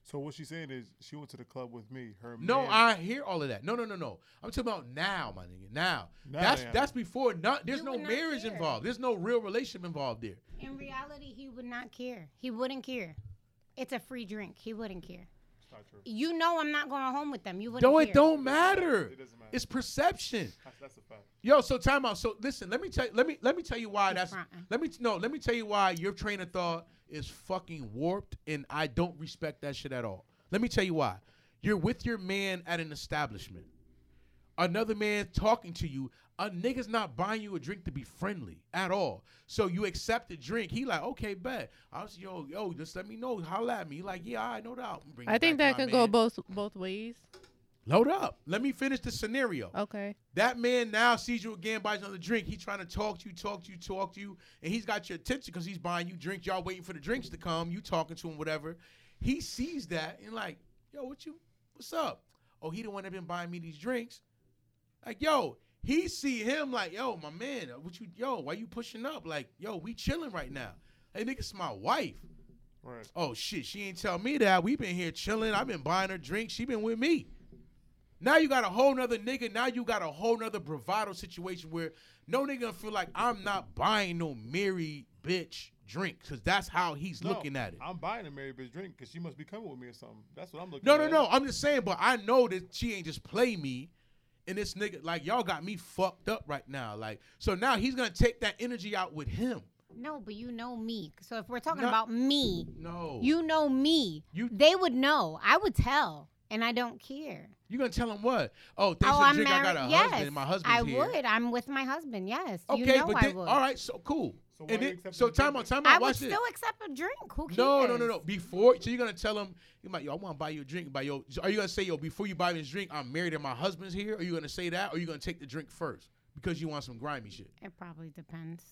So what she's saying is she went to the club with me. Her No, man, I hear all of that. No, no, no, no. I'm talking about now, my nigga. Now, Now that's they that's before. Not there's You no not marriage care. involved. There's no real relationship involved there. In reality, he would not care. He wouldn't care. It's a free drink. He wouldn't care. Not true. You know I'm not going home with them. You wouldn't No, it care. don't matter. It doesn't matter. It's perception. That's, that's a fact. Yo, so time out. So listen, let me tell let me let me tell you why He's that's fronting. let me no, let me tell you why your train of thought is fucking warped and I don't respect that shit at all. Let me tell you why. You're with your man at an establishment. Another man talking to you. A nigga's not buying you a drink to be friendly at all. So you accept the drink. He like, okay, bet. I was yo, yo, just let me know. Holla at me. He like, yeah, I know that. Bring I think that could go both both ways. Load up. Let me finish the scenario. Okay. That man now sees you again, buys another drink. He's trying to talk to you, talk to you, talk to you, and he's got your attention because he's buying you drinks. Y'all waiting for the drinks to come. You talking to him, whatever. He sees that and like, yo, what you, what's up? Oh, he the one that been buying me these drinks. Like, yo, he see him like, yo, my man, what you, yo, why you pushing up? Like, yo, we chilling right now. Hey, nigga, it's my wife. Right. Oh shit, she ain't tell me that. We been here chilling. I've been buying her drinks. She been with me. Now you got a whole nother nigga. Now you got a whole nother bravado situation where no nigga gonna feel like I'm not buying no married bitch drink because that's how he's No, looking at it. I'm buying a Mary bitch drink because she must be coming with me or something. That's what I'm looking at. No, at. no, no. I'm just saying, but I know that she ain't just play me. And this nigga, like y'all got me fucked up right now. Like, so now he's gonna take that energy out with him. No, but you know me. So if we're talking about me, No. you know me. You- they would know. I would tell, and I don't care. You gonna tell him what? Oh, thanks oh, I'm married. I got a yes, husband. and My husband. I here. would. I'm with my husband. Yes. Okay, you know but I then, would. all right, so cool. So why and you then, so the time drink out, time I out. would Watch this. still accept a drink. Who cares? No, no, no, no. Before, so you're gonna tell him, you might, yo, I want to buy you a drink. Buy yo, are you gonna say, yo, before you buy me this drink, I'm married and my husband's here? Are you gonna say that, or are you gonna take the drink first because you want some grimy shit? It probably depends.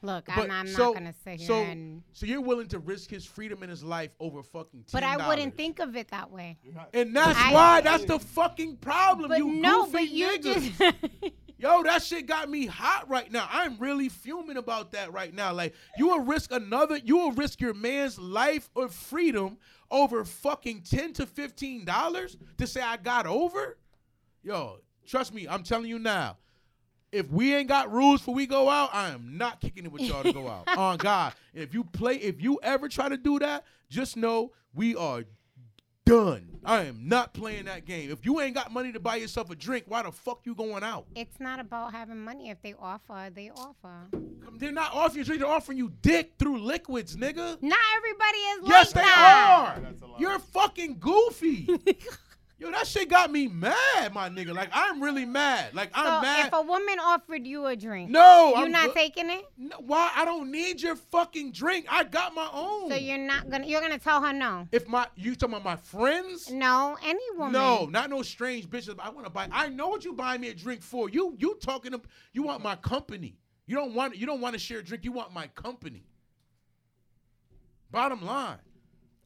Look, But I'm, I'm so- not gonna sit here so- and. So you're willing to risk his freedom and his life over fucking $10. But I wouldn't think of it that way. And that's I- why that's the fucking problem. But you no, goofy but you niggas. just. Yo, that shit got me hot right now. I'm really fuming about that right now. Like, you will risk another, you will risk your man's life or freedom over fucking ten to fifteen dollars to say I got over. Yo, trust me, I'm telling you now. If we ain't got rules for we go out, I am not kicking it with y'all to go out. On God, if you play, if you ever try to do that, just know we are done. I am not playing that game. If you ain't got money to buy yourself a drink, why the fuck you going out? it's not about having money. If they offer, they offer. They're not offering you drink, they're offering you dick through liquids, nigga. Not everybody is Yes, like they that. are. That's a lie. You're fucking goofy. Yo, that shit got me mad, my nigga. Like I'm really mad. Like I'm So mad. if a woman offered you a drink, no, you're I'm not taking it. No, why? I don't need your fucking drink. I got my own. So you're not gonna. You're gonna tell her no. if my you talking about my friends? No, any woman. No, not no strange bitches. I want to buy. I know what you buy me a drink for. You you talking to, you want my company. You don't want you don't want to share a drink. You want my company. Bottom line,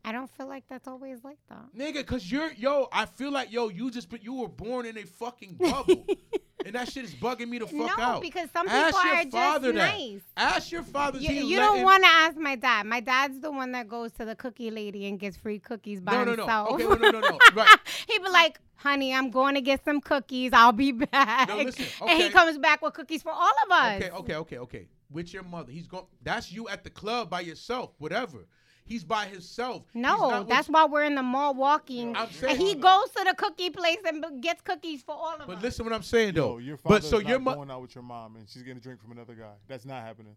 I don't feel like that's always like that. nigga, cause you're yo. I feel like yo, you just but you were born in a fucking bubble, and that shit is bugging me the fuck out. no, out. because some people Ask your are just that. nice. Ask your father. You, you don't want to ask my dad. My dad's the one that goes to the cookie lady and gets free cookies by No, no, himself. no. Okay, no, no, no, no. Right. He'd be like, "Honey, I'm going to get some cookies. I'll be back." No, listen, okay. And he comes back with cookies for all of us. Okay, okay, okay, okay. With your mother, he's going. That's you at the club by yourself. Whatever. He's by himself. No, with that's why we're in the mall walking. I'm and saying- he goes to the cookie place and gets cookies for all of But us. But listen, what I'm saying though. Yo, your but father's so not your mother. going out with your mom and she's getting a drink from another guy. That's not happening.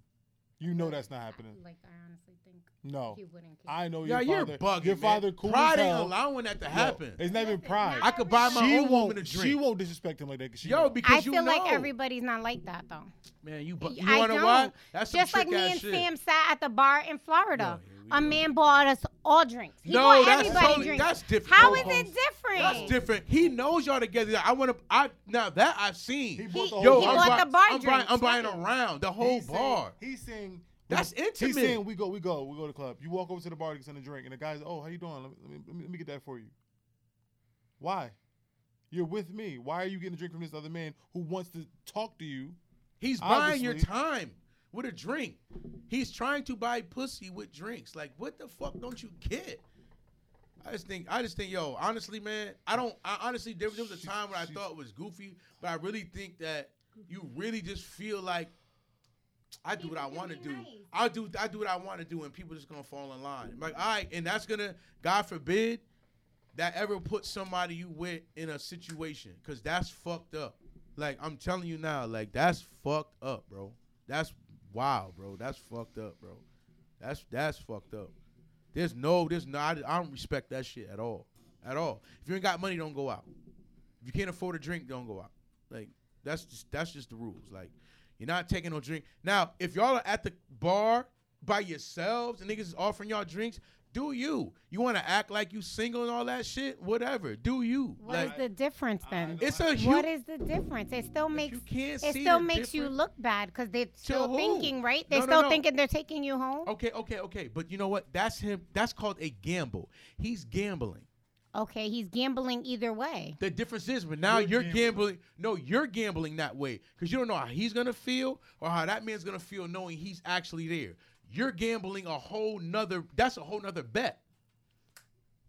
You know that's not happening. Like I honestly think No. he wouldn't care. I know Yeah, your you're father. bugging. your man. father cool Pride as ain't hell. allowing that to Yo, happen. It's not even pride. not I could buy my she own won't. woman a drink. She won't disrespect him like that. 'cause she Yo, know. because I you feel know. like everybody's not like that though. Man, you. Bu- you I wanna don't. what? That's some Just like me and shit. Sam sat at the bar in Florida. Yo, a man bought us all drinks. He No, bought that's everybody totally- drinks. that's different. How is it different? That's different. He knows y'all together. I want to. I now that I've seen. He bought the Yo, whole He I'm, bought buy- the bar I'm buying. I'm buying right. around the whole He's saying- bar. he's saying That's intimate. He's intimate. saying we go, we go, we go to the club. You walk over to the bar to get something to drink, and the guy's, oh, how you doing? Let me, let me, let me, let me get that for you. Why? You're with me. Why are you getting a drink from this other man who wants to talk to you? He's buying your time with a drink. He's trying to buy pussy with drinks. Like, what the fuck don't you get? I just think, I just think, yo, honestly, man, I don't, I honestly, there, there was a time when I thought it was goofy, but I really think that you really just feel like I do what I want to do. nice. I do, I do what I want to do, and people just gonna fall in line. Like, all right, and that's gonna, God forbid, that ever put somebody you with in a situation, cause that's fucked up. Like I'm telling you now, like that's fucked up, bro. That's wow, bro. That's fucked up, bro. That's that's fucked up. There's no, there's not. I don't respect that shit at all, at all. If you ain't got money, don't go out. If you can't afford a drink, don't go out. Like that's just that's just the rules. Like you're not taking no drink. Now, if y'all are at the bar by yourselves and niggas is offering y'all drinks, do you? You want to act like you single and all that shit? Whatever. Do you? What is like the difference then? it's a huge. What is the difference? It still makes you can't it still the makes you look bad because they're still thinking, right? They're No, no, still no. thinking they're taking you home. Okay, okay, okay. But you know what? That's him. That's called a gamble. He's gambling. Okay, he's gambling either way. The difference is, but now you're, You're gambling. No, you're gambling that way because you don't know how he's gonna feel or how that man's gonna feel knowing he's actually there. You're gambling a whole nother. That's a whole nother bet.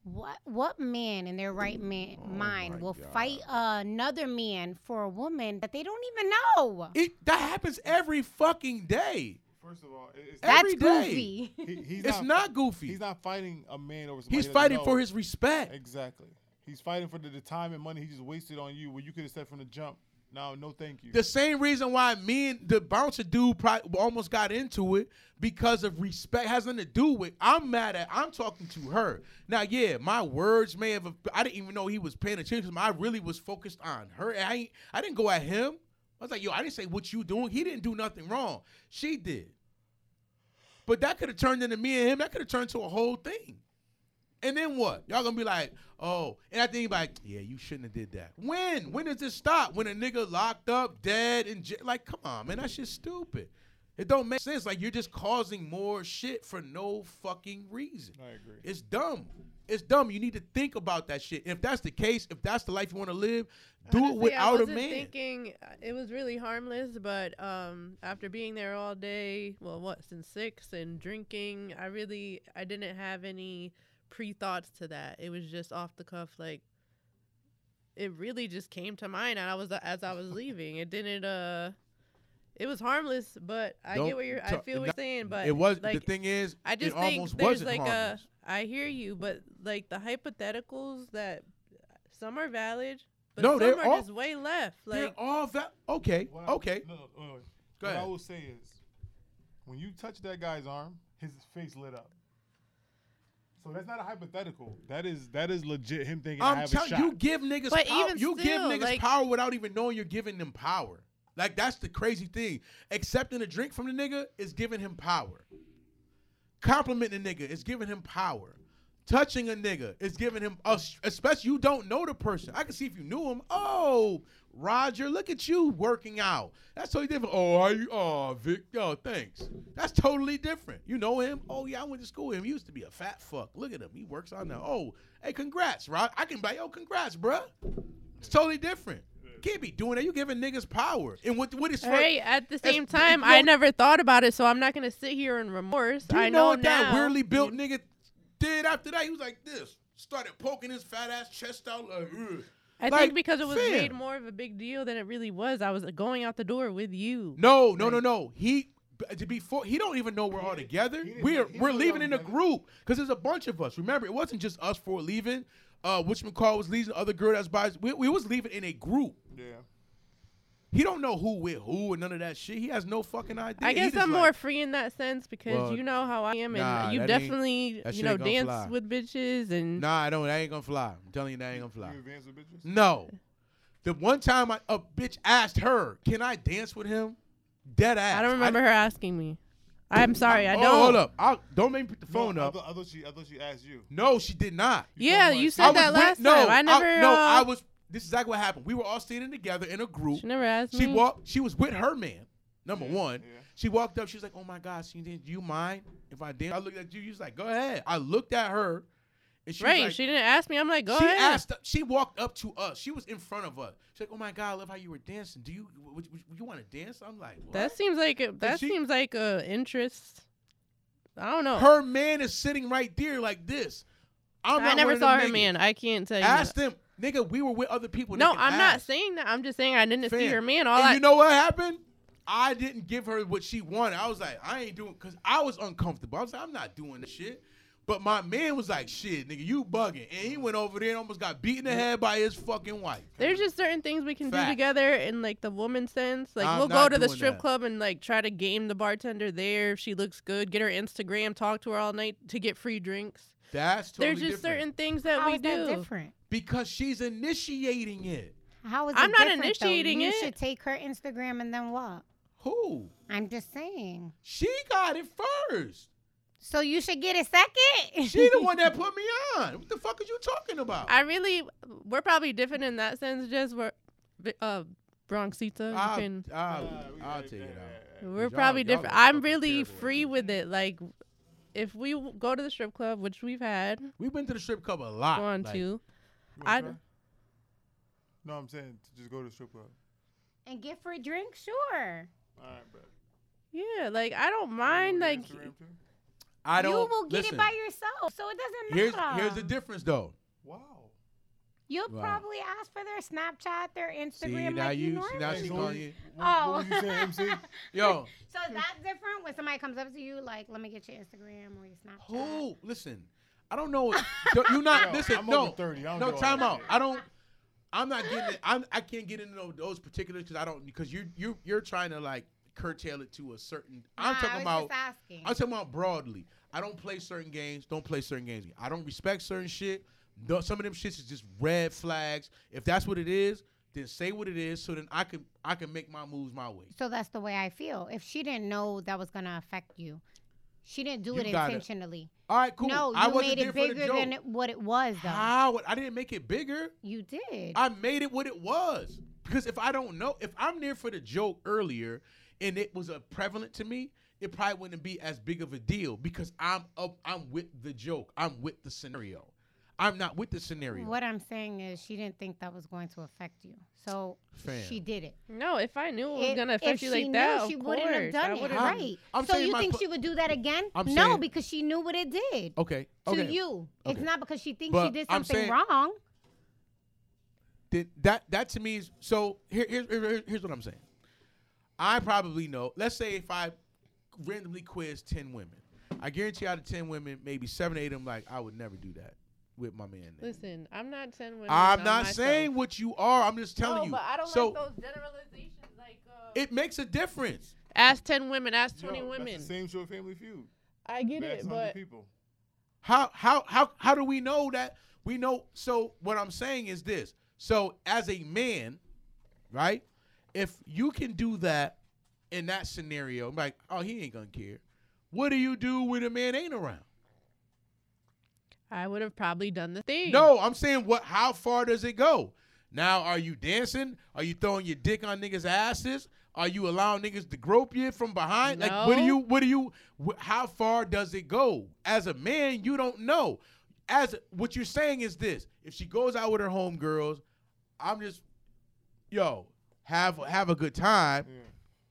What what man in their right man, Oh mind will God. fight another man for a woman that they don't even know? It that happens every fucking day. First of all, it's, That's every day. goofy. he, he's It's not goofy. He's not fighting a man over. Somebody He's fighting know. for his respect. Exactly. He's fighting for the, the time and money he just wasted on you. Where you could have said from the jump, "No, no, thank you." The same reason why me and the bouncer dude almost got into it because of respect has nothing to do with. I'm mad at. I'm talking to her now. Yeah, my words may have. I didn't even know he was paying attention. I really was focused on her. I I didn't go at him. I was like, yo, I didn't say what you doing. He didn't do nothing wrong. She did. But that could have turned into me and him. That could have turned to a whole thing. And then what? Y'all gonna be like, oh, and I think like, yeah, you shouldn't have did that. When? When does this stop? When a nigga locked up, dead, and j- like, come on, man, that's just stupid. It don't make sense. Like you're just causing more shit for no fucking reason. I agree. It's dumb. It's dumb. You need to think about that shit. If that's the case, if that's the life you want to live, do Honestly, it without I a wasn't man. Thinking uh, it was really harmless, but um, after being there all day, well, what since six and drinking, I really I didn't have any pre thoughts to that. It was just off the cuff, like it really just came to mind, and I was as I was leaving. It didn't. Uh, it was harmless, but I Don't get what you're. I talk- feel what you're saying, but it was like the thing is, I just it think almost there's wasn't like harmless. a. I hear you, but like the hypotheticals that some are valid, but No, some they're are all- just way left. They're Like all that. Okay, What I- okay. No, no, wait, wait. Go what I ahead. will say is, when you touch that guy's arm, his face lit up. So that's not a hypothetical. That is that is legit. Him thinking I I'm have a telling shot. you, give niggas But power. even You give niggas like- power without even knowing you're giving them power. Like that's the crazy thing. Accepting a drink from the nigga is giving him power. Complimenting a nigga is giving him power. Touching a nigga is giving him, a, especially you don't know the person. I can see if you knew him. Oh, Roger, look at you working out. That's totally different. Oh, how you? Oh, Vic. Oh, thanks. That's totally different. You know him? Oh yeah, I went to school with him. He used to be a fat fuck. Look at him. He works out now. Oh, hey, congrats, Rod. I can be like, yo, congrats, bruh. It's totally different. Can't be doing that. You giving niggas power. And what what is Hey, at the same you time, know- I never thought about it, so I'm not gonna sit here in remorse. You I know, know, what that weirdly built nigga did after that? He was like this. Started poking his fat ass chest out like, Ugh. I like, think because it was fam. made more of a big deal than it really was. I was going out the door with you. No, no, no, no. He b- to be for, he don't even know we're all together. We're we're leaving in a group because there's a bunch of us. Remember, it wasn't just us four leaving. Uh, which McCall was leaving. The other girl that's by. We, we was leaving in a group. Yeah. He don't know who with who and none of that shit. He has no fucking idea. I guess I'm like- more free in that sense because Well, you know how I am, and nah, you definitely you know dance fly. with bitches and Nah, I don't. That ain't gonna fly. I'm telling you, that ain't gonna fly. You advance with bitches? No. The one time I, a bitch asked her, "Can I dance with him?" Dead ass. I don't remember her asking me. I'm sorry, I oh, don't. Hold up. I'll, don't make me put the phone no, I up. thought, I thought she I thought she asked you. No, she did not. Yeah, you said I was that with- last no, time. I never. no, uh, I was. This is exactly what happened. We were all standing together in a group. She never asked She me. walked. She was with her man. Number Yeah, one. yeah. She walked up. She was like, "Oh my God, she did. Do you mind if I dance?" I looked at you. You was like, "Go ahead." I looked at her, and she right, was like, she didn't ask me. I'm like, go she ahead. asked. She walked up to us. She was in front of us. She's like, "Oh my God, I love how you were dancing. Do you would, would, would you want to dance?" I'm like, what? that seems like a, that she- seems like a interest. I don't know. her man is sitting right there like this. I'm I never saw her niggas. man. I can't tell you. Ask that. them, nigga. We were with other people. No, I'm not saying that. I'm just saying I didn't see Fam. her man. All and I you know what happened? I didn't give her what she wanted. I was like, I ain't doing because I was uncomfortable. I was like, I'm not doing this shit. But my man was like, shit, nigga, you bugging. And he went over there and almost got beat in the head by his fucking wife. There's just certain things we can Fact. do together in like the woman sense. Like I'm we'll go to the strip that. club and like try to game the bartender there if she looks good, get her Instagram, talk to her all night to get free drinks. That's totally There's just different. certain things that How we is that do. different? Because she's initiating it. How is I'm it not different, though? initiating you it. should take her Instagram and then what? Who? I'm just saying. She got it first. So you should get it second. She the one that put me on. What the fuck are you talking about? I really, we're probably different in that sense. Just we're, uh, Bronxita. I'll, can- I'll, Nah, we I'll got- take it yeah, out. We're Y'all- probably y'all different. I'm really free with it. Like, if we go to the strip club, which we've had, We've been to the strip club a lot. gone like, to, wanna I try? d- No, I'm saying to just go to the strip club. and get free drink, sure. All right, bro. yeah, like I don't mind. Like, I don't. you will get listen, it by yourself, so it doesn't Here's matter. here's here's the difference though. Wow. You'll Wow. probably ask for their Snapchat, their Instagram, See Instagram, now like you, you, normally see now she Hey, so do. calling you. Oh. what was you saying, MC? Yo, So is that different when somebody comes up to you like, "Let me get your Instagram or your Snapchat." who? Listen, I don't know. Don't- you not Yo, listen. I'm no, over 30. I don't no. do Time out. I don't. I'm not getting it. I'm, I can't get into those, those particulars because I don't because you you you're trying to like curtail it to a certain. I'm Nah, I talking was about. Just asking. I'm talking about broadly. I don't play certain games. Don't play certain games. I don't respect certain shit. Th- Some of them shits is just red flags. If that's what it is, then say what it is, so then I can I can make my moves my way. So that's the way I feel. If she didn't know that was gonna affect you, she didn't do You it intentionally. All right, cool. No, you I wasn't made it bigger than it, what it was, though. How? I didn't make it bigger. You did. I made it what it was. Because if I don't know, if I'm there for the joke earlier and it was a prevalent to me, it probably wouldn't be as big of a deal because I'm up, I'm with the joke. I'm with the scenario. I'm not with the scenario. what I'm saying is, she didn't think that was going to affect you, so Fam. she did it. no, if I knew it was gonna affect you like that, knew, of she course, wouldn't have done it. would've- I'm- Right. I'm so you think pu- she would do that again? I'm no, saying- because she knew what it did Okay. to Okay. you. It's not because she thinks But she did I'm something saying- wrong. Did that that to me is so here, here's here- here's what I'm saying. I probably know. Let's say if I randomly quiz ten women, I guarantee out of ten women, maybe seven, eight of them like I would never do that with my man. there. Listen, I'm not ten women. I'm on not myself. saying what you are. I'm just telling no, you. but I don't so like those generalizations. Like, uh, it makes a difference. ask ten women, ask Yo, twenty that's women. the same show, Family Feud. I get That's it, but people. How how how how do we know that? We know. So what I'm saying is this. So as a man, right? If you can do that in that scenario, I'm like, oh, he ain't gonna care. What do you do when a man ain't around? I would have probably done the thing. No, I'm saying what? How far does it go? Now, are you dancing? Are you throwing your dick on niggas' asses? Are you allowing niggas to grope you from behind? Like, what do you? What do you? Wh- how far does it go? As a man, you don't know. As what you're saying is this: if she goes out with her homegirls, I'm just, yo, have have a good time. Yeah.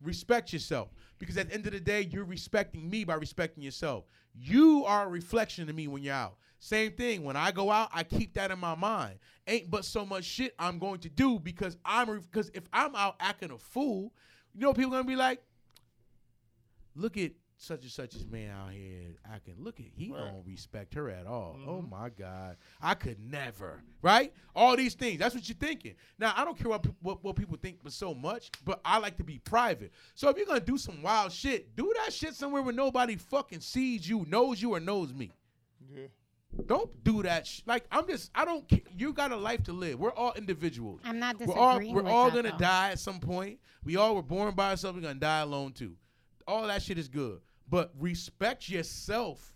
Respect yourself because at the end of the day, you're respecting me by respecting yourself. You are a reflection of me when you're out. Same thing. When I go out, I keep that in my mind. Ain't but so much shit I'm going to do because I'm because if I'm out acting a fool, you know people gonna be like, look at such and such's man out here acting. Look at he Right. don't respect her at all. Oh Mhm. my god, I could never. Right? All these things. That's what you're thinking. Now I don't care what what, what people think, but so much. But I like to be private. So if you're gonna do some wild shit, do that shit somewhere where nobody fucking sees you, knows you, or knows me. Yeah. Don't do that. Sh- like I'm just. I don't. ca- You got a life to live. We're all individuals. I'm not disagreeing. We're all we're all gonna though. die at some point. We all were born by ourselves. We're gonna die alone too. All that shit is good, but respect yourself.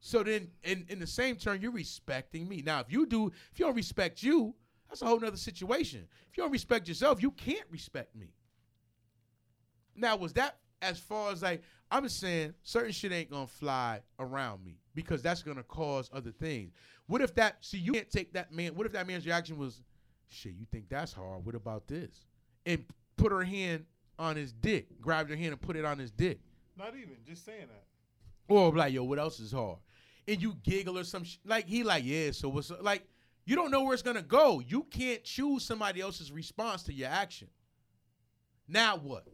So then, in in the same turn, you're respecting me. Now, if you do, if you don't respect you, that's a whole nother situation. If you don't respect yourself, you can't respect me. Now, was that as far as like I'm just saying certain shit ain't gonna fly around me because that's gonna cause other things. What if that see you can't take that man, what if that man's reaction was, shit, you think that's hard? What about this? And put her hand on his dick, grabbed her hand and put it on his dick. Not even just saying that. Or like, yo, what else is hard? And you giggle or some sh- like he like, yeah, so what's like you don't know where it's gonna go. You can't choose somebody else's response to your action. Now what?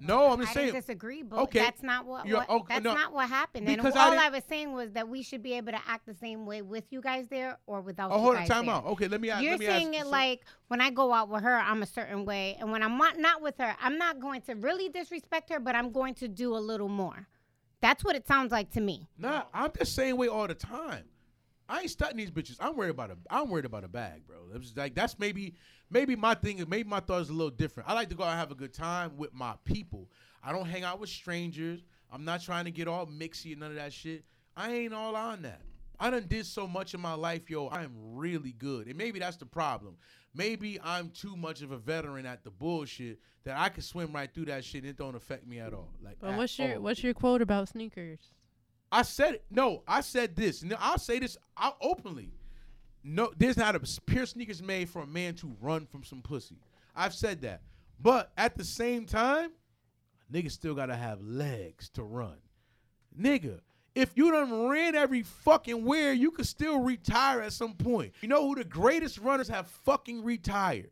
I No, I'm just didn't saying. disagree, but Okay. that's not what, what okay, that's no. not what happened. And Because I all didn't- I was saying was that we should be able to act the same way with you guys there or without Oh, hold on, time there. out. Okay, let me ask. You're let me saying ask, it so- like when I go out with her, I'm a certain way, and when I'm not- not with her, I'm not going to really disrespect her, but I'm going to do a little more. That's what it sounds like to me. Nah, I'm the same way all the time. I ain't studying these bitches. I'm worried about a. I'm worried about a bag, bro. Just like that's maybe maybe my thing. is Maybe my thought is a little different. I like to go out and have a good time with my people. I don't hang out with strangers. I'm not trying to get all mixy and none of that shit. I ain't all on that. I done did so much in my life, yo. I am really good, and maybe that's the problem. Maybe I'm too much of a veteran at the bullshit that I can swim right through that shit. and It don't affect me at all. Like, But what's your all. what's your quote about sneakers? I said. No, I said this. No, I'll say this out openly. No, there's not a pair of sneakers made for a man to run from some pussy. I've said that. But at the same time, nigga still gotta have legs to run. Nigga, if you done ran every fucking where, you could still retire at some point. You know who the greatest runners have fucking retired?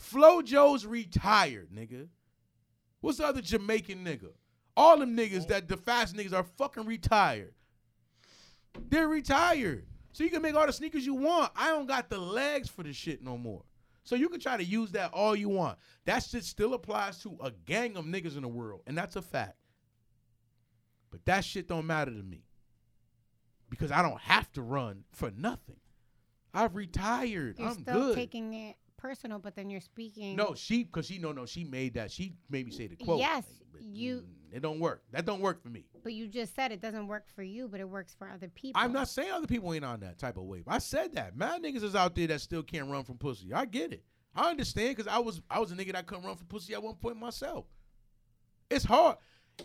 Flojo's retired, nigga. What's the other Jamaican nigga? All them niggas oh. that the fast niggas are fucking retired. They're retired. So you can make all the sneakers you want. I don't got the legs for the shit no more. So you can try to use that all you want. That shit still applies to a gang of niggas in the world, and that's a fact. But that shit don't matter to me. Because I don't have to run for nothing. I've retired. You're I'm still good. taking it personal, but then you're speaking. No, she because she no no she made that she made me say the quote. Yes, but, you- mm, It don't work. That don't work for me. But you just said it doesn't work for you, but it works for other people. I'm not saying other people ain't on that type of wave. I said that. Mad niggas is out there that still can't run from pussy. I get it. I understand because I was I was a nigga that couldn't run from pussy at one point myself. It's hard.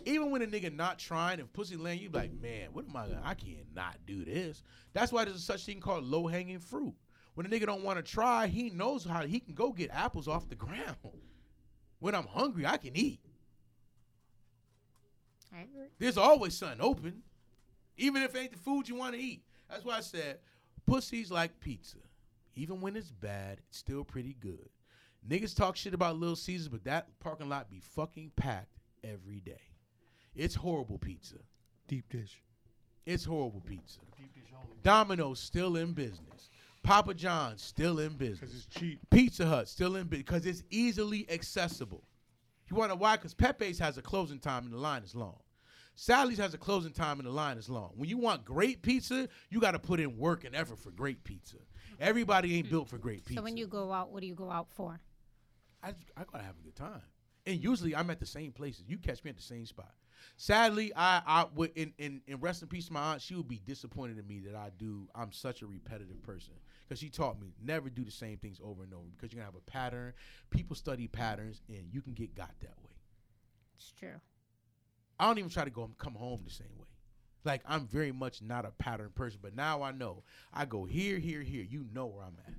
Even when a nigga not trying and pussy land, you be like, man, what am I gonna I can't not do this. That's why there's such thing called low hanging fruit. When a nigga don't want to try, he knows how he can go get apples off the ground. When I'm hungry, I can eat. I agree. There's always something open, even if it ain't the food you want to eat. That's why I said, pussy's like pizza. Even when it's bad, it's still pretty good. Niggas talk shit about Little Caesars, but that parking lot be fucking packed every day. It's horrible pizza. Deep dish. It's horrible pizza. Domino's still in business. Papa John's still in Because business. it's cheap. Pizza Hut still in business because it's easily accessible. You want to why? Because Pepe's has a closing time and the line is long. Sally's has a closing time and the line is long. When you want great pizza, you got to put in work and effort for great pizza. Everybody ain't built for great pizza. So when you go out, what do you go out for? I, I gotta have a good time. And usually I'm at the same places. You catch me at the same spot. Sadly, I I would in, in, in rest in peace to my aunt, she would be disappointed in me that I do I'm such a repetitive person. Because she taught me never do the same things over and over because you're gonna have a pattern. People study patterns and you can get got that way. It's true. I don't even try to go um, come home the same way. Like I'm very much not a pattern person, but now I know. I go here, here, here. You know where I'm at.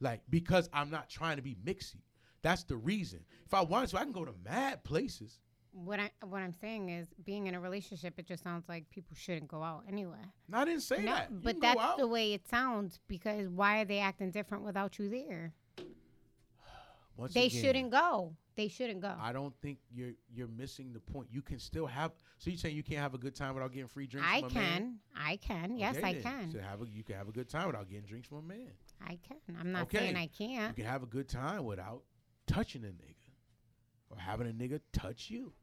Like because I'm not trying to be mixy. That's the reason. If I wanted to, I can go to mad places. What I what I'm saying is, being in a relationship, it just sounds like people shouldn't go out anyway. No, I didn't say No, that. You but that's out. the way it sounds because why are they acting different without you there? Once They again, shouldn't go. They shouldn't go. I don't think you're you're missing the point. You can still have. So you're saying you can't have a good time without getting free drinks? I from a man? can. I can. Yes, Okay I then. can. So have a, you can have a good time without getting drinks from a man. I can. I'm not Okay. saying I can't. You can have a good time without touching a nigga or having a nigga touch you.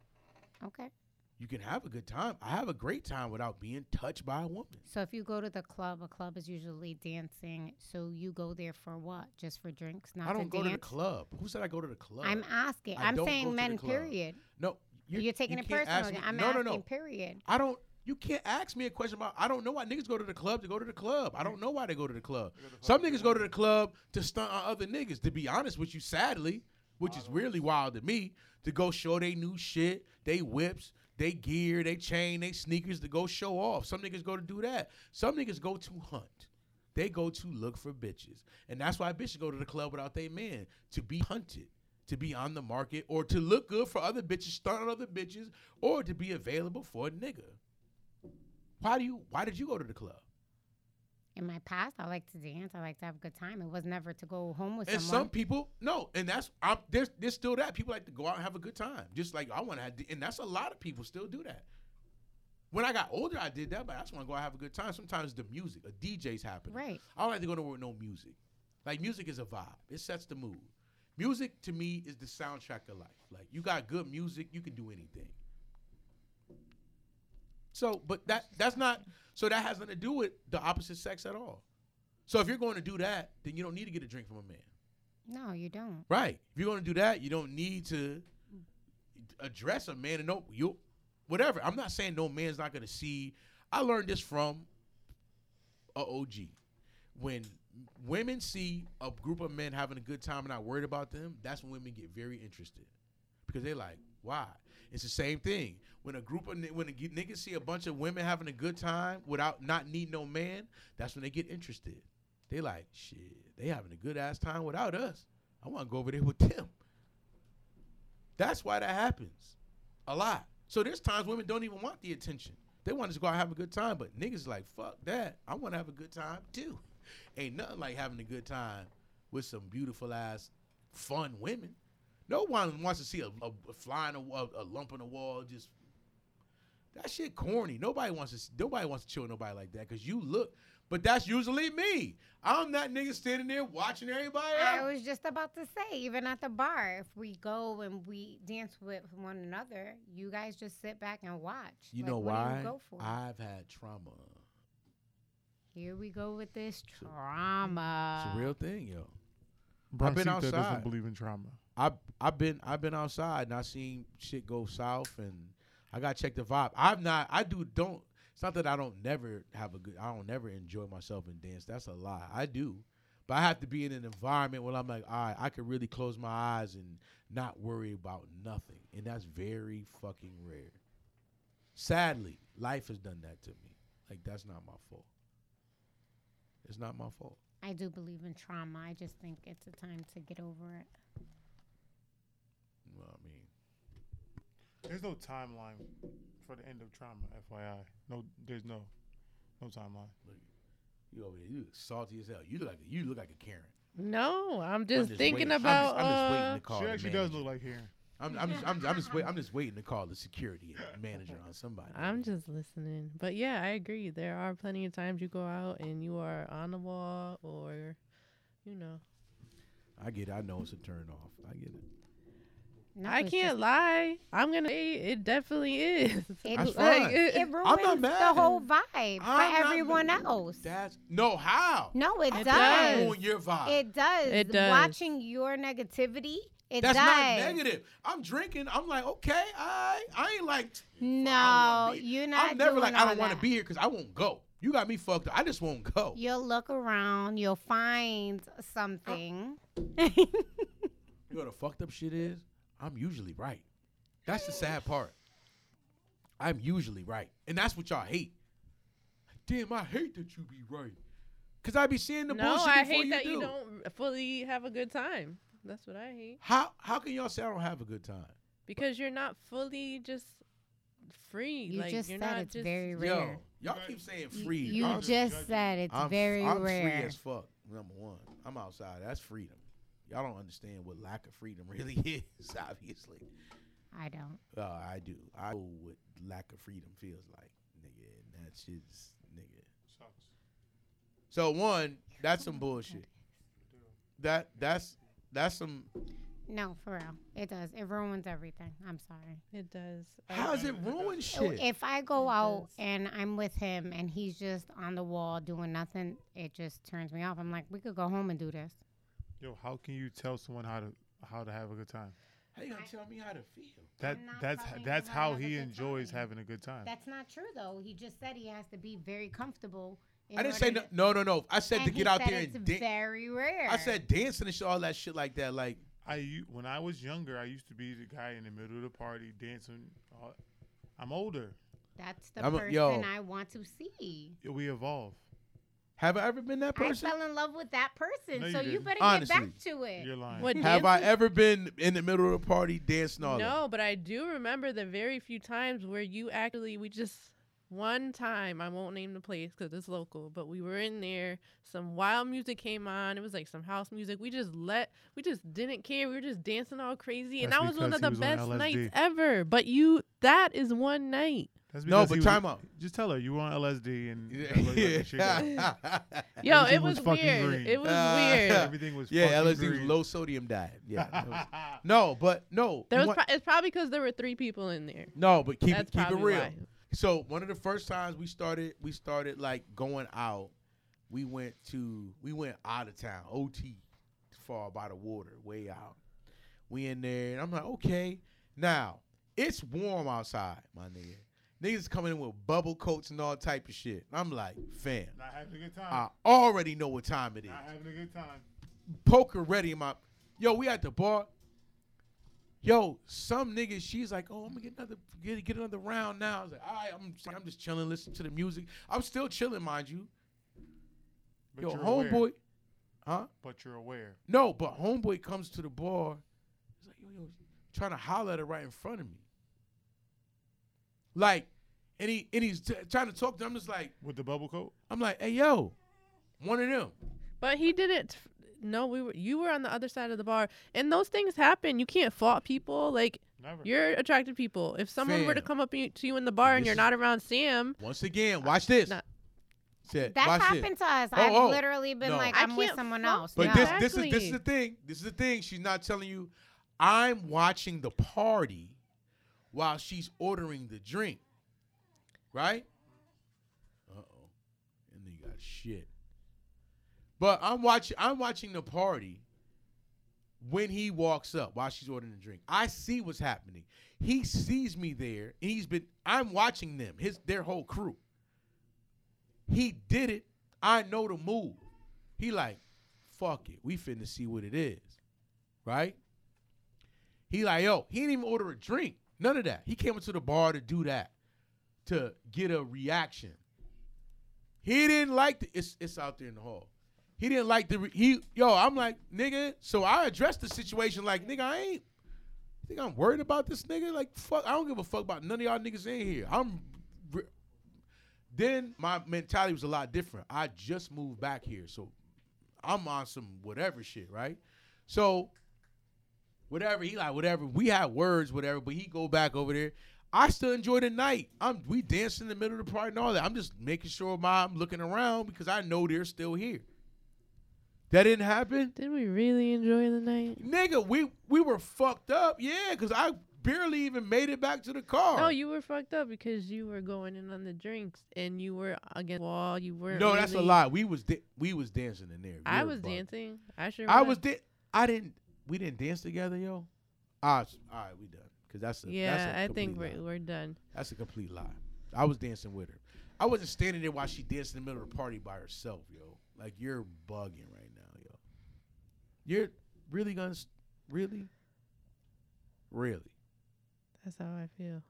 Okay. You can have a good time. I have a great time without being touched by a woman. So if you go to the club, a club is usually dancing. So you go there for what? Just for drinks, not I don't to go dance. to the club. Who said I go to the club? I'm asking. I I'm saying men. Period. no. You're, you- taking you it can't personally. me- I'm no, asking. no, no. Period. I don't. You can't ask me a question about. I don't know why niggas go to the club to go to the club. I don't know why they go to the club. Some niggas go to the club to stunt on other niggas. To be honest with you, sadly, which is really wild to me, to go show they new shit, they whips, they gear, they chain, they sneakers to go show off. Some niggas go to do that. Some niggas go to hunt. They go to look for bitches, and that's why bitches go to the club without they man to be hunted, to be on the market, or to look good for other bitches, stunt on other bitches, or to be available for a nigga. Why do you? Why did you go to the club? In my past, I like to dance. I like to have a good time. It was never to go home with And someone. some people, no, and that's I'm, there's there's still that people like to go out and have a good time, just like I want to have, and that's a lot of people still do that. When I got older, I did that, but I just want to go out and have a good time. Sometimes the music, a DJ's happening. Right. I don't like to go nowhere with no music. Like music is a vibe. It sets the mood. Music to me is the soundtrack of life. Like you got good music, you can do anything. So, but that that's not so that has nothing to do with the opposite sex at all. So if you're going to do that, then you don't need to get a drink from a man. No, you don't. Right. If you're going to do that, you don't need to address a man and no you whatever. I'm not saying no man's not going to see. I learned this from a OG. When women see a group of men having a good time and not worried about them, that's when women get very interested. Because they're like, why? It's the same thing. When a group of when a niggas see a bunch of women having a good time without not needing no man, that's when they get interested. They like, shit, they having a good ass time without us. I want to go over there with them. That's why that happens a lot. So there's times women don't even want the attention. They want to just go out and have a good time, but niggas like, fuck that. I want to have a good time too. Ain't nothing like having a good time with some beautiful ass, fun women. No one wants to see a, a, a fly in a, a lump in the wall. Just that shit corny. Nobody wants to. Nobody wants to chill with nobody like that because you look. But that's usually me. I'm that nigga standing there watching everybody I was just about to say, even at the bar, if we go and we dance with one another, you guys just sit back and watch. You Like, know what why? Do you go for? I've had trauma. Here we go with this It's a- trauma. It's a real thing, yo. Broncita been outside. doesn't believe in trauma. I I've been I've been outside and I seen shit go south and I got to check the vibe. I'm not I do don't it's not that I don't never have a good I don't never enjoy myself in dance. That's a lie. I do. But I have to be in an environment where I'm like, all right, I can really close my eyes and not worry about nothing. And that's very fucking rare. Sadly, life has done that to me. Like that's not my fault. It's not my fault. I do believe in trauma. I just think it's a time to get over it. Well, I mean, There's no timeline for the end of trauma. FYI, no, there's no, no timeline. you over there, you look salty as hell. You look like a, you look like a Karen. No, I'm I'm just, thinking waiting- I'm about. just, I'm just waiting uh, to call. she the actually does manager. look like Karen. I'm, I'm, just, I'm, I'm just wait, I'm just waiting to call the security manager on somebody. I'm just listening. But yeah, I agree. There are plenty of times you go out and you are on the wall or, you know. I get it. I know it's a turn off. I get it. No, I can't just- lie. I'm going to say it definitely is. It, That's Like, fine. it- it ruins mad. the whole vibe I'm for everyone mad. else. That's no how. No, it, It does. does. Ruin your vibe. It does. It does. Watching your negativity, it That's does. not negative. I'm drinking. I'm like, okay, I I ain't like. No, you're not. I'm never doing like I don't want to be here because I won't go. You got me fucked up. I just won't go. You'll look around. You'll find uh, something. You know what the fucked up shit is? I'm usually right. That's the sad part. I'm usually right. And that's what y'all hate. Damn, I hate that you be right. Cause I be seeing the no, bullshit No, I hate you that do. you don't fully have a good time. That's what I hate. How how can y'all say I don't have a good time? Because you're not fully just free. You like, just you're said not it's just, very Yo, y'all keep saying free. You, I'm, just said it's I'm, very I'm rare. free as fuck. Number one, I'm outside. That's freedom. Y'all don't understand what lack of freedom really is. Obviously, I don't. uh, I do. I know what lack of freedom feels like, nigga. And that shit's nigga. Sucks. So one, that's some bullshit. That that's that's some. No, for real. It does. It ruins everything. I'm sorry. It does. How does it ruin shit? If I go It out does. and I'm with him and he's just on the wall doing nothing, it just turns me off. I'm like, we could go home and do this. Yo, how can you tell someone how to how to have a good time? How you gonna tell me how to feel? That that's that's how how he enjoys time. having a good time. That's not true, though. He just said he has to be very comfortable. I didn't say no, no, no, no. I said and to get out there it's and dance. very rare. I said dancing and shit, all that shit like that. Like I u- when I was younger, I used to be the guy in the middle of the party dancing. I'm older. that's the I'm a- person yo. I want to see. We evolve. Have I ever been that person? I fell in love with that person, No, you so you didn't. better Honestly. get back to it. You're lying. What Have I dancing? ever been in the middle of a party dancing all that? No, but I do remember the very few times where you actually we just one time, I won't name the place because it's local, but we were in there. Some wild music came on. It was like some house music. We just let, we just didn't care. We were just dancing all crazy, and That's that was one of the best nights ever. But you, that is one night. That's No, because but he was- time out. Just tell her you were on LSD and Yeah. that's why you let that shit go. Yo, it was, was weird. green. It was Uh, weird. Everything was yeah, fucking LSD was green. low sodium diet. Yeah. that was- no, but no. There was what- pro- it's probably because there were three people in there. no, but keep That's it keep it real. why. So one of the first times we started, we started like going out. We went to we went out of town, OT, far by the water, way out. We in there, and I'm like, okay. Now it's warm outside, my nigga. Niggas coming in with bubble coats and all type of shit. I'm like, fam, Not having a good time. I already know what time it is. Not having a good time. Poker ready in my. Yo, we at the bar. Yo, some niggas, she's like, oh, I'm gonna get another get, get another round now. I was like, all right, I'm I'm just chilling, listening to the music. I'm still chilling, mind you. But Yo, you're aware. homeboy, huh? But you're aware. No, but homeboy comes to the bar. He's like, yo, yo, trying to holler at her right in front of me. Like, and he and he's t- trying to talk to. I'm just like, With the bubble coat? I'm like, hey, yo, one of them. But he didn't. No, we were. You were on the other side of the bar, and those things happen. You can't fault people. Like Never. you're attracted people. If someone were to come up you- to you in the bar and you're not around Sam, Once again, watch this. Nah. Said, That's watch happened this. to us. Oh, I've oh, literally been no. like, I I'm with can't someone fuck else. But no. this this is this is Exactly. the thing. This is the thing. She's not telling you. I'm watching the party while she's ordering the drink. Right? Uh oh. And then you got shit. But I'm watching I'm watching the party when he walks up while she's ordering a drink. I see what's happening. He sees me there and he's been I'm watching them, his their whole crew. He did it. I know the move. He like, fuck it. We finna see what it is. Right? He like, yo, he didn't even order a drink. None of that. He came into the bar to do that. To get a reaction. He didn't like the it's it's out there in the hall. He didn't like the he yo, I'm like, nigga. So I addressed the situation like, nigga, I ain't think I'm worried about this nigga. Like, fuck, I don't give a fuck about none of y'all niggas in here. I'm then my mentality was a lot different. I just moved back here, so I'm on some whatever shit, right? So whatever he like, whatever we had words, whatever. But he go back over there. I still enjoy the night. I'm we dancing in the middle of the party and all that. I'm just making sure my I'm looking around because I know they're still here. That didn't happen, did we really enjoy the night? nigga. We we were fucked up, yeah, because I barely even made it back to the car. No, you were fucked up because you were going in on the drinks and you were against the wall. You were. No, that's a lie. We was da- we was dancing in there. I was dancing. I sure. I was da- I didn't. We didn't dance together, yo. Ah, all right, we done. Cause that's a that's Yeah, a I think we're we're done. that's a complete lie. I was dancing with her. I wasn't standing there while she danced in the middle of the party by herself, yo. Like you're bugging right. You're really gonna s- really, really. That's how I feel.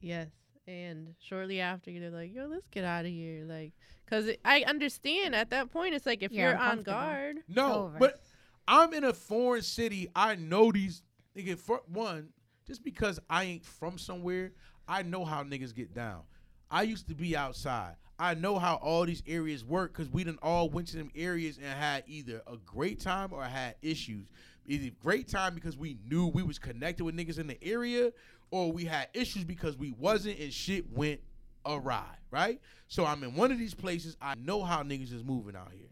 Yes. And shortly after, they're like, yo, let's get out of here. Like, because I understand at that point, it's like if You're you're on guard. No, but I'm in a foreign city. I know these nigga. For one, just because I ain't from somewhere, I know how niggas get down. I used to be outside. I know how all these areas work because we done all went to them areas and had either a great time or had issues. Either great time because we knew we was connected with niggas in the area, or we had issues because we wasn't and shit went awry. Right? So I'm in one of these places. I know how niggas is moving out here.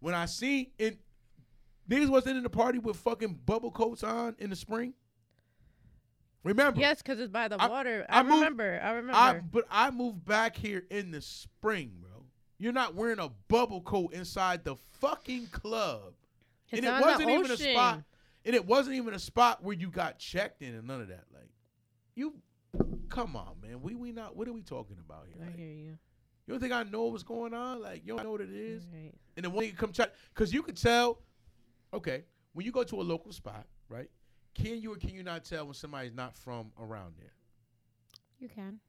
When I see it, niggas wasn't in the party with fucking bubble coats on in the spring. Remember? Yes, because it's by the I- water. I I, moved- remember. I remember. I but I moved back here in the spring, bro. You're not wearing a bubble coat inside the fucking club. it's and it wasn't even a spot. And it wasn't even a spot where you got checked in and none of that. Like, you come on, man. We we not what are we talking about here? I Like, hear you. you don't think I know what's going on? Like, you don't know what it is? Right. and then when you come check, because you could tell, okay, when you go to a local spot, right? Can you or can you not tell when somebody's not from around there? You can.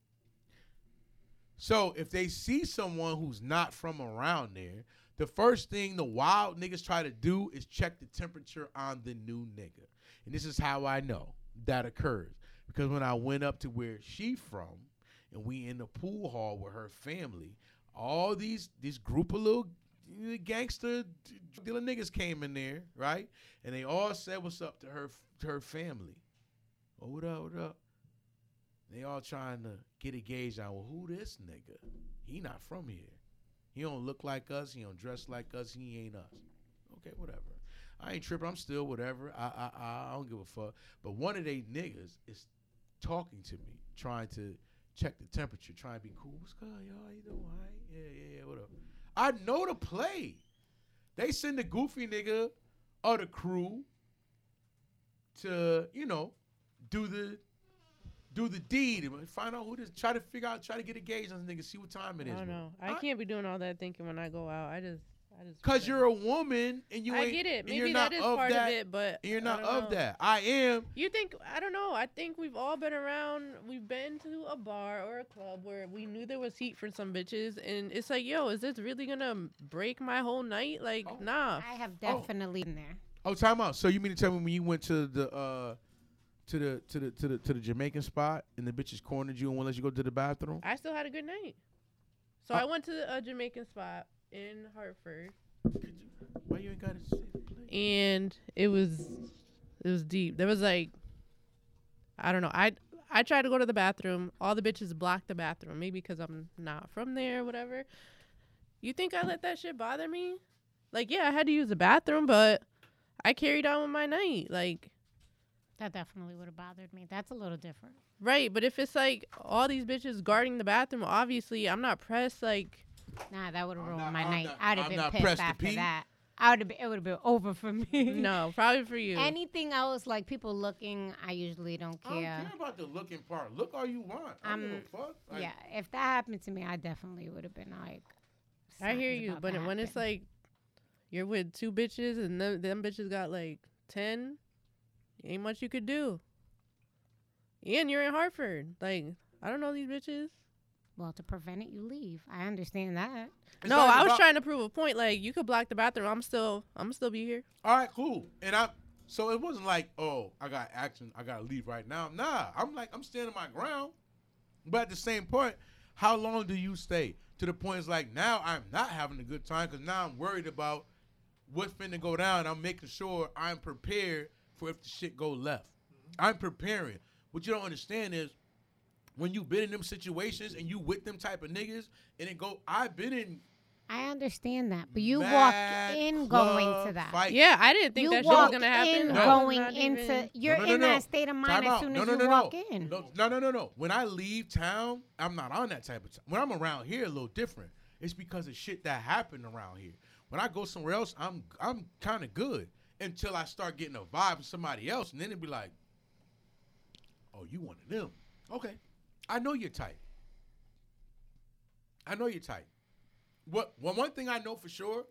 So if they see someone who's not from around there, the first thing the wild niggas try to do is check the temperature on the new nigga. And this is how I know that occurs. Because when I went up to where she from and we in the pool hall with her family. All these this group of little gangster dealer niggas came in there, right? And they all said what's up to her her family. Oh, what up, what up? They all trying to get a gauge on well, who this nigga? He not from here. He don't look like us. He don't dress like us. He ain't us. Okay, whatever. I ain't tripping. I'm still whatever. I I I don't give a fuck. But one of they niggas is talking to me, trying to check the temperature, trying to be cool. What's good, y'all? You? All right? Yeah, yeah, yeah. What up? I know the play. They send the goofy nigga of the crew to, you know, do the do the deed and find out who this try to figure out try to get a gauge on the nigga, see what time it is. I is. don't know. I I- can't be doing all that thinking when I go out. I just, I just. Cause you're a woman and you I ain't get it. Maybe you're not of part that, of it, but you're not of know. that. I am. You think I don't know. I think we've all been around. We've been to a bar or a club where we knew there was heat for some bitches, and it's like, yo, is this really gonna break my whole night? Like, Oh. nah. I have Oh. definitely been there. Oh, time out. So you mean to tell me when you went to the uh to the to the to the to the Jamaican spot and the bitches cornered you and won't let you go to the bathroom? I still had a good night. So Uh, I went to a Jamaican spot in Hartford, why you ain't got place? and it was it was deep. There was like, I don't know. I I tried to go to the bathroom. All the bitches blocked the bathroom. Maybe because I'm not from there, or whatever. You think I let that shit bother me? Like, yeah, I had to use the bathroom, but I carried on with my night. Like, That definitely would have bothered me. That's a little different. right. But if it's like all these bitches guarding the bathroom, obviously I'm not pressed. Like, Nah, that would have ruined not- my I'm night. not- I'd have I'm been pissed after pee. that. I would have been. It would have been over for me. no, probably for you. Anything else, like people looking, I usually don't care. I don't care. care about the looking part. Look all you want. I don't give a Um, fuck. Like, yeah, if that happened to me, I definitely would have been like. I hear you, but to when it's like you're with two bitches and them, them bitches got like ten, ain't much you could do. And you're in Hartford, like I don't know these bitches. well, to prevent it, you leave. I understand that. it's no, not I was about- trying to prove a point. Like you could block the bathroom, I'm still, I'm still be here. All right, cool. And I so it wasn't like, oh, I got action, I gotta leave right now. Nah, I'm like, I'm standing my ground. But at the same point, how long do you stay? To the point it's like now I'm not having a good time because now I'm worried about what's finna go down. I'm making sure I'm prepared for if the shit go left. Mm-hmm. I'm preparing. What you don't understand is when you been in them situations and you with them type of niggas and it go I've been in I understand that, but you mad walk in going to that. fights. Yeah, I didn't think you that shit was gonna happen. You walked in No. going Not into. even- You're No, no, in no, no. that state of mind Time as soon no, as you no, walk no. in. No, no, no, no, no. When I leave town, I'm not on that type of time. When I'm around here, a little different. It's because of shit that happened around here. When I go somewhere else, I'm I'm kind of good until I start getting a vibe from somebody else, and then it'd be like, "Oh, you one of them? Okay, I know you're tight. I know you're tight. What? Well, one thing I know for sure,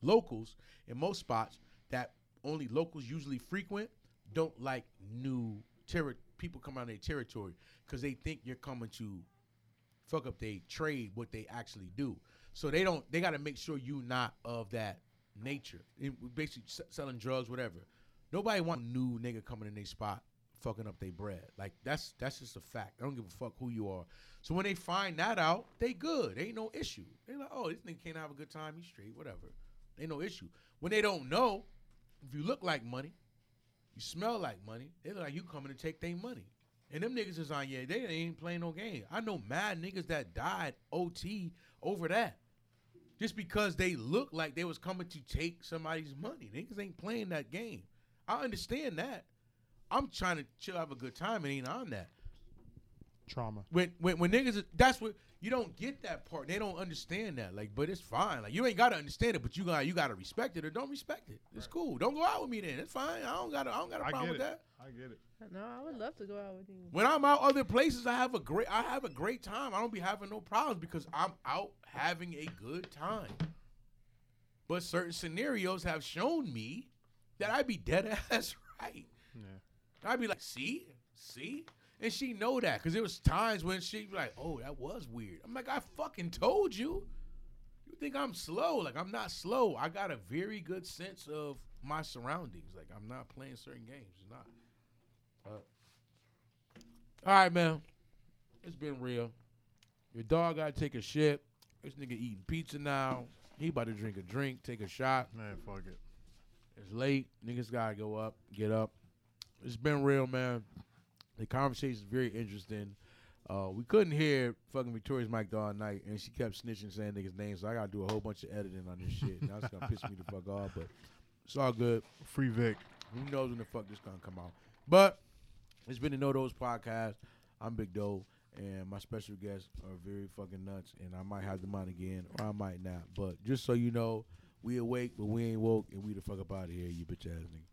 locals in most spots that only locals usually frequent don't like new terri- people come out of their territory because they think you're coming to fuck up they trade what they actually do. So they don't. They got to make sure you not of that nature. It- basically, s- selling drugs, whatever. Nobody want new nigga coming in their spot fucking up their bread. Like that's that's just a fact. I don't give a fuck who you are. So when they find that out, they good. Ain't no issue. They like, oh, this nigga can't have a good time. He's straight, whatever. Ain't no issue. When they don't know, if you look like money, you smell like money, they look like you coming to take their money. And them niggas is on, yeah, they ain't playing no game. I know mad niggas that died OT over that. Just because they look like they was coming to take somebody's money. Niggas ain't playing that game. I understand that. I'm trying to chill, have a good time, and ain't on that. Trauma. When when when niggas, that's what you don't get that part. They don't understand that. Like, but it's fine. Like, you ain't gotta understand it, but you got you gotta respect it or don't respect it. It's cool. Don't go out with me then. It's fine. I don't got I don't got a I problem with it. that. I get it. No, I would love to go out with you. When I'm out other places, I have a great I have a great time. I don't be having no problems because I'm out having a good time. But certain scenarios have shown me that I'd be dead ass right. Yeah. I'd be like, see, see, and she know that because there was times when she be like, oh, that was weird. I'm like, I fucking told you. You think I'm slow? Like I'm not slow. I got a very good sense of my surroundings. Like I'm not playing certain games. It's not. Uh, all right, man. It's been real. Your dog gotta take a shit. This nigga eating pizza now. He about to drink a drink, take a shot. Man, fuck it. It's late. Niggas gotta go up, get up. It's been real, man. The conversation is very interesting. Uh, we couldn't hear fucking Victoria's mic all night, and she kept snitching, saying niggas' names. So I gotta do a whole bunch of editing on this shit. Now it's gonna piss me the fuck off, but it's all good. Free Vic. Who knows when the fuck this gonna come out? But it's been the NoDhoz podcast. I'm Big Dho, and my special guests are very fucking nuts, and I might have them on again, or I might not. But just so you know, we awake, but we ain't woke, and we the fuck up out of here, you bitch ass nigga.